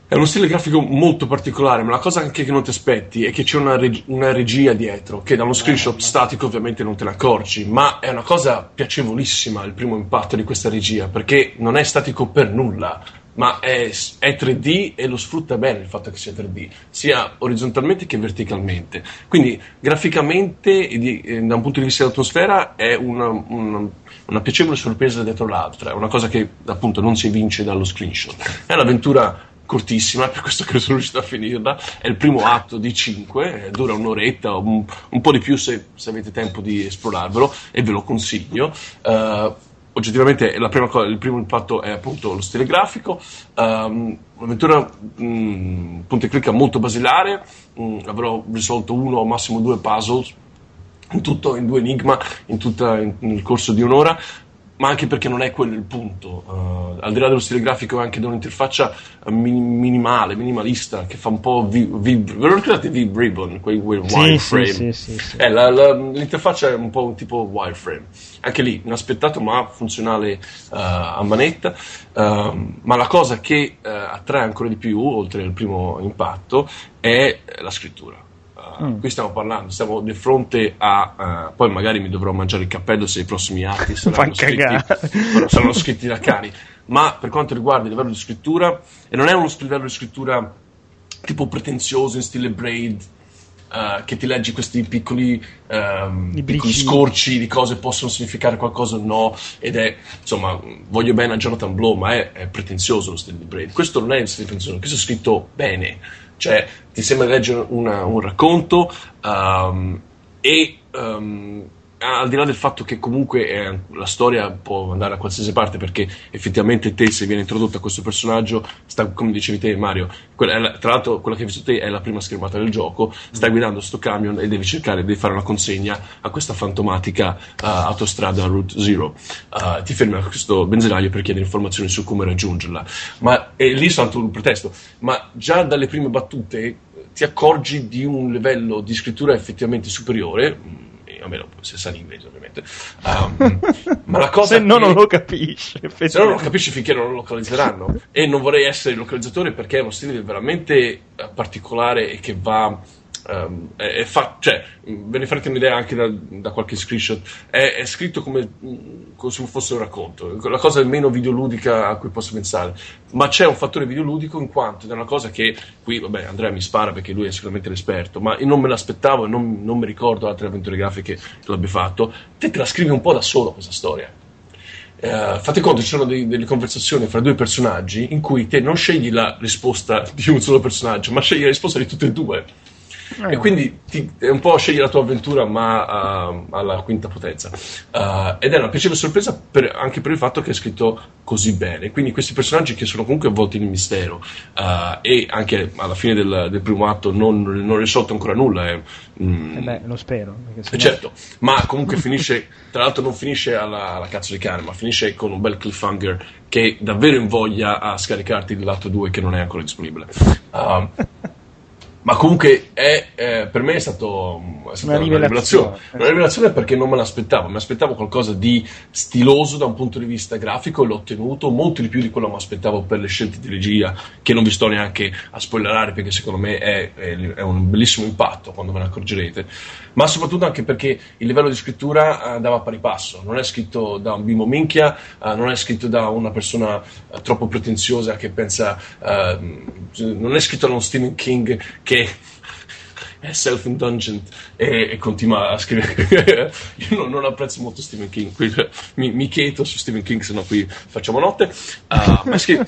[SPEAKER 3] È uno stile grafico molto particolare, ma la cosa anche che non ti aspetti è che c'è una, reg- una regia dietro, che da uno screenshot statico ovviamente non te ne accorgi, ma è una cosa piacevolissima il primo impatto di questa regia, perché non è statico per nulla, ma è, è 3D e lo sfrutta bene il fatto che sia 3D, sia orizzontalmente che verticalmente. Quindi graficamente di- e da un punto di vista dell'atmosfera è una, una- una piacevole sorpresa dietro l'altra, è una cosa che appunto non si evince dallo screenshot. È un'avventura cortissima, per questo che sono riuscito a finirla. È il primo atto di 5, dura un'oretta, un, un po' di più se, se avete tempo di esplorarvelo e ve lo consiglio. Eh, oggettivamente la prima co- il primo impatto è appunto lo stile grafico, ehm, un'avventura mh, punta e clicca molto basilare, mh, avrò risolto uno o massimo due puzzle in tutto in due enigma in tutta in- nel corso di un'ora ma anche perché non è quello il punto. Uh, al di là dello stile grafico, anche da un'interfaccia uh, minimale, minimalista, che fa un po' vi- vib- ve lo ricordate Vib Ribbon, quei, quei wireframe?
[SPEAKER 1] Sì, sì, sì,
[SPEAKER 3] eh, la, la, l'interfaccia è un po' un tipo wireframe. Anche lì, inaspettato ma funzionale uh, a manetta. Ehm, ma la cosa che attrae ancora di più, oltre al primo impatto, è la scrittura Mm. Qui stiamo parlando, siamo di fronte a. Uh, poi magari mi dovrò mangiare il cappello se i prossimi atti saranno, scritti, saranno scritti da cani. Ma per quanto riguarda il livello di scrittura, e non è uno livello di scrittura tipo pretenzioso in stile braid, Uh, che ti leggi questi piccoli, um, piccoli, scorci di cose possono significare qualcosa o no ed è insomma voglio bene a Jonathan Blow ma è, è pretenzioso lo stile di Braid questo non è il stile pretenzioso questo è scritto bene cioè ti sembra di leggere una, un racconto um, e um, al di là del fatto che comunque eh, la storia può andare a qualsiasi parte perché effettivamente te se viene introdotto a questo personaggio sta, come dicevi te Mario la, tra l'altro quella che hai visto te è la prima schermata del gioco stai guidando sto camion e devi cercare di fare una consegna a questa fantomatica uh, autostrada Route Zero. Uh, ti fermi a questo benzinaio per chiedere informazioni su come raggiungerla. Ma e lì soltanto un pretesto ma già dalle prime battute ti accorgi di un livello di scrittura effettivamente superiore almeno se sa l'inglese ovviamente. Um, ma la cosa
[SPEAKER 1] se no non lo capisce.
[SPEAKER 3] Se non lo capisce finché non lo localizzeranno. e non vorrei essere il localizzatore perché è uno stile veramente eh, particolare e che va Um, è, è fa- cioè, ve ne farete un'idea anche da, da qualche screenshot. È, è scritto come, come, se fosse un racconto, la cosa meno videoludica a cui posso pensare. Ma c'è un fattore videoludico in quanto è una cosa che qui, vabbè, Andrea mi spara perché lui è sicuramente l'esperto, ma io non me l'aspettavo e non, non mi ricordo altre avventure grafiche che l'abbia fatto. Te te la scrivi un po' da solo questa storia. Uh, fate conto, ci sono dei, delle conversazioni fra due personaggi in cui te non scegli la risposta di un solo personaggio, ma scegli la risposta di tutti e due. Eh. E quindi ti, è un po' scegli la tua avventura, ma uh, alla quinta potenza. Uh, ed è una piacevole sorpresa per, anche per il fatto che è scritto così bene. Quindi questi personaggi che sono comunque avvolti nel mistero uh, e anche alla fine del, del primo atto non, non risolto ancora nulla.
[SPEAKER 1] Eh, mm, eh beh, lo spero.
[SPEAKER 3] Eh, certo, ma comunque finisce, tra l'altro non finisce alla, alla, cazzo di cane, ma finisce con un bel cliffhanger che davvero invoglia a scaricarti l'atto 2 che non è ancora disponibile. Uh, ma comunque è, eh, per me è, stato, è stata una, una rivelazione. Una rivelazione perché non me l'aspettavo, mi aspettavo qualcosa di stiloso da un punto di vista grafico e l'ho ottenuto molto di più di quello che mi aspettavo per le scelte di regia, che non vi sto neanche a spoilerare perché secondo me è, è un bellissimo impatto quando ve ne accorgerete, ma soprattutto anche perché il livello di scrittura andava a pari passo, non è scritto da un bimbo minchia, uh, non è scritto da una persona troppo pretenziosa che pensa, non è scritto da un Stephen King che che è self-indulgent e, e, continua a scrivere. Io non, non, apprezzo molto Stephen King, qui, mi, mi cheto su Stephen King, se no qui facciamo notte. Uh, ma è, scritto,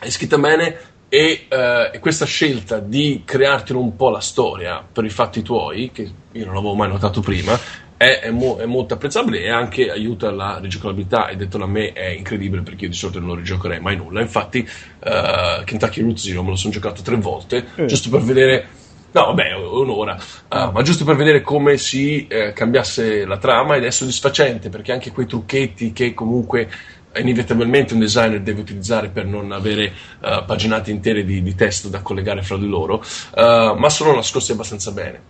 [SPEAKER 3] è scritta bene e, uh, e, questa scelta di creartelo un po' la storia per i fatti tuoi, che io non avevo mai notato prima, è, è, mo, è, molto apprezzabile e anche aiuta la rigiocabilità. E detto da me è incredibile perché io di solito non rigiocherei mai nulla. Infatti uh, Kentucky Route Zero me lo sono giocato tre volte eh. giusto per vedere no vabbè un'ora uh, ma giusto per vedere come si eh, cambiasse la trama ed è soddisfacente perché anche quei trucchetti che comunque inevitabilmente un designer deve utilizzare per non avere uh, paginate intere di, di, testo da collegare fra di loro ma sono nascosti abbastanza bene.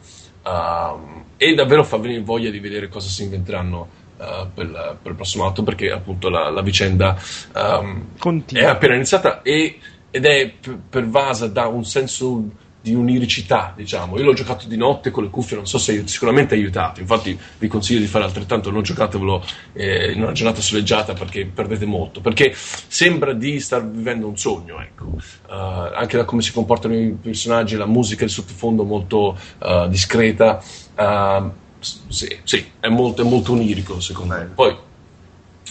[SPEAKER 3] Uh, e davvero fa venire voglia di vedere cosa si inventeranno uh, per, per, il prossimo atto perché appunto la, la vicenda um, è appena iniziata e, ed è pervasa da un senso di uniricità, diciamo. Io l'ho giocato di notte con le cuffie, non so se sicuramente ha aiutato. Infatti, vi consiglio di fare altrettanto. Non giocatevelo eh, in una giornata soleggiata perché perdete molto. Perché sembra di star vivendo un sogno, ecco. Uh, anche da come si comportano i personaggi, la musica di sottofondo molto uh, discreta. Uh, sì, sì, è molto, è molto onirico, secondo me. Poi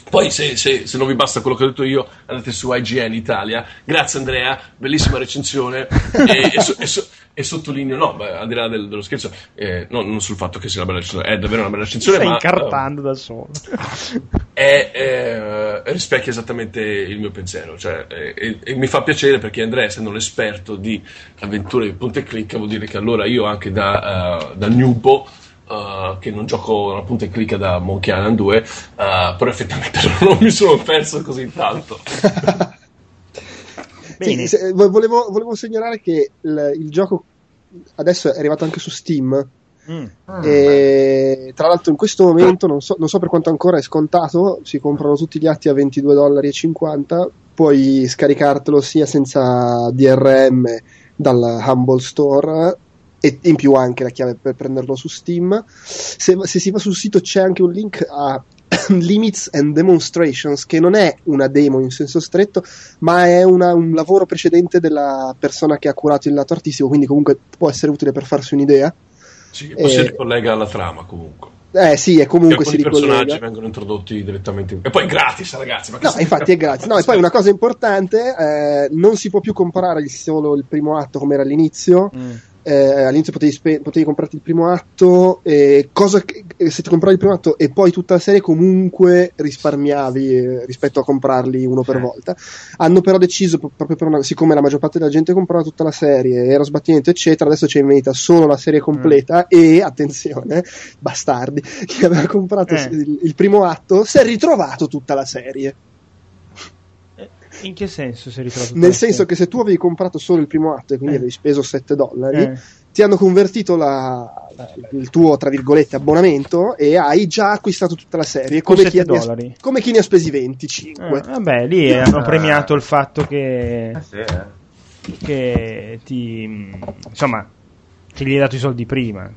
[SPEAKER 3] poi, se, se, se, non vi basta quello che ho detto io, andate su IGN Italia. Grazie, Andrea, bellissima recensione. e, e, so, e, so, e, sottolineo, no, beh, al di là del, dello scherzo, eh, no, non sul fatto che sia una bella recensione, è davvero una bella recensione.
[SPEAKER 1] Stai
[SPEAKER 3] ma,
[SPEAKER 1] incartando uh, da solo.
[SPEAKER 3] È, è, rispecchia esattamente il mio pensiero. Cioè, e, mi fa piacere perché Andrea, essendo l'esperto di avventure di punto e clicca, vuol dire che allora io, anche da, uh, da nubo uh, che non gioco una punta e clicca da Monkey Island 2, uh, però effettivamente non mi sono perso così tanto.
[SPEAKER 2] sì, se, volevo, volevo, segnalare che il, il, gioco adesso è arrivato anche su Steam. Mm. E tra l'altro in questo momento non so, non so, per quanto ancora è scontato si comprano tutti gli atti a 22,50 dollari puoi scaricartelo sia senza DRM dal Humble Store e in più anche la chiave per prenderlo su Steam. Se, se si va sul sito c'è anche un link a Limits and Demonstrations, che non è una demo in senso stretto, ma è una, un lavoro precedente della persona che ha curato il lato artistico, quindi comunque può essere utile per farsi un'idea.
[SPEAKER 3] Sì, poi e... si ricollega alla trama comunque.
[SPEAKER 2] Eh sì, e comunque si ricollega.
[SPEAKER 3] I personaggi vengono introdotti direttamente. E poi è gratis, ragazzi.
[SPEAKER 2] no, infatti è gratis. No, e poi una cosa importante: eh, non si può più comprare solo il primo atto come era all'inizio. Mm eh, all'inizio potevi, spe- potevi, comprarti il primo atto, eh, cosa che, se ti compravi il primo atto e poi tutta la serie comunque risparmiavi eh, rispetto a comprarli uno per volta. Hanno però deciso, proprio per una, siccome la maggior parte della gente comprava tutta la serie, era sbattimento eccetera, adesso c'è in vendita solo la serie completa mm. e, attenzione, bastardi, chi aveva comprato eh. il, il primo atto si è ritrovato tutta la serie.
[SPEAKER 1] In che senso si è ritrovato?
[SPEAKER 2] Nel senso che se tu avevi comprato solo il primo atto e quindi eh. avevi speso 7 dollari, eh. ti hanno convertito la, la, il tuo, tra virgolette, abbonamento e hai già acquistato tutta la serie. Come, chi, ha, come chi, ne ha spesi 25.
[SPEAKER 1] Eh, vabbè, lì hanno premiato il fatto che... Eh, sì, eh. Che ti... insomma, che gli hai dato i soldi prima.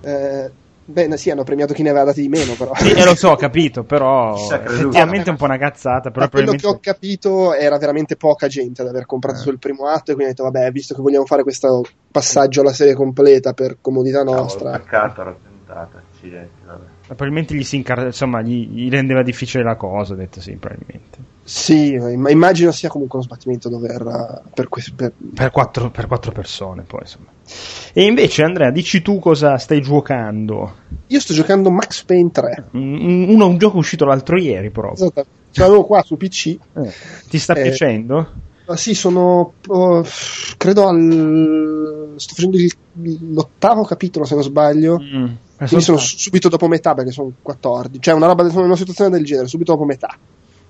[SPEAKER 2] Eh, Beh, sì, hanno premiato chi ne aveva dati di meno, però.
[SPEAKER 1] Sì, eh, lo so, ho capito, però effettivamente è un po' una cazzata. Però
[SPEAKER 2] quello che ho capito era veramente poca gente ad aver comprato eh. sul primo atto e quindi ho detto, vabbè, visto che vogliamo fare questo passaggio alla serie completa per comodità nostra.
[SPEAKER 4] Cavolo, peccato, era tentata, accidenti, vabbè.
[SPEAKER 1] Probabilmente gli si incar- insomma, gli, gli, rendeva difficile la cosa, ho detto sì, probabilmente.
[SPEAKER 2] Sì, ma immagino sia comunque uno sbattimento dover per, que-
[SPEAKER 1] per... Per, quattro, per quattro persone, poi insomma. E invece, Andrea, dici tu cosa stai giocando?
[SPEAKER 2] Io sto giocando Max Payne 3.
[SPEAKER 1] Un, uno, un gioco uscito l'altro ieri, proprio.
[SPEAKER 2] Esatto. Ce l'avevo qua su PC.
[SPEAKER 1] Eh. Ti sta eh, piacendo?
[SPEAKER 2] Ah, sì, sono. Uh, credo al. Sto facendo il, l'ottavo capitolo, se non sbaglio. Mm. Quindi sono subito dopo metà perché sono 14. Cioè, una roba, una situazione del genere, subito dopo metà.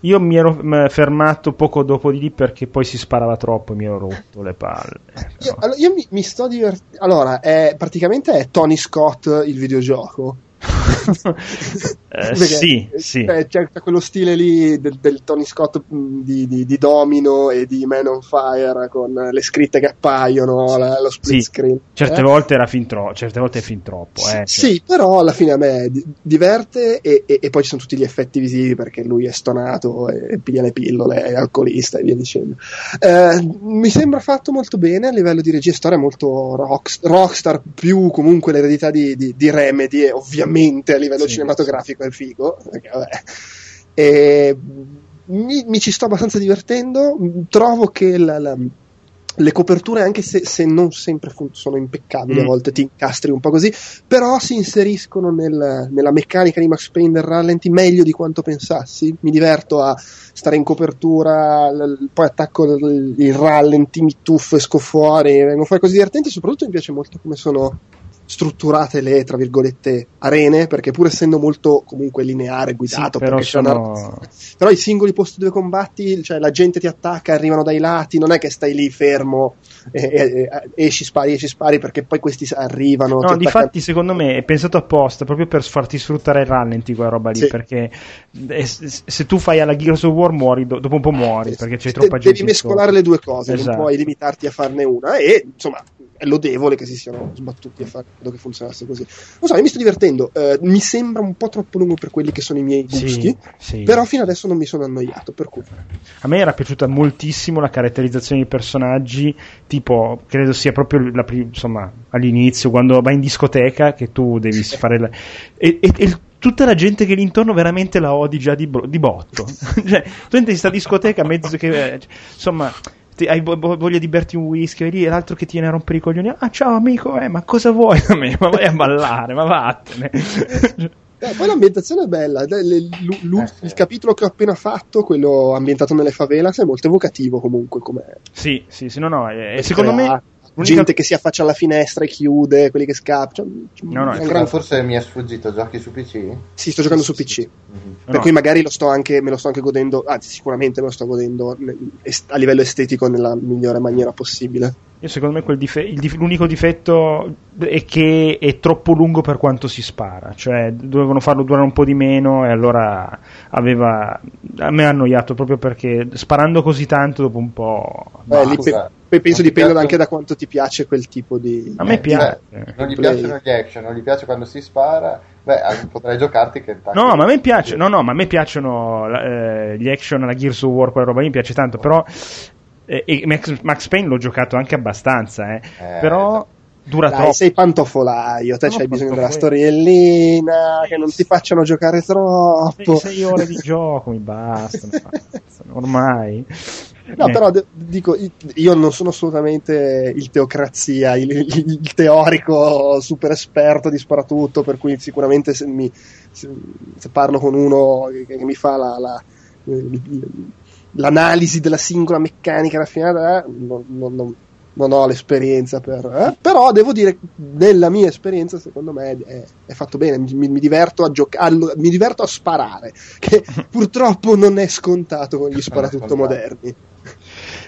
[SPEAKER 1] Io mi ero fermato poco dopo di lì perché poi si sparava troppo e mi ero rotto le palle.
[SPEAKER 2] Io, allora, io mi, mi, sto divertendo. Allora, è, praticamente è Tony Scott il videogioco.
[SPEAKER 1] eh, sì, sì.
[SPEAKER 2] Eh, c'è quello stile lì del, del Tony Scott mm, di, di, di, Domino e di Man on Fire con le scritte che appaiono, la, lo split sì. screen.
[SPEAKER 1] Certe eh? volte era fin troppo, certe volte è fin troppo.
[SPEAKER 2] Sì,
[SPEAKER 1] eh,
[SPEAKER 2] sì, però alla fine a me diverte e, e, e, poi ci sono tutti gli effetti visivi perché lui è stonato e piglia le pillole, è alcolista e via dicendo. Eh, mi sembra fatto molto bene a livello di regia, storia molto rock, rockstar, più comunque l'eredità di, di, di Remedy e ovviamente a livello sì, cinematografico è figo. Perché, e, mi, mi, ci sto abbastanza divertendo. Trovo che la, la, le coperture, anche se, se non sempre fun- sono impeccabili, mm. a volte ti incastri un po' così, però si inseriscono nel, nella meccanica di Max Payne del rallenti meglio di quanto pensassi. Mi diverto a stare in copertura, l- poi attacco il, il rallenti, mi tuffo, esco fuori, vengono fuori cose divertenti. Soprattutto mi piace molto come sono strutturate le tra virgolette arene perché pur essendo molto comunque lineare guidato
[SPEAKER 1] sì, però, sono...
[SPEAKER 2] una... però i singoli posti dove combatti cioè la gente ti attacca arrivano dai lati non è che stai lì fermo e, e, e esci spari esci spari perché poi questi arrivano
[SPEAKER 1] no difatti secondo me è pensato apposta proprio per farti sfruttare il rallenti quella roba lì sì. perché eh, se tu fai alla Gears of War muori dopo un po' muori eh, perché c'è troppa
[SPEAKER 2] gente devi mescolare le due cose esatto. non puoi limitarti a farne una e insomma è lodevole che si siano sbattuti a fare che funzionasse così. Non so, io mi sto divertendo. Uh, mi sembra un po' troppo lungo per quelli che sono i miei gusti, sì, sì. però fino adesso non mi sono annoiato. Per cui.
[SPEAKER 1] A me era piaciuta moltissimo la caratterizzazione dei personaggi, tipo, credo sia proprio la, insomma, all'inizio, quando vai in discoteca, che tu devi fare. La, e, e, e tutta la gente che lì intorno veramente la odi già di, di botto. cioè, tu entri in questa discoteca mezzo che. Insomma ti, hai voglia di berti un whisky, e lì l'altro che ti viene a rompere i coglioni. Ah, ciao amico, eh, ma cosa vuoi da me? Ma vai a ballare, ma vattene.
[SPEAKER 2] Eh, poi l'ambientazione è bella. L- l- l- il capitolo che ho appena fatto, quello ambientato nelle favelas, è molto evocativo comunque. Com'è.
[SPEAKER 1] Sì, sì, sì, no, no. È, secondo me L'unica-
[SPEAKER 2] gente che si affaccia alla finestra e chiude, quelli che scappano. Cioè,
[SPEAKER 1] No, no,
[SPEAKER 2] gran-
[SPEAKER 4] Forse mi è sfuggito, giochi su PC?
[SPEAKER 2] Sì, sto giocando su PC.
[SPEAKER 4] Mhm.
[SPEAKER 2] Per
[SPEAKER 1] No.
[SPEAKER 2] cui magari lo sto anche, me lo sto anche godendo, anzi sicuramente me lo sto godendo a livello estetico nella migliore maniera possibile.
[SPEAKER 1] Io secondo me quel dife- il dif- l'unico difetto è che è troppo lungo per quanto si spara, cioè dovevano farlo durare un po' di meno e allora aveva a me ha annoiato proprio perché sparando così tanto dopo un po'
[SPEAKER 2] Eh, pe- penso dipendono
[SPEAKER 4] piace-
[SPEAKER 2] anche da quanto ti piace quel tipo di...
[SPEAKER 1] a me
[SPEAKER 4] Eh,
[SPEAKER 1] piace.
[SPEAKER 4] Non gli
[SPEAKER 2] Play.
[SPEAKER 4] piacciono gli action, non gli piace quando si spara. Beh, eh, potrai giocarti che
[SPEAKER 1] No, ma a me piace, no, no, ma a me piacciono eh, gli action, la Gears of War, quella roba lì mi piace tanto, però eh, e Max, Max Payne l'ho giocato anche abbastanza, eh,
[SPEAKER 4] Eh,
[SPEAKER 1] però dura
[SPEAKER 2] Dai,
[SPEAKER 1] troppo.
[SPEAKER 2] sei pantofolaio, te
[SPEAKER 1] No,
[SPEAKER 2] c'hai bisogno della storiellina, che non ti facciano giocare troppo.
[SPEAKER 1] Sei, sei ore di gioco mi bastano, ormai.
[SPEAKER 2] No,
[SPEAKER 1] Eh,
[SPEAKER 2] però de- dico, io non sono assolutamente il teocrazia, il, il- il teorico super esperto di sparatutto, per cui sicuramente se, mi- se- se parlo con uno che, che mi fa la- la- l'analisi della singola meccanica raffinata, eh, non, non- non- non ho l'esperienza per... eh, però devo dire, nella mia esperienza, secondo me è, è fatto bene, mi, mi diverto a giocare, mi diverto a sparare, che purtroppo non è scontato con gli sparatutto moderni.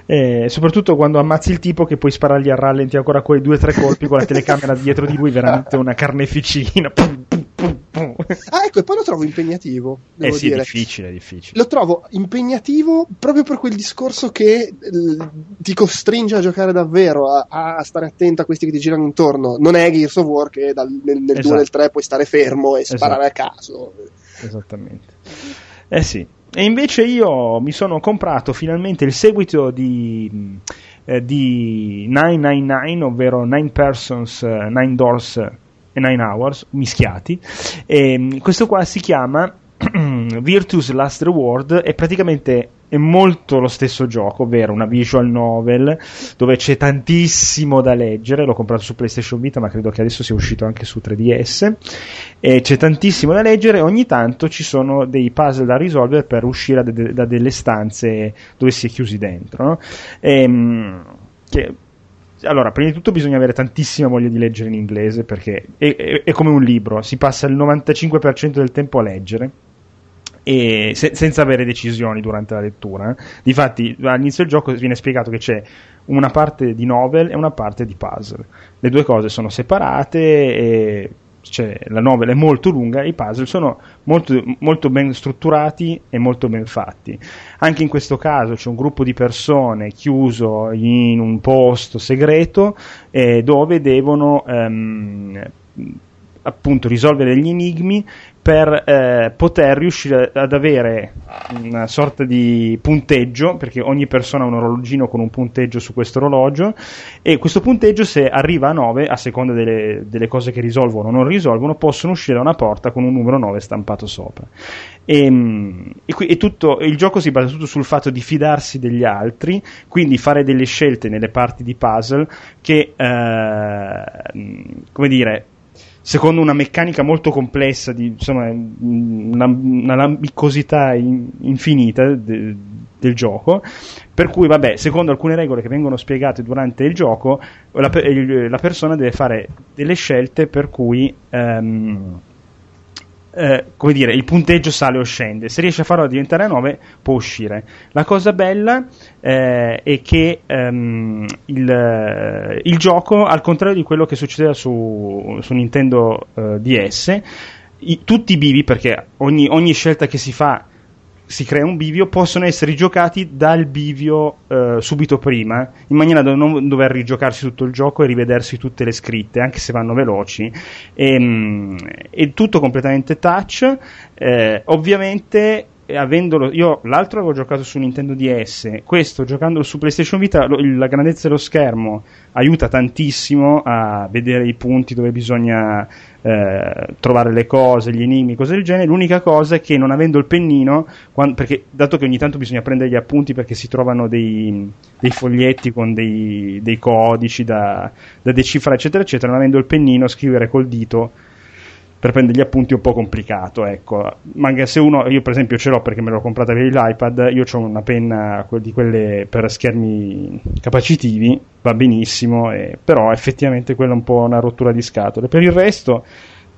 [SPEAKER 1] Eh, soprattutto quando ammazzi il tipo che puoi sparargli a rallenti ancora quei due o tre colpi con la telecamera dietro di lui, veramente una carneficina. Pum, pum.
[SPEAKER 2] Ah, ecco, e poi lo trovo impegnativo,
[SPEAKER 1] Eh
[SPEAKER 2] devo
[SPEAKER 1] sì, è
[SPEAKER 2] dire.
[SPEAKER 1] difficile, è difficile.
[SPEAKER 2] Lo trovo impegnativo proprio per quel discorso che eh, ti costringe a giocare davvero, a, a stare attento a questi che ti girano intorno. Non è Gears of War che dal- nel, nel 2
[SPEAKER 1] Esatto.
[SPEAKER 2] e nel 3 puoi stare fermo e sparare
[SPEAKER 1] Esatto.
[SPEAKER 2] a caso.
[SPEAKER 1] Esattamente. Eh sì. E invece io mi sono comprato finalmente il seguito di, eh, di 999, ovvero 9 Persons, 9 Doors e 9 Hours, mischiati. E, questo qua si chiama Virtus Last Reward e praticamente è molto lo stesso gioco, ovvero una visual novel dove c'è tantissimo da leggere. L'ho comprato su PlayStation Vita, ma credo che adesso sia uscito anche su 3DS. E c'è tantissimo da leggere. Ogni tanto ci sono dei puzzle da risolvere per uscire da, de- da delle stanze dove si è chiusi dentro. no? Ehm, che- allora, prima di tutto bisogna avere tantissima voglia di leggere in inglese perché è, è- è come un libro, si passa il 95% del tempo a leggere e se- senza avere decisioni durante la lettura. eh. Difatti, all'inizio del gioco viene spiegato che c'è una parte di novel e una parte di puzzle. Le due cose sono separate e cioè, la novel è molto lunga e i puzzle sono molto, molto ben strutturati e molto ben fatti. Anche in questo caso c'è un gruppo di persone chiuso in un posto segreto eh, dove devono ehm, appunto risolvere degli enigmi per eh, poter riuscire ad avere una sorta di punteggio, perché ogni persona ha un orologino con un punteggio su questo orologio, e questo punteggio se arriva a 9, a seconda delle, delle cose che risolvono o non risolvono, possono uscire da una porta con un numero 9 stampato sopra. E, mm, e qui- e tutto, il gioco si basa tutto sul fatto di fidarsi degli altri, quindi fare delle scelte nelle parti di puzzle che, eh, come dire, secondo una meccanica molto complessa, di, insomma, una, una lambicosità in- infinita de- del gioco, per cui, vabbè, secondo alcune regole che vengono spiegate durante il gioco, la, la persona deve fare delle scelte per cui. ehm, eh, come dire, il punteggio sale o scende. Se riesce a farlo diventare a 9, può uscire. La cosa bella eh, è che ehm, il, eh, il gioco, al contrario di quello che succedeva su, su Nintendo eh, DS, i- tutti i bivi, perché ogni, ogni scelta che si fa si crea un bivio, possono essere giocati dal bivio eh, subito prima, in maniera da non dover rigiocarsi tutto il gioco e rivedersi tutte le scritte, anche se vanno veloci. E, mm, è tutto completamente touch. eh, ovviamente, eh, avendolo, io l'altro avevo giocato su Nintendo DS, questo giocandolo su PlayStation Vita, lo- la grandezza dello schermo aiuta tantissimo a vedere i punti dove bisogna eh, trovare le cose, gli enigmi, cose del genere. L'unica cosa è che non avendo il pennino, quan- perché dato che ogni tanto bisogna prendere gli appunti perché si trovano dei, dei foglietti con dei, dei codici da, da decifrare, eccetera, eccetera, non avendo il pennino, scrivere col dito per prendere gli appunti è un po' complicato, ecco. Ma anche se uno, io per esempio ce l'ho perché me l'ho comprata per l'iPad, io ho una penna di quelle per schermi capacitivi, va benissimo, eh, però effettivamente quella è un po' una rottura di scatole. Per il resto,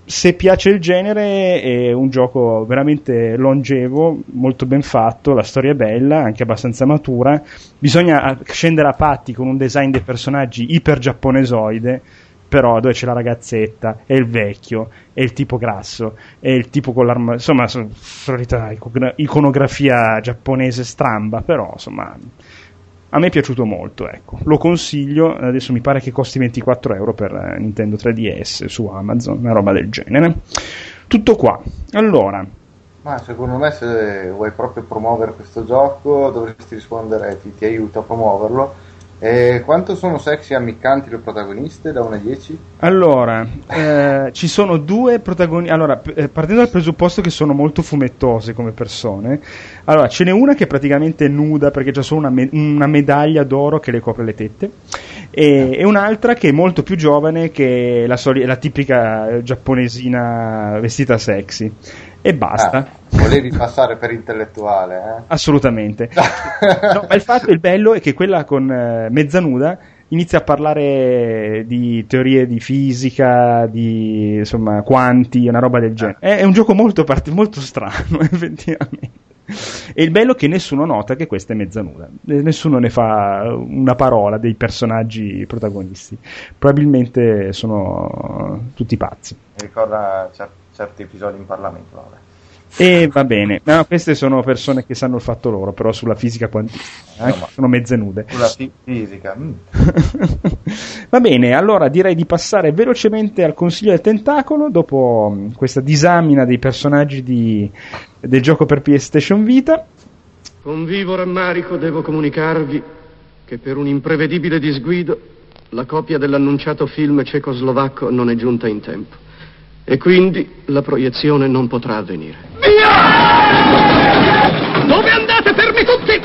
[SPEAKER 1] se piace il genere, è un gioco veramente longevo, molto ben fatto, la storia è bella, anche abbastanza matura. Bisogna scendere a patti con un design dei personaggi iper giapponesoide però dove c'è la ragazzetta e il vecchio e il tipo grasso e il tipo con l'arma insomma solita iconografia giapponese stramba però insomma a me è piaciuto molto ecco. Lo consiglio adesso mi pare che costi 24 euro per eh, Nintendo 3DS su Amazon una roba del genere. Tutto qua. Allora
[SPEAKER 4] ma secondo me se vuoi proprio promuovere questo gioco dovresti rispondere ti, ti aiuto a promuoverlo e quanto sono sexy e ammiccanti le protagoniste da 1 a 10?
[SPEAKER 1] Allora, eh, ci sono due protagonisti. Allora, eh, partendo dal presupposto che sono molto fumettose come persone, allora ce n'è una che è praticamente nuda perché c'è solo una, me- una medaglia d'oro che le copre le tette, e, e, un'altra che è molto più giovane che la, soli- la tipica giapponesina vestita sexy. E basta.
[SPEAKER 4] Ah. Volevi passare per intellettuale, eh?
[SPEAKER 1] Assolutamente. no, ma il fatto, il bello è che quella con eh, mezza nuda inizia a parlare di teorie di fisica, di insomma quanti, una roba del genere. È, è un gioco molto, part- molto strano, effettivamente. E il bello è che nessuno nota che questa è mezza nuda, nessuno ne fa una parola dei personaggi protagonisti. Probabilmente sono tutti pazzi.
[SPEAKER 4] Mi ricorda cer- certi episodi in Parlamento. Vabbè.
[SPEAKER 1] E va bene, no, queste sono persone che sanno il fatto loro, però sulla fisica quantistica, eh? no, sono mezze nude.
[SPEAKER 4] Sulla fi- fisica. Mm.
[SPEAKER 1] va bene, allora direi di passare velocemente al consiglio del tentacolo, dopo mm, questa disamina dei personaggi di, del gioco per PlayStation Vita.
[SPEAKER 6] Con vivo rammarico devo comunicarvi che per un imprevedibile disguido la copia dell'annunciato film cecoslovacco non è giunta in tempo e quindi la proiezione non potrà avvenire.
[SPEAKER 7] Via! Dove andate, fermi tutti?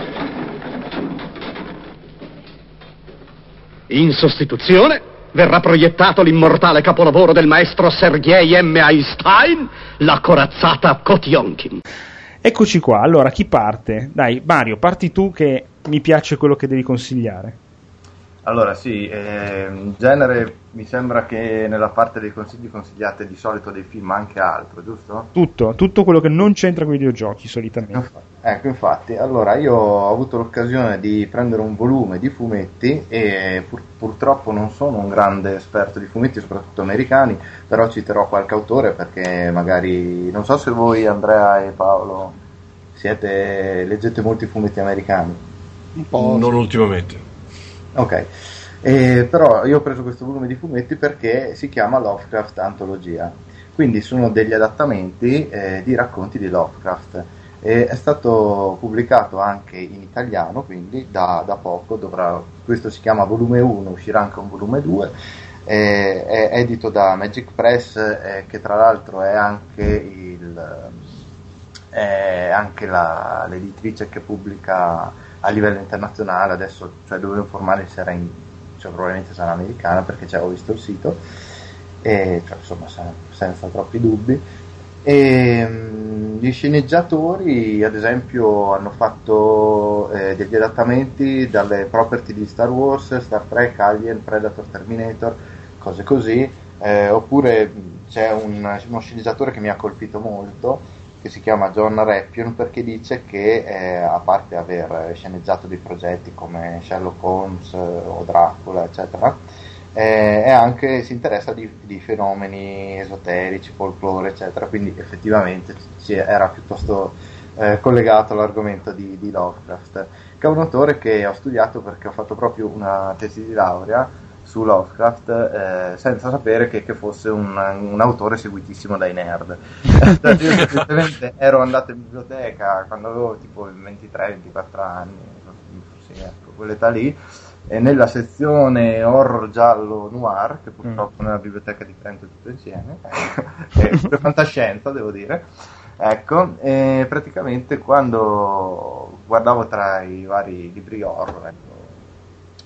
[SPEAKER 6] In sostituzione verrà proiettato l'immortale capolavoro del maestro Sergei M. Einstein, la corazzata Kotionkin.
[SPEAKER 1] Eccoci qua, allora chi parte? Dai, Mario, parti tu che mi piace quello che devi consigliare.
[SPEAKER 4] Allora sì, eh, in genere mi sembra che nella parte dei consigli consigliate di solito dei film anche altro, giusto?
[SPEAKER 1] Tutto, tutto quello che non c'entra con i videogiochi solitamente.
[SPEAKER 4] Ecco, infatti, allora io ho avuto l'occasione di prendere un volume di fumetti e pur, purtroppo non sono un grande esperto di fumetti, soprattutto americani, però citerò qualche autore perché magari, non so se voi Andrea e Paolo siete, leggete molti fumetti americani.
[SPEAKER 3] Un po'. Non ultimamente.
[SPEAKER 4] Ok, eh, però io ho preso questo volume di fumetti perché si chiama Lovecraft Antologia, quindi sono degli adattamenti eh, di racconti di Lovecraft. E è stato pubblicato anche in italiano, quindi da, da poco, dovrà, questo si chiama volume 1, uscirà anche un volume 2, eh, è edito da Magic Press, eh, che tra l'altro è anche, il, è anche la, l'editrice che pubblica a livello internazionale, adesso cioè, dovevo informare se era in, cioè, probabilmente sarà americana perché cioè, ho visto il sito, e, cioè, insomma senza troppi dubbi. E, gli sceneggiatori ad esempio hanno fatto eh, degli adattamenti dalle property di Star Wars, Star Trek, Alien, Predator, Terminator, cose così, eh, oppure c'è un, uno sceneggiatore che mi ha colpito molto che si chiama John Rappion perché dice che eh, a parte aver sceneggiato dei progetti come Sherlock Holmes eh, o Dracula eccetera eh, anche, si interessa di, di, fenomeni esoterici, folklore eccetera quindi effettivamente era piuttosto eh, collegato all'argomento di, di Lovecraft che è un autore che ho studiato perché ho fatto proprio una tesi di laurea su Lovecraft eh, senza sapere che, che fosse un, un, autore seguitissimo dai nerd. io ero andato in biblioteca quando avevo tipo 23-24 anni, sì, ecco, quell'età lì, e nella sezione horror giallo noir, che purtroppo mm. nella biblioteca di Trento è tutto insieme, è fantascienza devo dire, ecco, e praticamente quando guardavo tra i vari libri horror, ecco,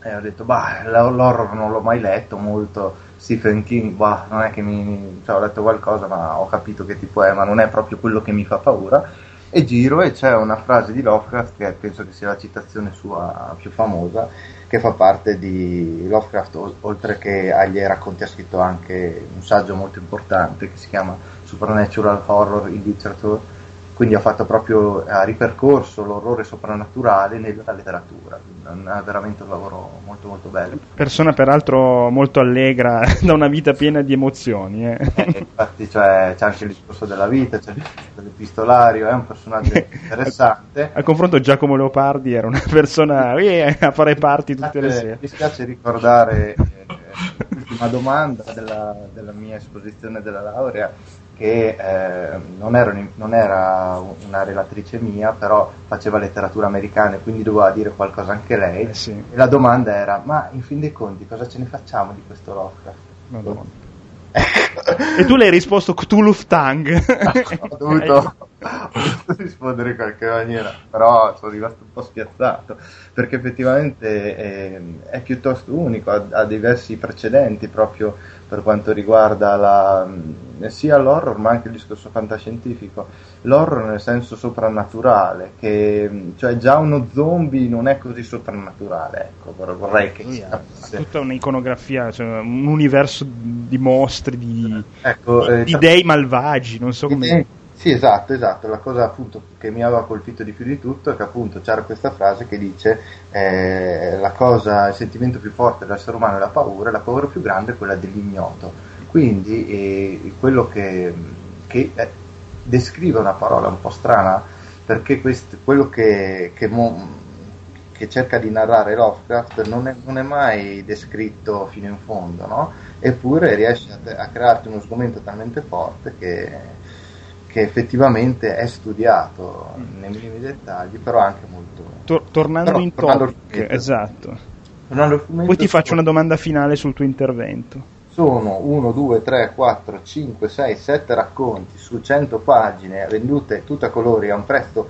[SPEAKER 4] e ho detto, bah, l'horror non l'ho mai letto molto, Stephen King, bah, non è che mi... Cioè, ho letto qualcosa ma ho capito che tipo è, ma non è proprio quello che mi fa paura. E giro e c'è una frase di Lovecraft che penso che sia la citazione sua più famosa, che fa parte di Lovecraft, oltre che agli racconti ha scritto anche un saggio molto importante che si chiama Supernatural Horror in Literature, quindi ha fatto proprio, ha ripercorso l'orrore soprannaturale nella letteratura, è veramente un lavoro molto molto bello.
[SPEAKER 1] Persona peraltro molto allegra, da una vita piena di emozioni. eh.
[SPEAKER 4] Eh, infatti cioè, c'è anche il discorso della vita, c'è il discorso dell'epistolario, è un personaggio interessante.
[SPEAKER 1] Al confronto Giacomo Leopardi era una persona eh, a fare parti tutte le sere.
[SPEAKER 4] Mi spiace ricordare eh, l'ultima domanda della, della mia esposizione della laurea che eh, non, in- non era una relatrice mia, però faceva letteratura americana e quindi doveva dire qualcosa anche lei.
[SPEAKER 1] Eh sì,
[SPEAKER 4] E la domanda era: ma in fin dei conti cosa ce ne facciamo di questo Lovecraft?
[SPEAKER 1] madonna. E tu le hai risposto Cthulhu Tang.
[SPEAKER 4] ho, dovuto, ho dovuto rispondere in qualche maniera, però sono rimasto un po' spiazzato perché effettivamente è, è piuttosto unico, ha, ha diversi precedenti proprio per quanto riguarda la, mh, sia l'horror ma anche il discorso fantascientifico. L'horror nel senso soprannaturale, che mh, cioè già uno zombie non è così soprannaturale, ecco, vor- vorrei che si
[SPEAKER 1] Ha
[SPEAKER 4] capisse.
[SPEAKER 1] tutta un'iconografia, cioè un universo di mostri, di,
[SPEAKER 4] Ecco, eh,
[SPEAKER 1] di dei malvagi, non so come...
[SPEAKER 4] Sì, esatto, esatto. La cosa appunto che mi aveva colpito di più di tutto è che appunto c'era questa frase che dice eh, la cosa, il sentimento più forte dell'essere umano è la paura, la paura più grande è quella dell'ignoto. Quindi eh, quello che, che eh, descrive una parola un po' strana perché quest- quello che, che mo- che cerca di narrare Lovecraft non è, non è mai descritto fino in fondo, no? eppure riesce a, a crearti uno sgomento talmente forte che, che effettivamente è studiato nei minimi dettagli, però anche molto...
[SPEAKER 1] Tor- tornando
[SPEAKER 4] Però,
[SPEAKER 1] in
[SPEAKER 4] tornando
[SPEAKER 1] topic,
[SPEAKER 4] fumetto.
[SPEAKER 1] esatto.
[SPEAKER 4] Tornando fumetto,
[SPEAKER 1] Poi ti faccio una domanda finale sul tuo intervento.
[SPEAKER 4] sono 1, 2, 3, 4, 5, 6, 7 racconti su 100 pagine vendute tutte a colori a un prezzo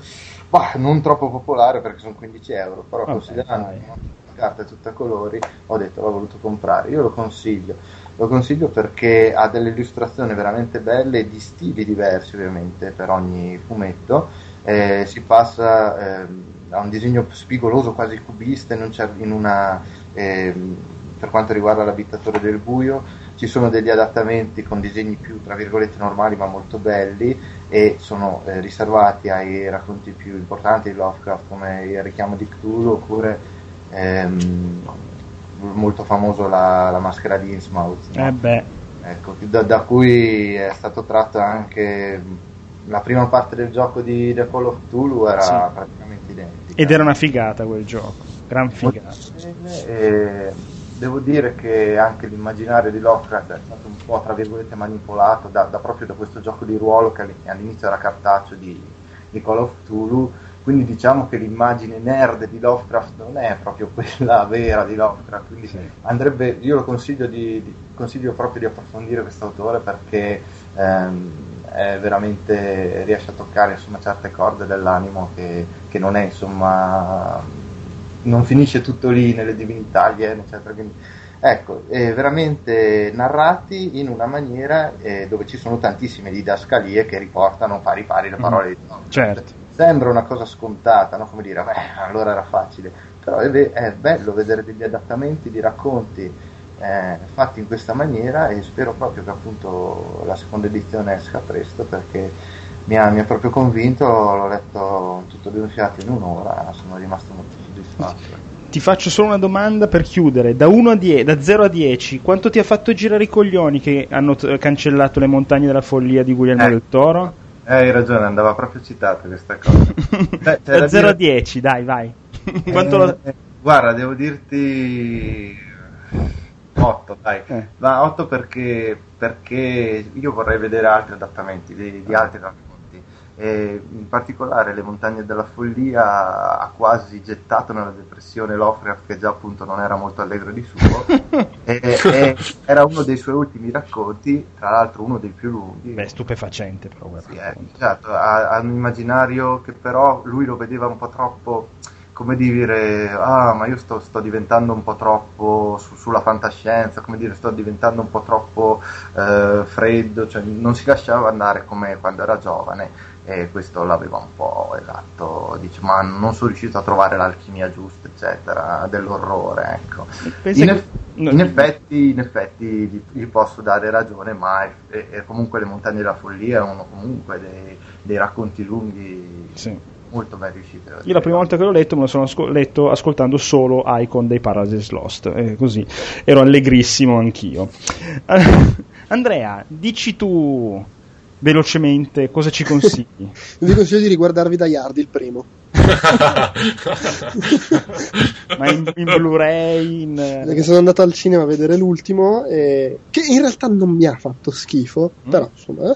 [SPEAKER 4] bah, non troppo popolare perché sono 15 euro, però
[SPEAKER 1] Vabbè,
[SPEAKER 4] considerando
[SPEAKER 1] dai.
[SPEAKER 4] che la carta è tutta a colori ho detto l'ho voluto comprare. Io lo consiglio, lo consiglio perché ha delle illustrazioni veramente belle di stili diversi ovviamente per ogni fumetto. Eh, si passa ehm, a un disegno spigoloso quasi cubista in, un cer- in una ehm, per quanto riguarda l'abittatore del buio ci sono degli adattamenti con disegni più tra virgolette normali ma molto belli e sono eh, riservati ai racconti più importanti di Lovecraft come il richiamo di Cthulhu oppure ehm, molto famoso la, la maschera di Innsmouth no?
[SPEAKER 1] Eh
[SPEAKER 4] Ecco, da, da cui è stato tratto anche la prima parte del gioco di The Call of Cthulhu era
[SPEAKER 1] Sì.
[SPEAKER 4] praticamente identica
[SPEAKER 1] ed era una figata quel gioco, gran figata.
[SPEAKER 4] e devo dire che anche l'immaginario di Lovecraft è stato un po' tra virgolette manipolato da, da- proprio da questo gioco di ruolo che all'in- all'inizio era cartaceo di, di Call of Cthulhu quindi diciamo che l'immagine nerd di Lovecraft non è proprio quella vera di Lovecraft quindi andrebbe, io lo consiglio, di, di- consiglio proprio di approfondire questo autore perché ehm, è veramente riesce a toccare insomma, certe corde dell'animo che, che non è insomma non finisce tutto lì nelle divinità aliene eccetera. Quindi ecco eh, veramente narrati in una maniera eh, dove ci sono tantissime didascalie che riportano pari pari le parole di Lovecraft.
[SPEAKER 1] Certo.
[SPEAKER 4] Sembra una cosa scontata, no? come dire, beh, allora era facile, però è, ve- è bello vedere degli adattamenti di racconti eh, fatti in questa maniera e spero proprio che appunto la seconda edizione esca presto perché mi ha, mi ha proprio convinto, l'ho letto tutto di un fiato in un'ora, sono rimasto molto soddisfatto.
[SPEAKER 1] Ti faccio solo una domanda per chiudere. Da, 1 a 10, da 0 a 10, quanto ti ha fatto girare i coglioni che hanno t- cancellato le montagne della follia di Guglielmo
[SPEAKER 4] Eh.
[SPEAKER 1] del Toro?
[SPEAKER 4] Eh, hai ragione, andava proprio citata questa cosa. Beh,
[SPEAKER 1] da
[SPEAKER 4] da
[SPEAKER 1] 0 a
[SPEAKER 4] dire-
[SPEAKER 1] 10, dai, vai. quanto lo-
[SPEAKER 4] Eh, Guarda, devo dirti 8, dai.
[SPEAKER 1] Eh.
[SPEAKER 4] Ma 8 perché, perché io vorrei vedere altri adattamenti di, di altri racconti. E in particolare Le montagne della follia ha quasi gettato nella depressione Lovecraft che già appunto non era molto allegro di suo. E, e era uno dei suoi ultimi racconti, tra l'altro uno dei più lunghi.
[SPEAKER 1] Beh, stupefacente però
[SPEAKER 4] Sì, eh, esatto, ha, ha un immaginario che però lui lo vedeva un po' troppo, come dire, ah ma io sto, sto diventando un po' troppo su- sulla fantascienza, come dire, sto diventando un po' troppo eh, freddo, cioè non si lasciava andare come quando era giovane e questo l'aveva un po' esatto, dice ma non sono riuscito a trovare l'alchimia giusta, eccetera, dell'orrore, ecco. In, eff-
[SPEAKER 1] no,
[SPEAKER 4] in effetti, in effetti gli, gli posso dare ragione, ma è, è- è comunque Le montagne della follia erano comunque dei, dei racconti lunghi
[SPEAKER 1] Sì.
[SPEAKER 4] molto ben riusciti.
[SPEAKER 1] Io la prima volta che l'ho letto me lo sono asco- letto ascoltando solo Icon dei Paradise Lost, e così ero allegrissimo anch'io. Andrea, dici tu velocemente cosa ci consigli?
[SPEAKER 2] Vi consiglio di riguardarvi Die Hard, il primo.
[SPEAKER 1] Ma in, in Blu-ray, in...
[SPEAKER 2] Perché sono andato al cinema a vedere l'ultimo, e- che in realtà non mi ha fatto schifo,
[SPEAKER 1] Mm.
[SPEAKER 2] però insomma. eh.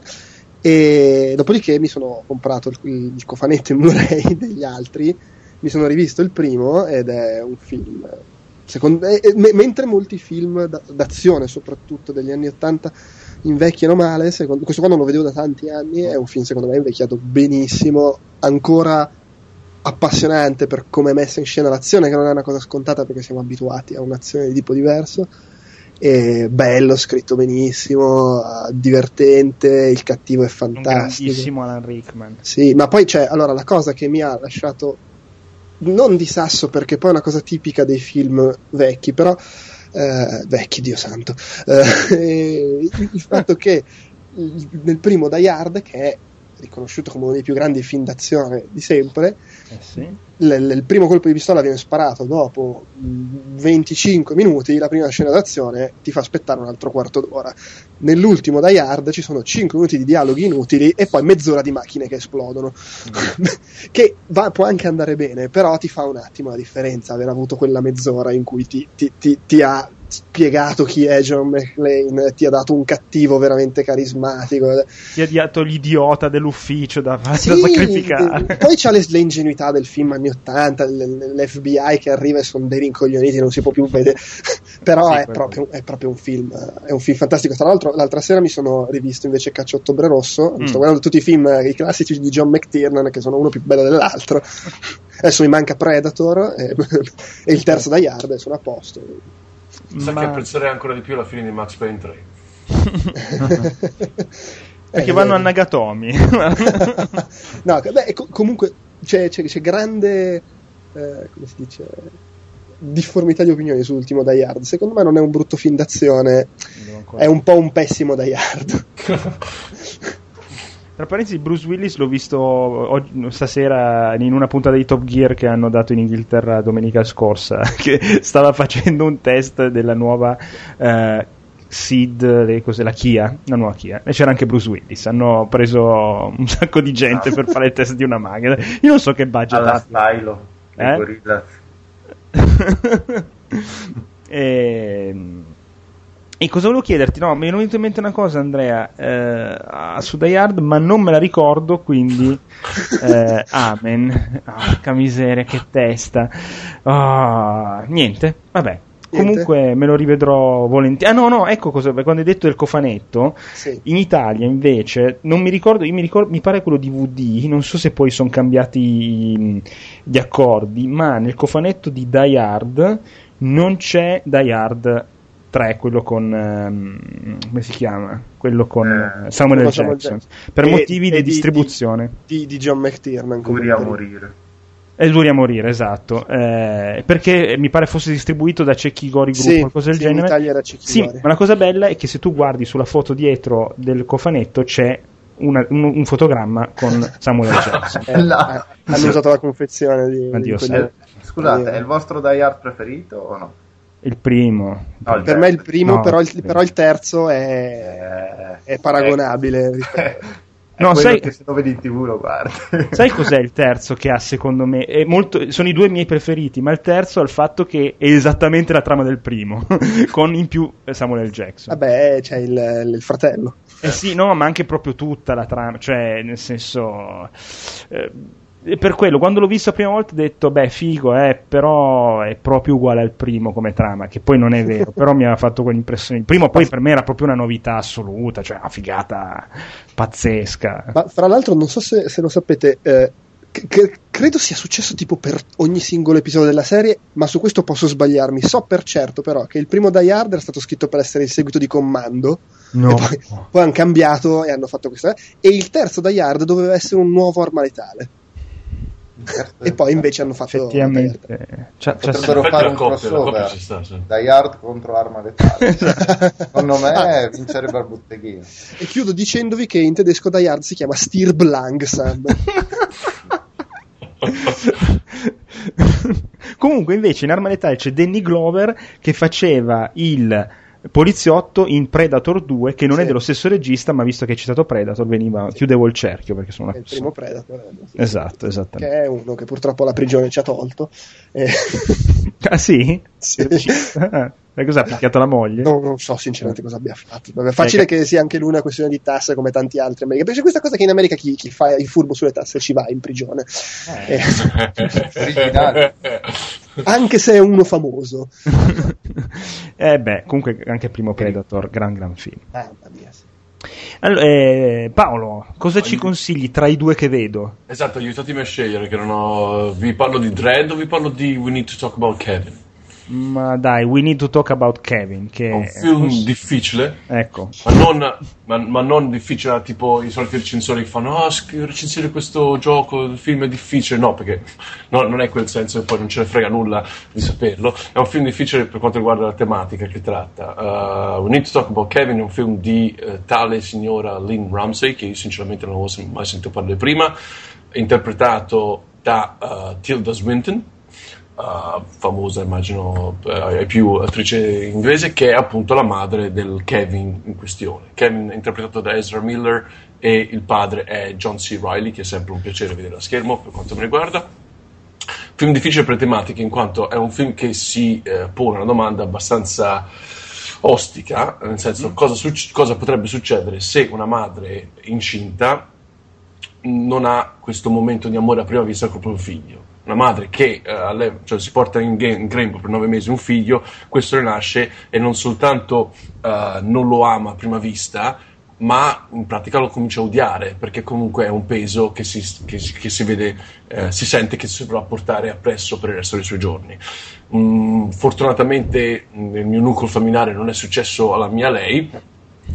[SPEAKER 2] E dopodiché mi sono comprato il, il cofanetto in Blu-ray degli altri, mi sono rivisto il primo ed è un film. Secondo- e- e- me- mentre molti film da- d'azione, soprattutto degli anni 80, invecchiano male, secondo, questo qua non lo vedevo da tanti anni, è un film secondo me invecchiato benissimo, ancora appassionante per come è messa in scena l'azione, che non è una cosa scontata perché siamo abituati a un'azione di tipo diverso. E bello, scritto benissimo, eh, divertente, il cattivo è
[SPEAKER 1] un
[SPEAKER 2] fantastico.
[SPEAKER 1] grandissimo Alan Rickman.
[SPEAKER 2] Sì, ma poi c'è, allora, la cosa che mi ha lasciato non di sasso perché poi è una cosa tipica dei film vecchi, però eh, vecchi, Dio santo, eh, il, fatto che nel primo Die Hard, che è riconosciuto come uno dei più grandi film d'azione di sempre,
[SPEAKER 1] Eh sì.
[SPEAKER 2] l- il primo colpo di pistola viene sparato dopo mh, 25 minuti, la prima scena d'azione ti fa aspettare un altro quarto d'ora. Nell'ultimo Die Hard ci sono 5 minuti di dialoghi inutili e poi mezz'ora di macchine che esplodono. che va- può anche andare bene, però ti fa un attimo la differenza aver avuto quella mezz'ora in cui ti, ti- ti- ti ha spiegato chi è John McClane, ti ha dato un cattivo veramente carismatico.
[SPEAKER 1] Ti ha dato l'idiota dell'ufficio da, da
[SPEAKER 2] Sì,
[SPEAKER 1] sacrificare.
[SPEAKER 2] Poi c'ha le, ingenuità del film anni 80, l- l- l'FBI che arriva e sono dei rincoglioniti, non si può più vedere. Però
[SPEAKER 1] Sì,
[SPEAKER 2] è, proprio, è proprio un film, è un film fantastico. Tra l'altro, l'altra sera mi sono rivisto invece Caccia Ottobre Rosso.
[SPEAKER 1] Mm.
[SPEAKER 2] sto guardando tutti i film, eh, i classici di John McTiernan, che sono uno più bello dell'altro. Adesso mi manca Predator e, e il terzo Die Hard, e sono a posto.
[SPEAKER 3] Sa
[SPEAKER 1] Ma-
[SPEAKER 3] che apprezzerei ancora di più la fine di Max Payne 3.
[SPEAKER 1] Perché
[SPEAKER 2] Eh,
[SPEAKER 1] vanno a
[SPEAKER 2] eh,
[SPEAKER 1] Nagatomi.
[SPEAKER 2] no, beh, co- comunque c'è, c'è- c'è grande, eh, come si dice, difformità di opinioni sull'ultimo Die Hard. Secondo me non è un brutto film d'azione, è un po' un pessimo Die Hard.
[SPEAKER 1] Tra parentesi, Bruce Willis l'ho visto oggi- stasera in una puntata di Top Gear che hanno dato in Inghilterra domenica scorsa, che stava facendo un test della nuova eh, cose, la Kia, la nuova Kia, e c'era anche Bruce Willis. Hanno preso un sacco di gente per fare il test di una macchina. Io non so che budget
[SPEAKER 4] alla
[SPEAKER 1] ha.
[SPEAKER 4] stylo
[SPEAKER 1] Eh?
[SPEAKER 4] Gorillaz.
[SPEAKER 1] e, e cosa volevo chiederti? No, mi è venuta in mente una cosa, Andrea, eh, su Die Hard, ma non me la ricordo, quindi eh, amen. Porca miseria, che testa. Ah, niente, vabbè.
[SPEAKER 2] Niente?
[SPEAKER 1] Comunque me lo rivedrò volentieri. Ah, no, no, ecco cosa. Quando hai detto del cofanetto,
[SPEAKER 2] Sì.
[SPEAKER 1] in Italia invece, non mi ricordo, io mi, ricordo, mi pare quello DVD, non so se poi sono cambiati i- gli accordi, ma nel cofanetto di Die Hard non c'è Die Hard 3, quello con ehm, come si chiama? Quello con
[SPEAKER 4] Eh,
[SPEAKER 1] Samuel L. Jackson. Per
[SPEAKER 2] E-
[SPEAKER 1] motivi
[SPEAKER 2] e
[SPEAKER 1] di,
[SPEAKER 2] di-
[SPEAKER 1] distribuzione.
[SPEAKER 2] Di, di John McTiernan.
[SPEAKER 4] Duri a morire.
[SPEAKER 1] È duri a morire, esatto. Eh, perché mi pare fosse distribuito da Cecchi Gori Group,
[SPEAKER 2] Sì,
[SPEAKER 1] qualcosa del
[SPEAKER 2] sì, in
[SPEAKER 1] genere.
[SPEAKER 2] Italia era Cecchi
[SPEAKER 1] Sì,
[SPEAKER 2] Gori.
[SPEAKER 1] ma la cosa bella è che se tu guardi sulla foto dietro del cofanetto c'è una- un, un fotogramma con Samuel. Jackson.
[SPEAKER 2] Eh,
[SPEAKER 4] La-
[SPEAKER 2] eh, hanno usato la confezione di,
[SPEAKER 1] Addio,
[SPEAKER 2] di quelle-
[SPEAKER 4] Eh, Scusate, è il vostro Die Hard preferito o no?
[SPEAKER 1] Il primo.
[SPEAKER 4] No, il
[SPEAKER 2] per me il primo,
[SPEAKER 1] No,
[SPEAKER 2] però, il, però il terzo è,
[SPEAKER 4] Eh,
[SPEAKER 2] è paragonabile.
[SPEAKER 4] eh, è
[SPEAKER 1] No, sai-
[SPEAKER 4] che se lo vedi in tv lo guardi.
[SPEAKER 1] Sai cos'è il terzo che ha secondo me? È molto- sono i due miei preferiti, ma il terzo ha il fatto che è esattamente la trama del primo, con in più eh, Samuel L. Jackson.
[SPEAKER 2] Vabbè, c'è il, il fratello.
[SPEAKER 1] Eh sì, no, ma anche proprio tutta la trama, cioè, nel senso. eh, e per quello, quando l'ho visto la prima volta ho detto, beh, figo, eh, però è proprio uguale al primo come trama, che poi non è vero, però mi ha fatto quell'impressione. Il primo poi per me era proprio una novità assoluta, cioè una figata pazzesca.
[SPEAKER 2] Ma fra l'altro, non so se, se lo sapete, eh, c- credo sia successo tipo per ogni singolo episodio della serie, ma su questo posso sbagliarmi. So per certo però che il primo Die Hard era stato scritto per essere il seguito di Commando.
[SPEAKER 1] No.
[SPEAKER 2] Poi, poi hanno cambiato e hanno fatto questa. E il terzo Die Hard doveva essere un nuovo arma letale. E poi invece hanno fatto.
[SPEAKER 1] Effettivamente. Cioè, cioè,
[SPEAKER 4] Potrebbero fare un
[SPEAKER 3] coppia,
[SPEAKER 4] crossover
[SPEAKER 3] sta, sì.
[SPEAKER 4] Die Hard contro Arma Letale. Secondo me vincerebbe al botteghino.
[SPEAKER 2] E chiudo dicendovi che in tedesco Die Hard si chiama Stirb langsam.
[SPEAKER 1] Comunque, invece, in Arma Letale c'è Danny Glover che faceva il poliziotto in Predator 2, che non
[SPEAKER 2] Sì.
[SPEAKER 1] è dello stesso regista, ma visto che hai citato Predator, veniva, chiudevo il cerchio perché sono
[SPEAKER 2] È
[SPEAKER 1] una
[SPEAKER 2] il primo Predator. eh, sì.
[SPEAKER 1] Esatto,
[SPEAKER 2] Che
[SPEAKER 1] esattamente.
[SPEAKER 2] è uno che purtroppo la prigione ci ha tolto. Eh,
[SPEAKER 1] Ah, sì?
[SPEAKER 2] sì.
[SPEAKER 1] Ah, e cosa ha picchiato la moglie?
[SPEAKER 2] No, non so sinceramente cosa abbia fatto. Vabbè, facile che sia anche lui una questione di tasse come tanti altri americani. Perché c'è questa cosa che in America chi, chi fa il furbo sulle tasse ci va in prigione. Eh,
[SPEAKER 4] Originale.
[SPEAKER 2] anche se è uno famoso.
[SPEAKER 1] eh beh, comunque anche primo Predator, gran gran film.
[SPEAKER 2] Mamma mia. sì.
[SPEAKER 1] Allora, eh, Paolo, cosa ci consigli tra i due che vedo?
[SPEAKER 3] Esatto, aiutatemi a scegliere che non ho... Vi parlo di Dread o vi parlo di We Need to Talk About Kevin?
[SPEAKER 1] Ma dai, we need to talk about Kevin, che
[SPEAKER 3] È un film difficile,
[SPEAKER 1] Ecco,
[SPEAKER 3] ma non, ma, ma non difficile tipo i soliti recensori che fanno ah, sc- recensire questo gioco, il film è difficile, no, perché no, non è quel senso e poi non ce ne frega nulla di saperlo. È un film difficile per quanto riguarda la tematica che tratta. Uh, We Need to Talk About Kevin è un film di eh, tale signora Lynn Ramsey, che io sinceramente non avevo mai sentito parlare prima, interpretato da uh, Tilda Swinton. Uh, famosa immagino uh, è più attrice inglese che è appunto la madre del Kevin in questione Kevin è interpretato da Ezra Miller e il padre è John C. Reilly che è sempre un piacere vedere a schermo per quanto mi riguarda film difficile per tematiche in quanto è un film che si eh, pone una domanda abbastanza ostica nel senso cosa, suc- cosa potrebbe succedere se una madre incinta non ha questo momento di amore a prima vista col proprio figlio. Una madre che eh, cioè, si porta in, in grembo per nove mesi un figlio, questo ne nasce e non soltanto eh, non lo ama a prima vista, ma in pratica lo comincia a odiare perché comunque è un peso che si, che che si vede, eh, si sente che si dovrà portare appresso per il resto dei suoi giorni. Mm, fortunatamente mm, nel mio nucleo familiare non è successo alla mia lei,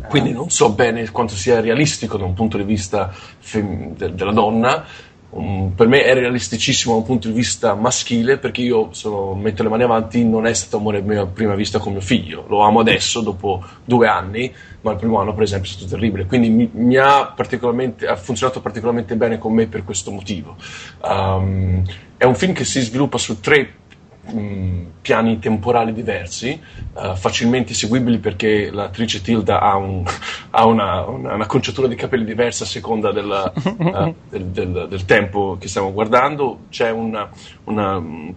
[SPEAKER 3] quindi non so bene quanto sia realistico da un punto di vista fem- de- della donna. Um, per me è realisticissimo da un punto di vista maschile perché io sono, metto le mani avanti non è stato amore a prima vista con mio figlio. Lo amo adesso dopo due anni ma il primo anno per esempio è stato terribile. Quindi mi, mi ha, ha funzionato particolarmente bene con me per questo motivo. Um, è un film che si sviluppa su tre mh, piani temporali diversi, eh, facilmente seguibili perché l'attrice Tilda ha, un- ha una, una, una conciatura di capelli diversa a seconda della- eh, del, del- del tempo che stiamo guardando. C'è una, una, mh,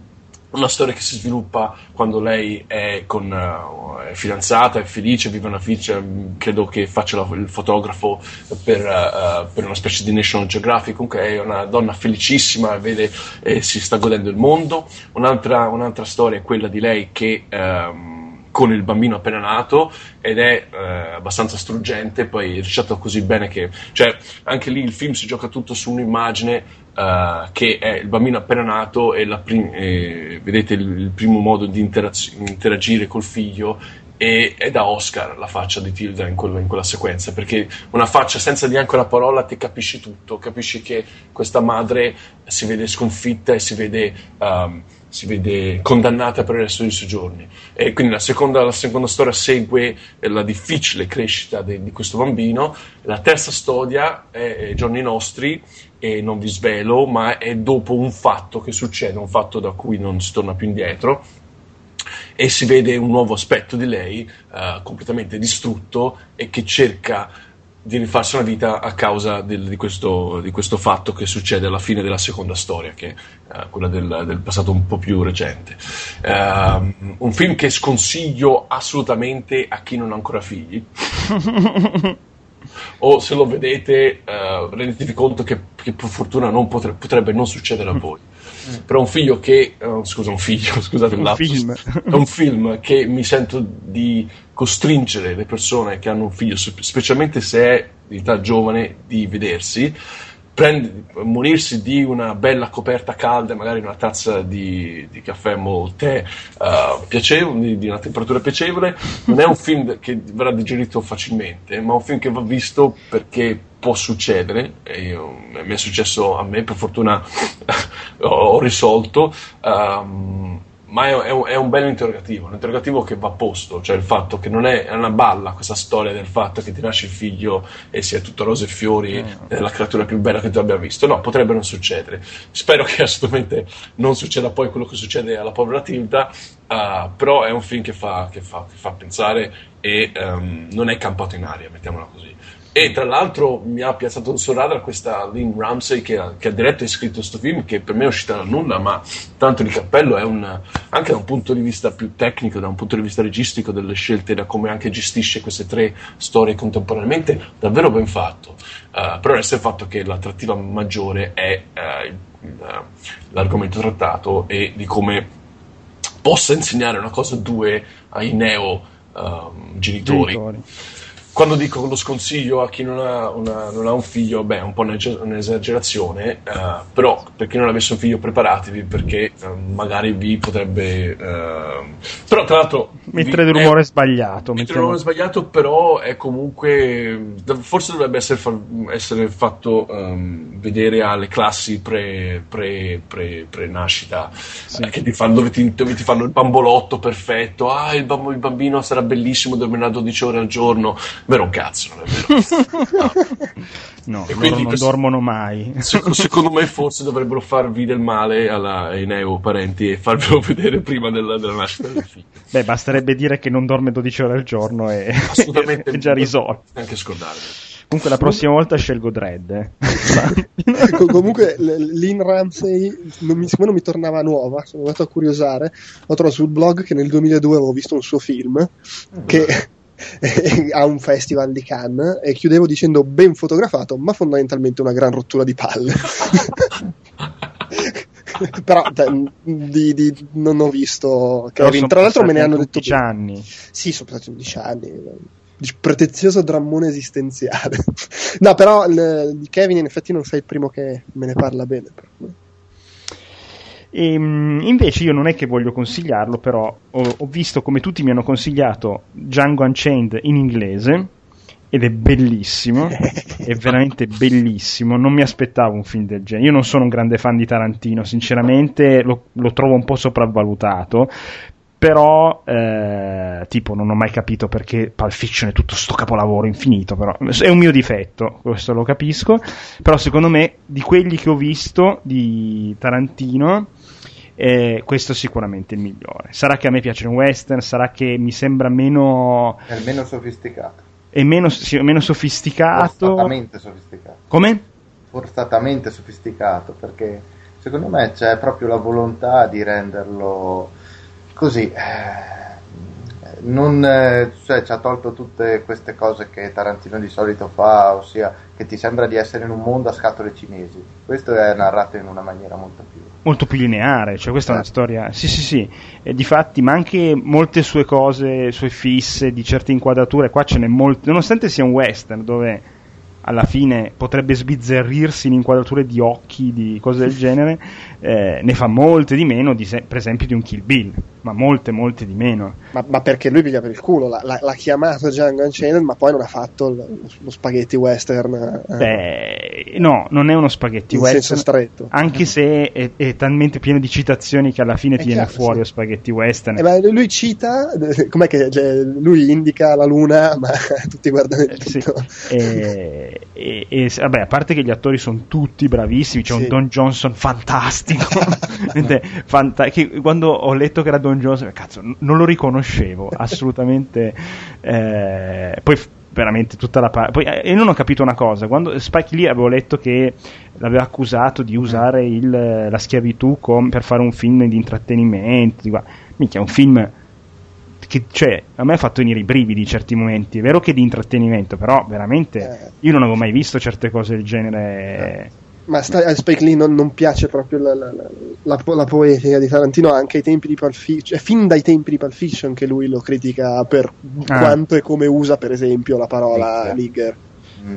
[SPEAKER 3] una storia che si sviluppa quando lei è, con, eh, è fidanzata, è felice, vive una vita, mh, credo che faccia la- il fotografo per, eh, per una specie di National Geographic, comunque è una donna felicissima, vede e si sta godendo il mondo. Un'altra, un'altra storia è quella di lei che ehm, con il bambino appena nato ed è eh, abbastanza struggente, poi è recitato così bene che, cioè, anche lì il film si gioca tutto su un'immagine eh, che è il bambino appena nato e, prim- e vedete il, il primo modo di interaz- interagire col figlio e è da Oscar la faccia di Tilda in, quello- in quella sequenza perché una faccia senza neanche una parola ti capisci tutto capisci che questa madre si vede sconfitta e si vede, um, si vede condannata per il resto dei suoi giorni e quindi la seconda, la seconda storia segue la difficile crescita de- di questo bambino. La terza storia è, giorni nostri e non vi svelo ma è dopo un fatto che succede un fatto da cui non si torna più indietro. E si vede un nuovo aspetto di lei eh, completamente distrutto e che cerca di rifarsi una vita a causa del- di, questo, di questo fatto che succede alla fine della seconda storia, che è eh, quella del, del passato un po' più recente. Ehm, un film che sconsiglio assolutamente a chi non ha ancora figli. o se lo vedete eh, rendetevi conto che, che per fortuna non potre- potrebbe non succedere a voi. Però un figlio che, eh, scusa, un figlio, scusate
[SPEAKER 1] Un
[SPEAKER 3] lapsus,
[SPEAKER 1] film.
[SPEAKER 3] è un film che mi sento di costringere le persone che hanno un figlio, spe- specialmente se è di età giovane, di vedersi, prendi- munirsi di una bella coperta calda, magari una tazza di, di caffè o tè eh, piacevole, di una temperatura piacevole, non è un film che verrà digerito facilmente, ma è un film che va visto perché può succedere, e io- mi è successo a me, per fortuna ho, risolto. ehm, ma è, è un, è un bello interrogativo, un interrogativo che va posto, cioè il fatto che non è, è una balla questa storia del fatto che ti nasce il figlio e sia tutto rose e fiori, è la creatura più bella che tu abbia visto. No, potrebbe non succedere. Spero che assolutamente non succeda poi quello che succede alla povera Tilda, eh, però è un film che fa, che fa- che fa pensare e ehm, non è campato in aria, mettiamola così. E tra l'altro mi ha piazzato sul radar questa Lynn Ramsey che ha, che ha diretto e scritto questo film che per me è uscita da nulla, ma tanto di cappello è un, anche da un punto di vista più tecnico, da un punto di vista registico delle scelte, da come anche gestisce queste tre storie contemporaneamente, davvero ben fatto. Eh, però resta il fatto che l'attrattiva maggiore è il- l'argomento trattato e di come possa insegnare una cosa o due ai neo ehm, genitori.
[SPEAKER 1] Genitori.
[SPEAKER 3] Quando dico lo sconsiglio a chi non ha, una- non ha un figlio, beh, è un po' un'esagerazione, eh, però per chi non avesse un figlio preparatevi perché eh, magari vi potrebbe... ehm, però tra l'altro...
[SPEAKER 1] Mettere
[SPEAKER 3] vi-
[SPEAKER 1] dell'umore
[SPEAKER 3] è-
[SPEAKER 1] sbagliato.
[SPEAKER 3] Mettere
[SPEAKER 1] mettiamo-
[SPEAKER 3] l'umore sbagliato, però è comunque... Forse dovrebbe essere, fa- essere fatto ehm, vedere alle classi pre, pre, pre, pre-nascita eh, che ti fanno, dove, ti, dove ti fanno il bambolotto perfetto. Ah, il, bambo- il bambino sarà bellissimo, dormirà 12 ore al giorno. Vero un cazzo, non è vero.
[SPEAKER 1] No,
[SPEAKER 3] E
[SPEAKER 1] loro
[SPEAKER 3] quindi
[SPEAKER 1] non
[SPEAKER 3] questo-
[SPEAKER 1] dormono mai.
[SPEAKER 3] Secondo, secondo me forse dovrebbero farvi del male alla- ai neo parenti e farvelo vedere prima della, della nascita del figlio.
[SPEAKER 1] Beh, basterebbe dire che non dorme 12 ore al giorno e
[SPEAKER 3] Assolutamente
[SPEAKER 1] è già risolto.
[SPEAKER 3] Anche scordarvi.
[SPEAKER 1] Comunque la prossima volta scelgo Dread. eh.
[SPEAKER 2] Co- comunque Lynn Ramsey non mi, siccome non mi tornava nuova sono andato a curiosare ho trovato sul blog che nel 2002 avevo visto un suo film che ha un festival di Cannes e chiudevo dicendo ben fotografato ma fondamentalmente una gran rottura di palle però te- di- di- non ho visto Kevin tra l'altro me ne hanno detto
[SPEAKER 1] 11
[SPEAKER 2] bene.
[SPEAKER 1] anni.
[SPEAKER 2] sì, sono passati 11 anni. Di pretenzioso drammone esistenziale. no, però di Kevin in effetti non sei il primo che me ne parla bene. però.
[SPEAKER 1] E, mh, invece io non è che voglio consigliarlo, però ho, ho visto come tutti mi hanno consigliato Django Unchained in inglese ed è bellissimo, è veramente bellissimo. Non mi aspettavo un film del genere. Io non sono un grande fan di Tarantino, sinceramente lo, lo trovo un po' sopravvalutato. Però, eh, tipo, non ho mai capito perché Pulp Fiction è tutto sto capolavoro infinito. Però è un mio difetto, questo lo capisco. Però, secondo me, di quelli che ho visto di Tarantino, eh, questo è sicuramente il migliore. Sarà che a me piace il western, sarà che mi sembra meno,
[SPEAKER 4] È meno sofisticato.
[SPEAKER 1] è meno, sì, meno sofisticato.
[SPEAKER 4] Forzatamente sofisticato.
[SPEAKER 1] Come?
[SPEAKER 4] Forzatamente sofisticato, perché secondo me c'è proprio la volontà di renderlo così. eh, Non, eh, cioè, ci ha tolto tutte queste cose che Tarantino di solito fa, ossia che ti sembra di essere in un mondo a scatole cinesi. Questo è narrato in una maniera molto più
[SPEAKER 1] molto più lineare, cioè questa è una
[SPEAKER 4] Eh.
[SPEAKER 1] storia, sì sì sì, e di fatti, ma anche molte sue cose, sue fisse di certe inquadrature, qua ce n'è molte, nonostante sia un western dove alla fine potrebbe sbizzarrirsi in inquadrature di occhi, di cose del genere, eh, ne fa molte di meno, di se- per esempio di un Kill Bill, ma molte molte di meno.
[SPEAKER 2] Ma, ma perché lui piglia per il culo? L'ha, l'ha- chiamato Django Unchained, ma poi non ha fatto il- lo spaghetti western eh,
[SPEAKER 1] Beh, no, non è uno spaghetti
[SPEAKER 2] in
[SPEAKER 1] western.
[SPEAKER 2] senso stretto.
[SPEAKER 1] Anche se è, è talmente pieno di citazioni che alla fine
[SPEAKER 2] È
[SPEAKER 1] ti viene fuori
[SPEAKER 2] sì.
[SPEAKER 1] lo spaghetti western.
[SPEAKER 2] Eh, ma lui cita, com'è che cioè, lui indica la luna, ma tutti guardano il
[SPEAKER 1] Eh, sì.
[SPEAKER 2] dito.
[SPEAKER 1] e, e- e- vabbè, a parte che gli attori sono tutti bravissimi, c'è
[SPEAKER 2] Sì.
[SPEAKER 1] un Don Johnson fantastico. Fanta- quando ho letto che era Don Johnson, cazzo, n- non lo riconoscevo assolutamente. eh, poi f- veramente tutta la parte. Eh, io non ho capito una cosa: quando Spike Lee avevo letto che l'aveva accusato di usare il- la schiavitù com- per fare un film di intrattenimento. Di, minchia, un film che cioè, a me ha fatto venire i brividi in certi momenti. È vero che è di intrattenimento, però veramente
[SPEAKER 2] Eh.
[SPEAKER 1] io non avevo mai visto certe cose del genere.
[SPEAKER 2] Ma sta- a Spike Lee non, non piace proprio la, la- la- la po- la poetica di Tarantino anche ai tempi di Pulp Fiction, è fin dai tempi di Pulp Fiction che lui lo critica per
[SPEAKER 1] Ah.
[SPEAKER 2] quanto e come usa per esempio la parola
[SPEAKER 4] nigger.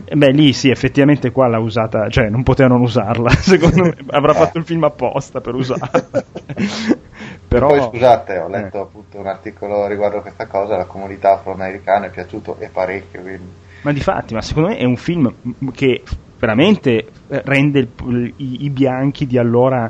[SPEAKER 1] Eh, Beh, lì sì, effettivamente qua l'ha usata, cioè non potevano non usarla, secondo me avrà fatto il film apposta per usarla. Però,
[SPEAKER 4] Poi scusate, ho
[SPEAKER 1] eh.
[SPEAKER 4] letto appunto un articolo riguardo questa cosa, la comunità afroamericana è piaciuto e parecchio, quindi
[SPEAKER 1] Ma di fatti, ma secondo me è un film che veramente eh, rende il- i, i bianchi di allora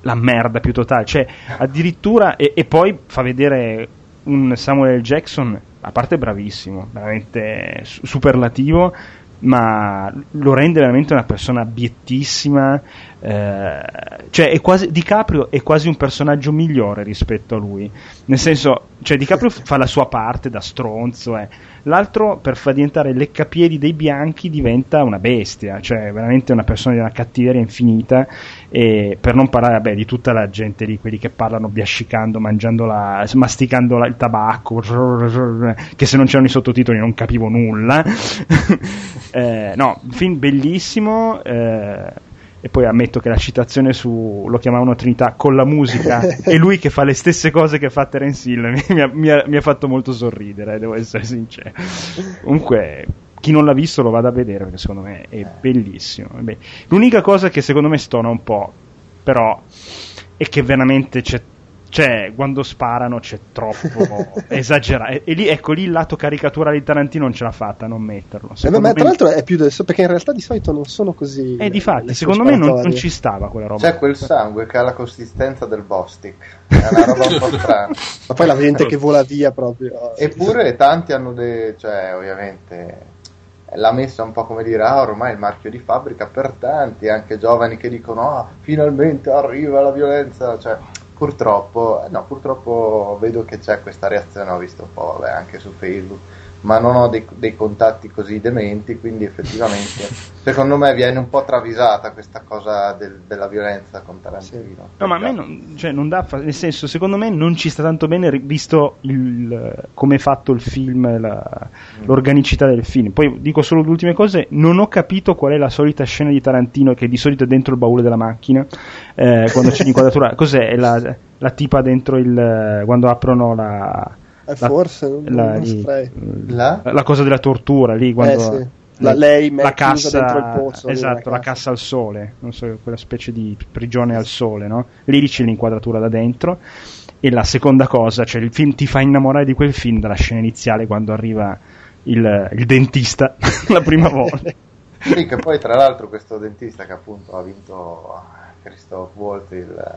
[SPEAKER 1] la merda più totale. Cioè, addirittura, e, e poi fa vedere un Samuel. Jackson, a parte bravissimo, veramente su- superlativo, ma lo rende veramente una persona obiettissima. Eh, cioè, è quasi, DiCaprio è quasi un personaggio migliore rispetto a lui. Nel senso, cioè, DiCaprio fa la sua parte da stronzo, eh. l'altro per far diventare leccapiedi dei bianchi diventa una bestia, cioè veramente una persona di una cattiveria infinita. E per non parlare vabbè, di tutta la gente lì, quelli che parlano biascicando, mangiando la, masticando la- il tabacco, che se non c'erano i sottotitoli non capivo nulla. Eh, no, film bellissimo. eh, e poi ammetto che la citazione su lo chiamavano Trinità con la musica e lui che fa le stesse cose che fa Terence Hill mi, ha, mi ha- mi ha fatto molto sorridere, devo essere sincero. Comunque, chi non l'ha visto lo vada a vedere perché secondo me è bellissimo. Beh, L'unica cosa che secondo me stona un po', però, è che veramente c'è. Cioè, quando sparano c'è troppo esagerato. E, e lì, ecco, lì il lato caricatura di Tarantino non ce l'ha fatta a non metterlo.
[SPEAKER 2] Eh, ma
[SPEAKER 1] me-
[SPEAKER 2] tra l'altro è più del perché in realtà di solito non sono così.
[SPEAKER 1] eh, di fatti, secondo me non, non ci stava quella roba.
[SPEAKER 4] c'è quel sangue che ha la consistenza del Bostic, è una roba un po' strana.
[SPEAKER 2] Ma poi la gente che vola via proprio.
[SPEAKER 4] Eppure tanti hanno dei, cioè ovviamente l'ha messa un po' come dire, ah ormai il marchio di fabbrica per tanti, anche giovani che dicono, ah finalmente arriva la violenza, cioè purtroppo, eh, no purtroppo vedo che c'è questa reazione, ho visto un po' vabbè, anche su Facebook, ma non ho dei, dei contatti così dementi, quindi effettivamente secondo me viene un po' travisata questa cosa del- della violenza con Tarantino.
[SPEAKER 1] No, ma a me non, cioè, non dà fa- nel senso, secondo me non ci sta tanto bene visto il, come è fatto il film, la- l'organicità del film. Poi dico solo le ultime cose, non ho capito qual è la solita scena di Tarantino che di solito è dentro il baule della macchina, eh, quando c'è l'inquadratura. Cos'è? È la, la tipa dentro il... quando aprono la...
[SPEAKER 2] Eh,
[SPEAKER 1] la-
[SPEAKER 2] forse, non-
[SPEAKER 1] la,
[SPEAKER 2] non
[SPEAKER 1] lì.
[SPEAKER 4] La?
[SPEAKER 1] la cosa della tortura lì quando
[SPEAKER 2] Eh, sì. La- lei
[SPEAKER 1] la cassa
[SPEAKER 2] dentro il pozzo,
[SPEAKER 1] esatto
[SPEAKER 2] la
[SPEAKER 1] cassa al sole non so quella specie di prigione al sole no? lì c'è l'inquadratura da dentro e la seconda cosa cioè il film ti fa innamorare di quel film dalla scena iniziale quando arriva il, il dentista la prima volta
[SPEAKER 4] Sì, che poi tra l'altro questo dentista che appunto ha vinto Christoph Waltz il, il-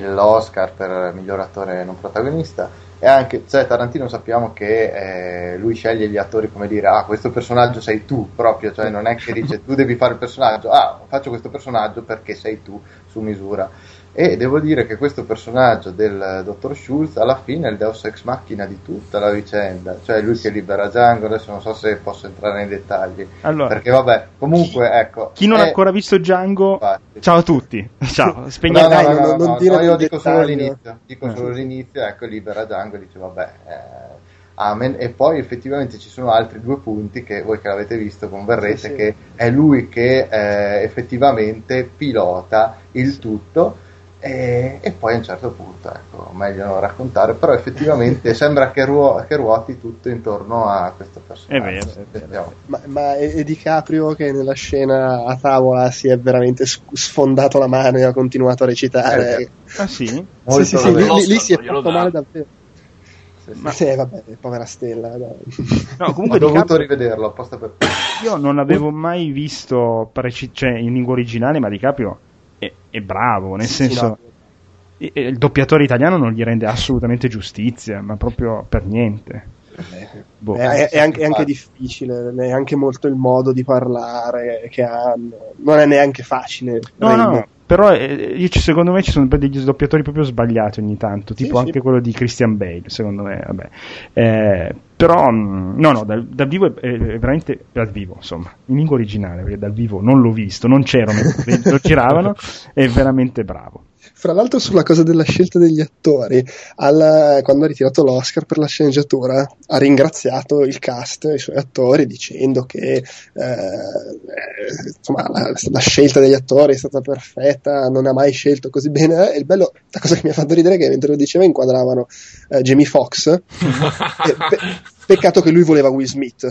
[SPEAKER 4] l'Oscar per miglior attore non protagonista. E anche, cioè Tarantino sappiamo che eh, lui sceglie gli attori come dire ah questo personaggio sei tu proprio, cioè non è che dice tu devi fare il personaggio, ah faccio questo personaggio perché sei tu su misura e devo dire che questo personaggio del dottor Schultz alla fine è il deus ex machina di tutta la vicenda, cioè lui che libera Django, adesso non so se posso entrare nei dettagli,
[SPEAKER 1] Allora,
[SPEAKER 4] perché vabbè, comunque ecco.
[SPEAKER 1] chi non
[SPEAKER 4] è-
[SPEAKER 1] ha ancora visto Django
[SPEAKER 4] infatti.
[SPEAKER 1] ciao a tutti ciao
[SPEAKER 4] No,
[SPEAKER 1] spegnete
[SPEAKER 4] no, no,
[SPEAKER 2] non-
[SPEAKER 4] no,
[SPEAKER 2] non
[SPEAKER 4] no,
[SPEAKER 2] dire
[SPEAKER 4] no, io dico solo
[SPEAKER 2] dettaglio.
[SPEAKER 4] l'inizio, dico
[SPEAKER 1] Eh.
[SPEAKER 4] solo l'inizio, ecco, libera Django e dice vabbè, eh, amen. E poi effettivamente ci sono altri due punti che voi che l'avete visto converrete
[SPEAKER 2] Sì, sì.
[SPEAKER 4] che è lui che eh, effettivamente pilota il tutto e, e poi a un certo punto, ecco, meglio non raccontare, però effettivamente sembra che, ruo- che ruoti tutto intorno a questo personaggio.
[SPEAKER 1] È vero, è vero.
[SPEAKER 2] Ma, ma è, è DiCaprio che nella scena a tavola si è veramente s- sfondato la mano e ha continuato a recitare.
[SPEAKER 4] Eh,
[SPEAKER 1] ah sì?
[SPEAKER 2] sì, sì, sì, lì, lì- si è fatto male davvero. Ma sì, vabbè, povera stella. dai.
[SPEAKER 1] no
[SPEAKER 4] Ho
[SPEAKER 1] comunque
[SPEAKER 4] dovuto
[SPEAKER 1] DiCaprio-
[SPEAKER 4] rivederlo apposta per
[SPEAKER 1] Io non avevo mai visto preci- cioè, in lingua originale, ma DiCaprio è, è bravo, nel
[SPEAKER 2] Sì,
[SPEAKER 1] senso
[SPEAKER 2] no.
[SPEAKER 1] il doppiatore italiano non gli rende assolutamente giustizia, ma proprio per niente. Boh.
[SPEAKER 2] È, è- anche, è anche difficile, è anche molto il modo di parlare che hanno. Non è neanche facile.
[SPEAKER 1] No, no, però eh, secondo me ci sono degli doppiatori proprio sbagliati ogni tanto, tipo
[SPEAKER 2] Sì,
[SPEAKER 1] anche
[SPEAKER 2] sì.
[SPEAKER 1] quello di Christian Bale, secondo me, vabbè. Eh, però, mh, no, no, dal, dal vivo è, è veramente dal vivo, insomma, in lingua originale, perché dal vivo non l'ho visto, non c'ero mentre lo giravano, è veramente bravo.
[SPEAKER 2] Fra l'altro, sulla cosa della scelta degli attori, al- quando ha ritirato l'Oscar per la sceneggiatura, ha ringraziato il cast e i suoi attori dicendo che eh, insomma, la, la scelta degli attori è stata perfetta, non ha mai scelto così bene. E il bello, la cosa che mi ha fatto ridere è che mentre lo diceva inquadravano eh, Jamie Foxx. e, Peccato che lui voleva Will Smith.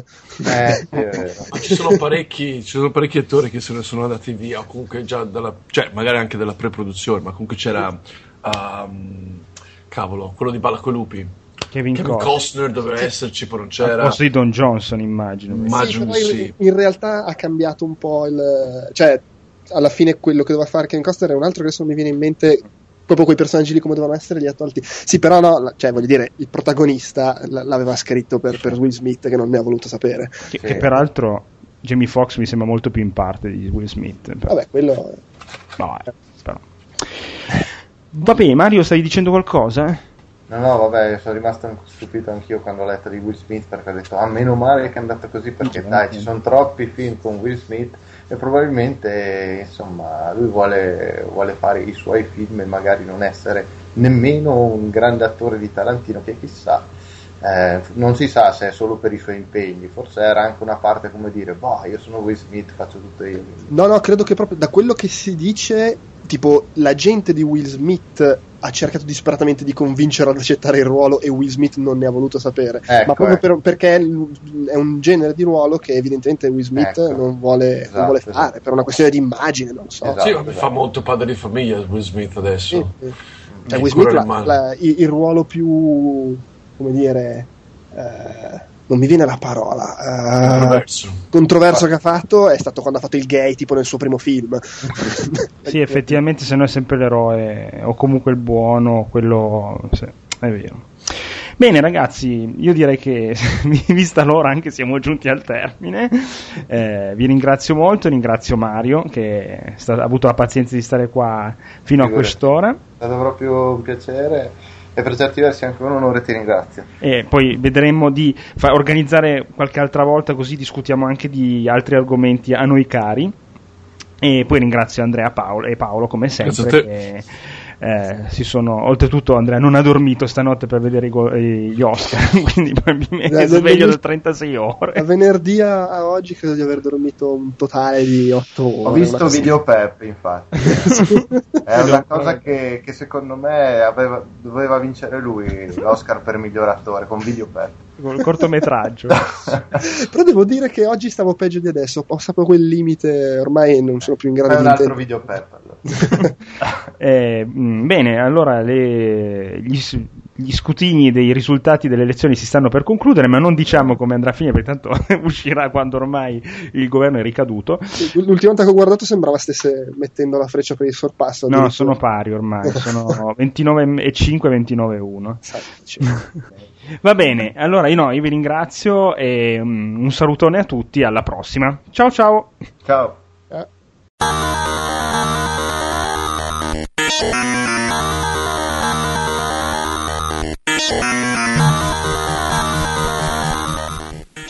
[SPEAKER 4] Eh, vero.
[SPEAKER 3] Ma ci sono parecchi, ci sono parecchi attori che se ne sono andati via, o comunque già dalla, cioè magari anche dalla pre-produzione, ma comunque c'era, um, cavolo, quello di Balla coi lupi.
[SPEAKER 1] Kevin,
[SPEAKER 3] Kevin
[SPEAKER 1] Costner.
[SPEAKER 3] Costner doveva esserci, poi non c'era.
[SPEAKER 1] posto di Don Johnson, immagino.
[SPEAKER 3] Immagino
[SPEAKER 2] Sì, però
[SPEAKER 3] sì.
[SPEAKER 2] in, realtà ha cambiato un po' il. cioè, alla fine quello che doveva fare Kevin Costner è un altro che adesso mi viene in mente. Proprio quei personaggi lì come dovevano essere li ha tolti. Sì, però no, la- cioè voglio dire, il protagonista l- l'aveva scritto per, per Will Smith che non ne ha voluto sapere.
[SPEAKER 1] Che, che peraltro Jamie Foxx mi sembra molto più in parte di Will Smith. Però,
[SPEAKER 2] Vabbè, quello.
[SPEAKER 1] vabbè, però. Va bene, Mario, stai dicendo qualcosa?
[SPEAKER 4] No, no, vabbè, sono rimasto stupito anch'io quando ho letto di Will Smith perché ho detto, ah, meno male che è andato così perché dai, ci sono troppi film con Will Smith e probabilmente, insomma, lui vuole, vuole fare i suoi film e magari non essere nemmeno un grande attore di Tarantino che chissà, eh, non si sa se è solo per i suoi impegni, forse era anche una parte come dire, boh, io sono Will Smith, faccio tutto io.
[SPEAKER 2] No, no, credo che proprio da quello che si dice, tipo, la gente di Will Smith ha cercato disperatamente di convincere ad accettare il ruolo e Will Smith non ne ha voluto sapere.
[SPEAKER 4] Ecco,
[SPEAKER 2] Ma proprio
[SPEAKER 4] ecco.
[SPEAKER 2] per- perché è un genere di ruolo che evidentemente Will Smith
[SPEAKER 4] Ecco.
[SPEAKER 2] non vuole,
[SPEAKER 4] Esatto,
[SPEAKER 2] non vuole
[SPEAKER 4] esatto.
[SPEAKER 2] fare, per una questione di immagine, non so.
[SPEAKER 4] Esatto.
[SPEAKER 3] Sì, vabbè, fa molto padre di famiglia Will Smith adesso.
[SPEAKER 2] Sì, sì. Cioè, Will Smith, la- il, il ruolo più, come dire, eh, non mi viene la parola, eh,
[SPEAKER 3] Controverso.
[SPEAKER 2] controverso che ha fatto è stato quando ha fatto il gay, tipo nel suo primo film.
[SPEAKER 1] Sì, effettivamente se no è sempre l'eroe o comunque il buono, quello... sì, è vero. Bene ragazzi, io direi che vista l'ora anche siamo giunti al termine. Eh, vi ringrazio molto, ringrazio Mario che sta- ha avuto la pazienza di stare qua fino a quest'ora.
[SPEAKER 4] È stato proprio un piacere e per certi versi anche un onore, ti ringrazio.
[SPEAKER 1] E poi vedremo di fa- organizzare qualche altra volta così discutiamo anche di altri argomenti a noi cari. E poi ringrazio Andrea Paolo, e Paolo come sempre.
[SPEAKER 3] Grazie a te.
[SPEAKER 1] Che, eh, si sono, oltretutto Andrea non ha dormito stanotte per vedere i go- gli Oscar, quindi probabilmente è sveglio
[SPEAKER 2] da-
[SPEAKER 1] da 36
[SPEAKER 2] Da
[SPEAKER 1] ore.
[SPEAKER 2] venerdì a, oggi credo di aver dormito un totale di 8 ore.
[SPEAKER 4] Ho visto Video Pep, infatti. È una cosa che, che secondo me aveva- doveva vincere lui l'Oscar per miglior attore con Video Pep.
[SPEAKER 1] Col cortometraggio.
[SPEAKER 2] Però devo dire che oggi stavo peggio di adesso. Ho saputo quel limite, ormai non sono più in grado di
[SPEAKER 4] un altro. Video Pep. allora.
[SPEAKER 1] Eh, mh, bene, allora le- gli, gli scrutini dei risultati delle elezioni si stanno per concludere, ma non diciamo come andrà a finire, perché tanto uscirà quando ormai il governo è ricaduto.
[SPEAKER 2] L'ultima volta che ho guardato sembrava stesse mettendo la freccia per il sorpasso.
[SPEAKER 1] No, sono pari ormai, sono 29 e 5 29 e 1.
[SPEAKER 2] Sai, cioè,
[SPEAKER 1] Va bene, allora io, no, io vi ringrazio e mm, un salutone a tutti, alla prossima. Ciao ciao!
[SPEAKER 4] Ciao.
[SPEAKER 2] eh.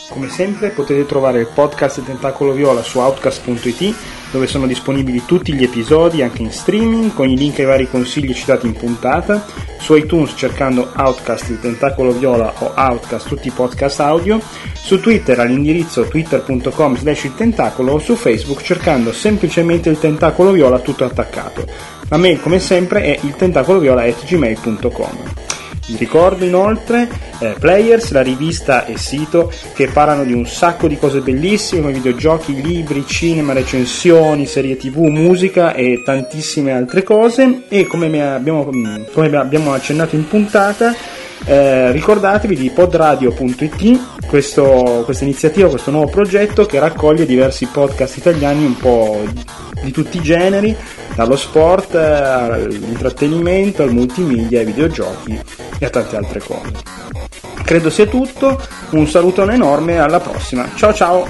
[SPEAKER 1] Come sempre potete trovare il podcast Tentacolo Viola su outcast.it dove sono disponibili tutti gli episodi anche in streaming con i link ai vari consigli citati in puntata, su iTunes cercando Outcast il Tentacolo Viola o Outcast tutti i podcast audio, su Twitter all'indirizzo twitter.com slash il tentacolo o su Facebook cercando semplicemente il Tentacolo Viola tutto attaccato. La mail come sempre è il tentacoloviola.gmail.com. Vi ricordo inoltre eh, Players, la rivista e sito che parlano di un sacco di cose bellissime come videogiochi, libri, cinema, recensioni, serie tv, musica e tantissime altre cose e come, abbiamo, come abbiamo accennato in puntata eh, ricordatevi di podradio.it questo, questa iniziativa, questo nuovo progetto che raccoglie diversi podcast italiani un po' di tutti i generi dallo sport eh, all'intrattenimento, al multimedia, ai videogiochi e a tante altre cose. Credo sia tutto, un salutone enorme, alla prossima, ciao ciao!